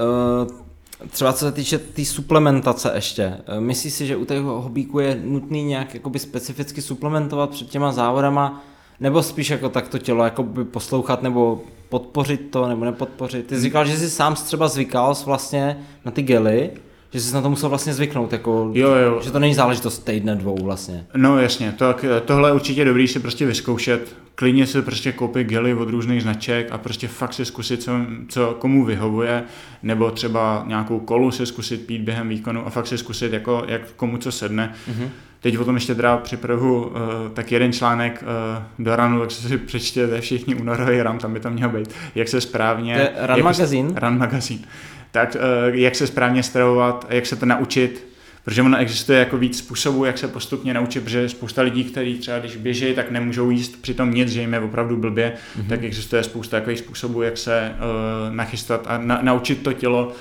Speaker 1: uh Třeba co se týče té tý suplementace ještě, eh, myslíš si, že u toho hobíku je nutný nějak jakoby specificky suplementovat před těma závodama, nebo spíš jako tak to tělo jakoby poslouchat, nebo podpořit to, nebo nepodpořit? Ty jsi říkal, že jsi sám třeba zvykal vlastně na ty gely, že jsi na to musel vlastně zvyknout, jako,
Speaker 2: jo, jo.
Speaker 1: že to není záležitost týdne, dvou vlastně.
Speaker 2: No jasně, tak tohle je určitě dobrý si prostě vyzkoušet, klidně si prostě koupit gely od různých značek a prostě fakt si zkusit, co, co komu vyhovuje, nebo třeba nějakou kolu si zkusit pít během výkonu a fakt si zkusit, jako, jak komu co sedne. Mm-hmm. Teď o tom ještě teda připravu uh, tak jeden článek uh, do ranu, tak si přečtěte všichni únorový ran, tam by to mělo být, jak se správně... To
Speaker 1: je Run magazín?
Speaker 2: Run magazín tak eh, jak se správně stravovat, jak se to naučit, protože ono existuje jako víc způsobů, jak se postupně naučit, protože spousta lidí, kteří třeba když běží, tak nemůžou jíst přitom nic, že jim je opravdu blbě, mm-hmm. tak existuje spousta takových způsobů, jak se uh, nachystat a na, naučit to tělo uh,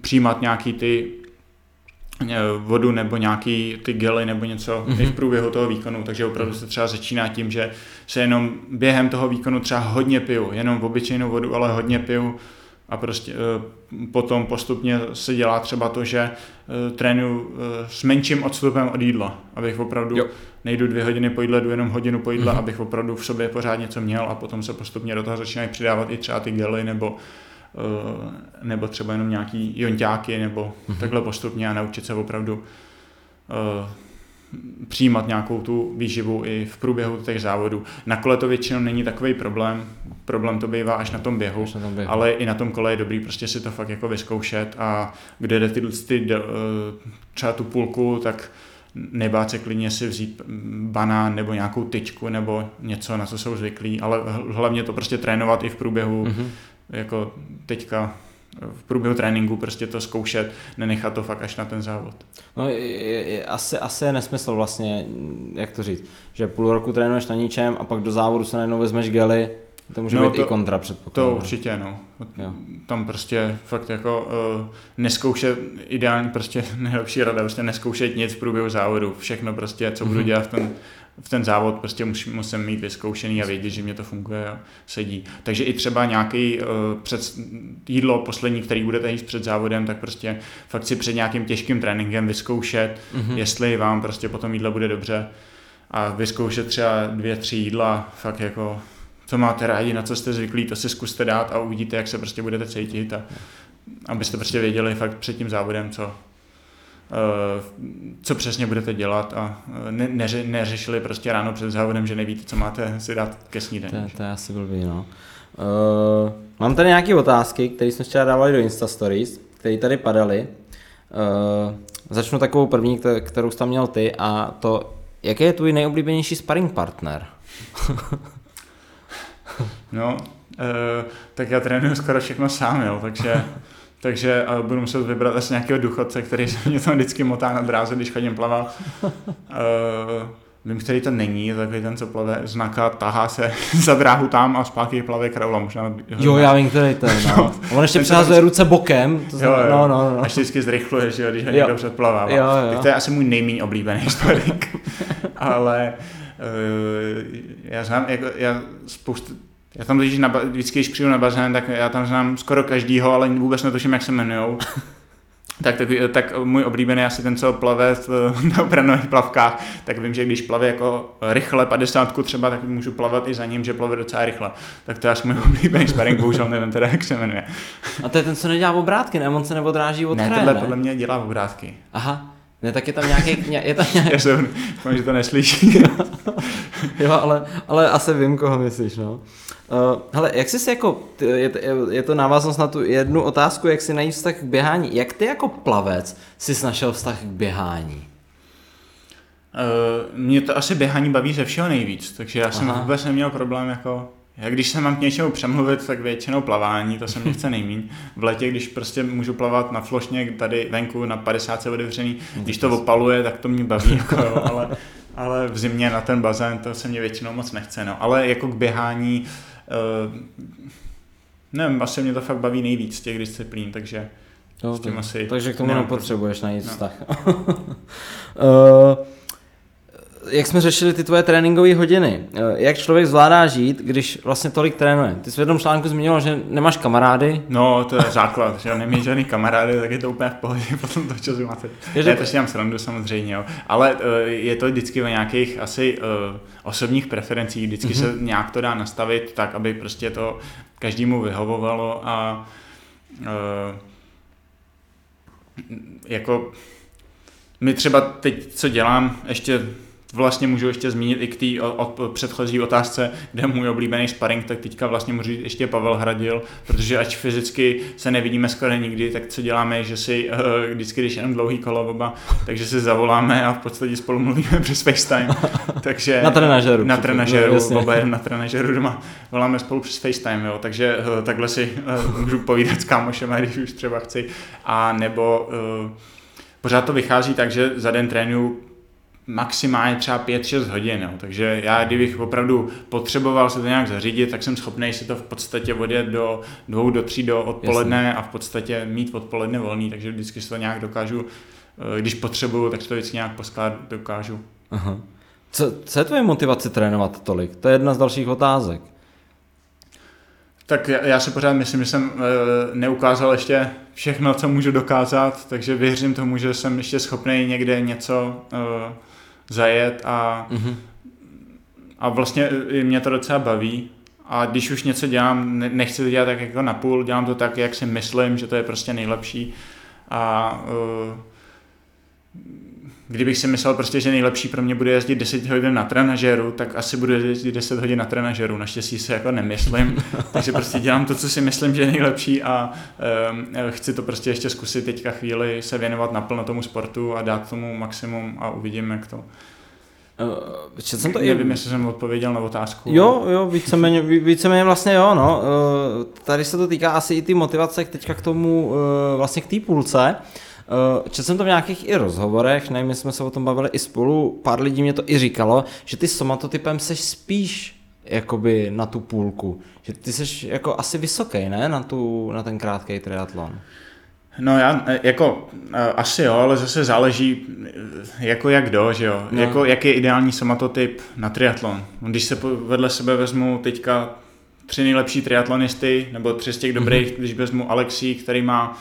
Speaker 2: přijímat nějaký ty vodu nebo nějaký ty gely nebo něco mm-hmm. i v průběhu toho výkonu, takže opravdu se třeba začíná tím, že se jenom během toho výkonu třeba hodně piju, jenom v obyčejnou vodu, ale hodně piju, a prostě eh, potom postupně se dělá třeba to, že eh, trénuju eh, s menším odstupem od jídla, abych opravdu jo. nejdu dvě hodiny po jídle, jdu jenom hodinu po jídle, mm-hmm. abych opravdu v sobě pořád něco měl a potom se postupně do toho začínají přidávat i třeba ty gely nebo nebo třeba jenom nějaký jonťáky nebo mm-hmm. takhle postupně a naučit se opravdu přijímat nějakou tu výživu i v průběhu těch závodů. Na kole to většinou není takový problém, problém to bývá až na tom běhu, na tom běhu. ale i na tom kole je dobrý prostě si to fakt jako vyzkoušet a kde jde ty, ty eh, třeba tu půlku, tak nebát se klidně si vzít banán nebo nějakou tyčku nebo něco, na co jsou zvyklí, ale hlavně to prostě trénovat i v průběhu, mm-hmm. jako teďka v průběhu tréninku prostě to zkoušet, nenechat to fakt až na ten závod.
Speaker 1: No, je, je, asi, asi je nesmysl vlastně, jak to říct, že půl roku trénuješ na ničem a pak do závodu se najednou vezmeš gely, to může no, být to, i kontra předpoklad.
Speaker 2: To určitě, no. Jo. Tam prostě fakt jako uh, neskoušet, ideální prostě nejlepší rada, prostě neskoušet nic v průběhu závodu, všechno prostě, co budu mhm. dělat v ten v ten závod prostě musím, musím mít vyzkoušený a vědět, že mě to funguje a sedí. Takže i třeba nějaký uh, před, jídlo poslední, který budete jíst před závodem, tak prostě fakt si před nějakým těžkým tréninkem vyzkoušet, mm-hmm. jestli vám prostě potom jídlo bude dobře a vyzkoušet třeba dvě, tři jídla, fakt jako co máte rádi, na co jste zvyklí, to si zkuste dát a uvidíte, jak se prostě budete cítit a abyste prostě věděli fakt před tím závodem, co, co přesně budete dělat a eh, ne, neře, neřešili prostě ráno před závodem, že nevíte, co máte si dát ke snídani.
Speaker 1: To, to je asi blbý, no. Uh, mám tady nějaké otázky, které jsme včera dávali do Insta Stories, které tady padaly. Uh, začnu takovou první, kterou jsi tam měl ty a to, jaký je tvůj nejoblíbenější sparring partner?
Speaker 2: no, uh, tak já trénuju skoro všechno sám, jo, takže takže uh, budu muset vybrat asi nějakého duchodce, který se mě tam vždycky motá na dráze, když chodím plavat. Uh, vím, který to není, takový ten, co plave znaka, tahá se za dráhu tam a zpátky plave kraula. Možná,
Speaker 1: jo, já vím, který to je. No. no. On ještě přehazuje ruce bokem. To
Speaker 2: jo, jo. No, no, no. A vždycky zrychluje, že jo, když ho někdo předplavá. Jo, jo. Tak to je asi můj nejméně oblíbený stolik. Ale uh, já znám, jako, já spoustu, já tam totiž na, vždycky, když přijdu na bazén, tak já tam znám skoro každýho, ale vůbec netuším, jak se jmenujou. tak, tak, tak můj oblíbený asi ten, co plave na opranových plavkách, tak vím, že když plave jako rychle 50 třeba, tak můžu plavat i za ním, že plave docela rychle. Tak to je asi můj oblíbený sparring, bohužel nevím teda, jak se jmenuje.
Speaker 1: A to je ten, co nedělá obrátky, ne? On se neodráží od
Speaker 2: Ne, tohle podle mě dělá obrátky.
Speaker 1: Aha, ne, tak je tam nějaký... Je tam nějaký...
Speaker 2: Já jsem, že to neslyší.
Speaker 1: jo, ale, ale asi vím, koho myslíš, no. Uh, hele, jak jsi si jako, je, je to návaznost na tu jednu otázku, jak si najít vztah k běhání. Jak ty jako plavec jsi našel vztah k běhání?
Speaker 2: Uh, mě to asi běhání baví ze všeho nejvíc, takže já jsem Aha. vůbec neměl problém jako Já když se mám k něčemu přemluvit, tak většinou plavání, to se mě chce nejmíň. V letě, když prostě můžu plavat na flošně tady venku na 50 se otevřený, když to opaluje, tak to mě baví, jako jo, ale, ale v zimě na ten bazén to se mě většinou moc nechce. No. Ale jako k běhání, uh, nevím, asi mě to fakt baví nejvíc z těch disciplín, takže
Speaker 1: No,
Speaker 2: s tím asi
Speaker 1: takže k tomu nepotřebuješ najít
Speaker 2: No.
Speaker 1: vztah. Eh, jak jsme řešili ty tvoje tréninkové hodiny, eh, jak člověk zvládá žít, když vlastně tolik trénuje? Ty jsi v jednom článku zmínil, že nemáš kamarády.
Speaker 2: No, to je základ, že nemí žádný kamarády, tak je to úplně v pohodě, potom to času máte.
Speaker 1: Je to-
Speaker 2: Ne, to si dělám srandu samozřejmě, jo. Ale uh, je to vždycky o nějakých asi uh, osobních preferencích, vždycky mm-hmm. se nějak to dá nastavit tak, aby prostě to každému vyhovovalo a uh, jako my třeba teď, co dělám, ještě vlastně můžu ještě zmínit i k té předchozí otázce, kde můj oblíbený sparring, tak teďka vlastně můžu říct ještě Pavel Hradil, protože ať fyzicky se nevidíme skoro nikdy, tak co děláme, že si uh, vždycky, když jenom dlouhý kolo oba, takže si zavoláme a v podstatě spolu mluvíme přes FaceTime. takže
Speaker 1: Na trenažeru.
Speaker 2: Na trenažeru,
Speaker 1: Jasně.
Speaker 2: oba na trenažeru doma, voláme spolu přes FaceTime, jo, takže uh, takhle si uh, můžu povídat s kámošem, když už třeba chci, a nebo uh, pořád to vychází tak, že za den trénuju maximálně třeba 5-6 hodin, jo. takže já kdybych opravdu potřeboval se to nějak zařídit, tak jsem schopný si to v podstatě odjet do dvou do tří do odpoledne Jasně. a v podstatě mít odpoledne volný, takže vždycky si to nějak dokážu, eh, když potřebuju, tak si to vždycky nějak poskládat dokážu.
Speaker 1: Aha. Co, co je tvoje motivace trénovat tolik? To je jedna z dalších otázek.
Speaker 2: Tak já, si pořád myslím, že jsem e, neukázal ještě všechno, co můžu dokázat, takže věřím tomu, že jsem ještě schopný někde něco e, zajet a,
Speaker 1: Mhm.
Speaker 2: a vlastně mě to docela baví. A když už něco dělám, ne- nechci to dělat tak jako na půl, dělám to tak, jak si myslím, že to je prostě nejlepší. A e, kdybych si myslel prostě, že nejlepší pro mě bude jezdit 10 hodin na trenažéru, tak asi budu jezdit 10 hodin na trenažéru. Naštěstí se jako nemyslím, takže prostě dělám to, co si myslím, že je nejlepší a um, chci to prostě ještě zkusit teďka chvíli se věnovat naplno tomu sportu a dát tomu maximum a uvidím, jak to.
Speaker 1: Uh, četl jsem to i...
Speaker 2: Nevím, jestli jsem odpověděl na otázku.
Speaker 1: Jo, jo, víceméně, ví- víceméně vlastně jo, no. Eh, Tady se to týká asi i ty motivace teďka k tomu, eh, vlastně k té půlce. Eh, Četl jsem to v nějakých i rozhovorech, nevím, jsme se o tom bavili i spolu, pár lidí mě to i říkalo, že ty somatotypem seš spíš jakoby na tu půlku. Že ty seš jako asi vysoký, ne, na, tu, na ten krátký triatlon.
Speaker 2: No já, eh, jako, eh, asi jo, ale zase záleží, eh, jako jak kdo, že jo,
Speaker 1: No.
Speaker 2: jako jak je ideální somatotyp na triatlon. Když se vedle sebe vezmu teďka tři nejlepší triatlonisty, nebo tři z těch dobrých, mm-hmm. když vezmu Alexí, který má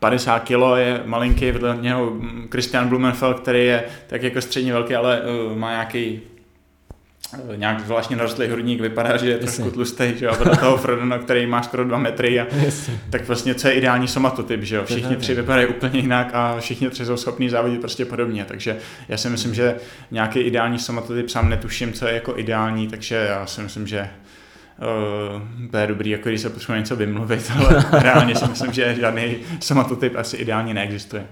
Speaker 2: 50 kilo, je malinký, vedle něho Christian Blumenfeld, který je tak jako středně velký, ale uh, má nějaký uh, nějak zvláštně narostlý hrudník, vypadá, že je
Speaker 1: Jasně.
Speaker 2: trošku tlustý, že jo, a vedle toho Frodona, který má skoro 2 metry a tak vlastně co je ideální somatotyp, že jo? Všichni tři vypadají úplně jinak a všichni tři jsou schopní závodit prostě podobně, takže já si myslím, že nějaký ideální somatotyp sám netuším, co je jako ideální, takže já si myslím, že to je dobrý, jako když se potřebuje něco vymluvit, ale reálně si myslím, že žádný somatotyp asi ideálně neexistuje.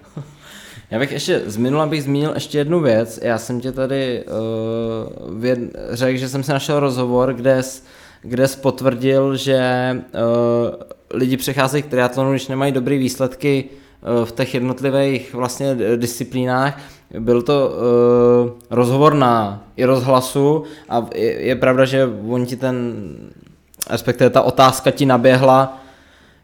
Speaker 1: Já bych ještě, z minula bych zmínil ještě jednu věc. Já jsem tě tady uh, věd, řekl, že jsem si našel rozhovor, kde jsi, kde jsi potvrdil, že uh, lidi přecházejí k triatlonu, když nemají dobré výsledky uh, v těch jednotlivých vlastně eh, disciplínách. Byl to uh, rozhovor na i rozhlasu a je, je pravda, že on ti ten, respektive ta otázka ti naběhla,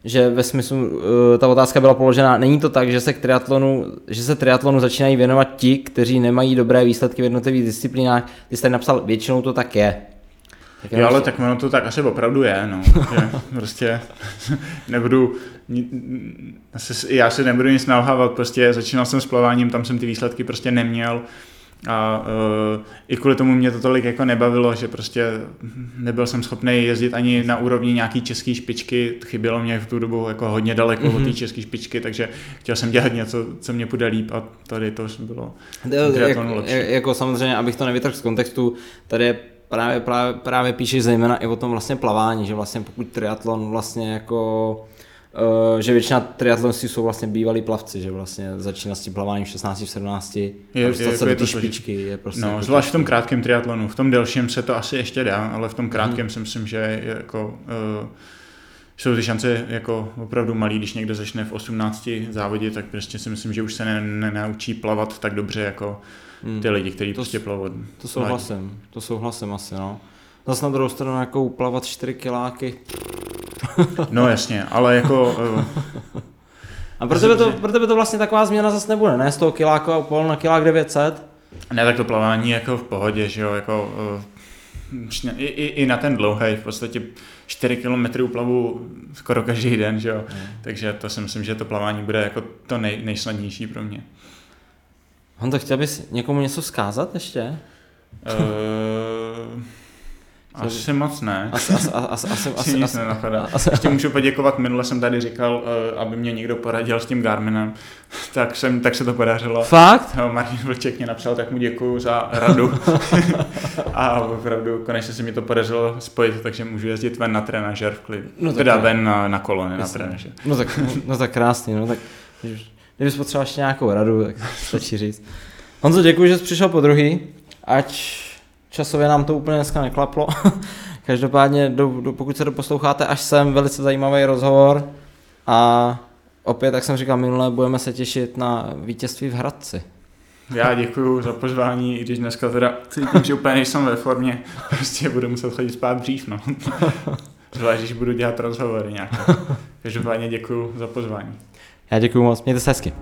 Speaker 1: že ve smyslu, uh, ta otázka byla položena, není to tak, že se k triatlonu, že se triatlonu začínají věnovat ti, kteří nemají dobré výsledky v jednotlivých disciplínách, ty jsi tady napsal, většinou to tak je. Tak
Speaker 2: Jo, ale tak ono to tak asi opravdu je, no. Že prostě nebudu, já si nebudu nic nalhávat, prostě začínal jsem s plaváním, tam jsem ty výsledky prostě neměl a uh, i kvůli tomu mě to tolik jako nebavilo, že prostě nebyl jsem schopný jezdit ani na úrovni nějaký české špičky, chybělo mě v tu dobu jako hodně daleko mm-hmm. od té české špičky, takže chtěl jsem dělat něco, co mě půjde líp a tady to bylo
Speaker 1: Jak,
Speaker 2: lepší.
Speaker 1: jako samozřejmě, abych to nevytrhl z kontextu, tady je právě, právě, právě píšeš zejména i o tom vlastně plavání, že vlastně pokud triatlon vlastně jako že většina triatlonistů jsou vlastně bývalí plavci, že vlastně začíná s tím plaváním v 16, v 17 je,
Speaker 2: je,
Speaker 1: dostat
Speaker 2: je,
Speaker 1: se do
Speaker 2: je
Speaker 1: té špičky je prostě...
Speaker 2: No,
Speaker 1: jako
Speaker 2: zvlášť v tom krátkém triatlonu, v tom delším se to asi ještě dá, ale v tom krátkém hmm. si myslím, že jako... Uh, jsou ty šance jako opravdu malý, když někdo začne v 18 závodě, tak prostě si myslím, že už se nenaučí plavat tak dobře jako hmm. ty lidi, kteří prostě plavou.
Speaker 1: To souhlasím, to souhlasím asi, no. Zase na druhou stranu jako plavat 4 kiláky.
Speaker 2: no jasně, ale jako... Uh,
Speaker 1: a pro tebe, to, pro tebe to vlastně taková změna zase nebude, ne? Z toho kiláku a pol na kilák 900?
Speaker 2: Ne, tak to plavání jako v pohodě, že jo, jako... Uh, i, i, i na ten dlouhý, v podstatě 4 km plavu skoro každý den, že jo? Mm. Takže to si myslím, že to plavání bude jako to nej, nejsnadnější pro mě.
Speaker 1: Honto, chtěl bys někomu něco vzkázat ještě?
Speaker 2: Asi moc ne.
Speaker 1: Asi, asi, asi, asi,
Speaker 2: asi, nic nenapadá. Asi, Ještě můžu poděkovat, minule jsem tady říkal, uh, aby mě někdo poradil s tím Garminem, tak, jsem, tak se to podařilo.
Speaker 1: Fakt?
Speaker 2: No, Martin Vlček mě napsal, tak mu děkuju za radu. a opravdu konečně se mi to podařilo spojit, takže můžu jezdit ven na trenažer v klidu. No, teda ven na, na kolo, ne na trenažer.
Speaker 1: No tak, no tak krásný, no tak kdybys potřeboval ještě nějakou radu, tak stačí říct. Honzo, děkuji, že jsi přišel po druhý, ať časově nám to úplně dneska neklaplo. Každopádně, do, do, pokud se doposloucháte až sem, velice zajímavý rozhovor a opět, jak jsem říkal minule, budeme se těšit na vítězství v Hradci.
Speaker 2: Já děkuji za pozvání, i když dneska teda cítím, že úplně nejsem ve formě, prostě budu muset chodit spát dřív, no. Zvlášť, když budu dělat rozhovory nějaké. Každopádně děkuji za pozvání.
Speaker 1: Já děkuji moc, mějte se hezky.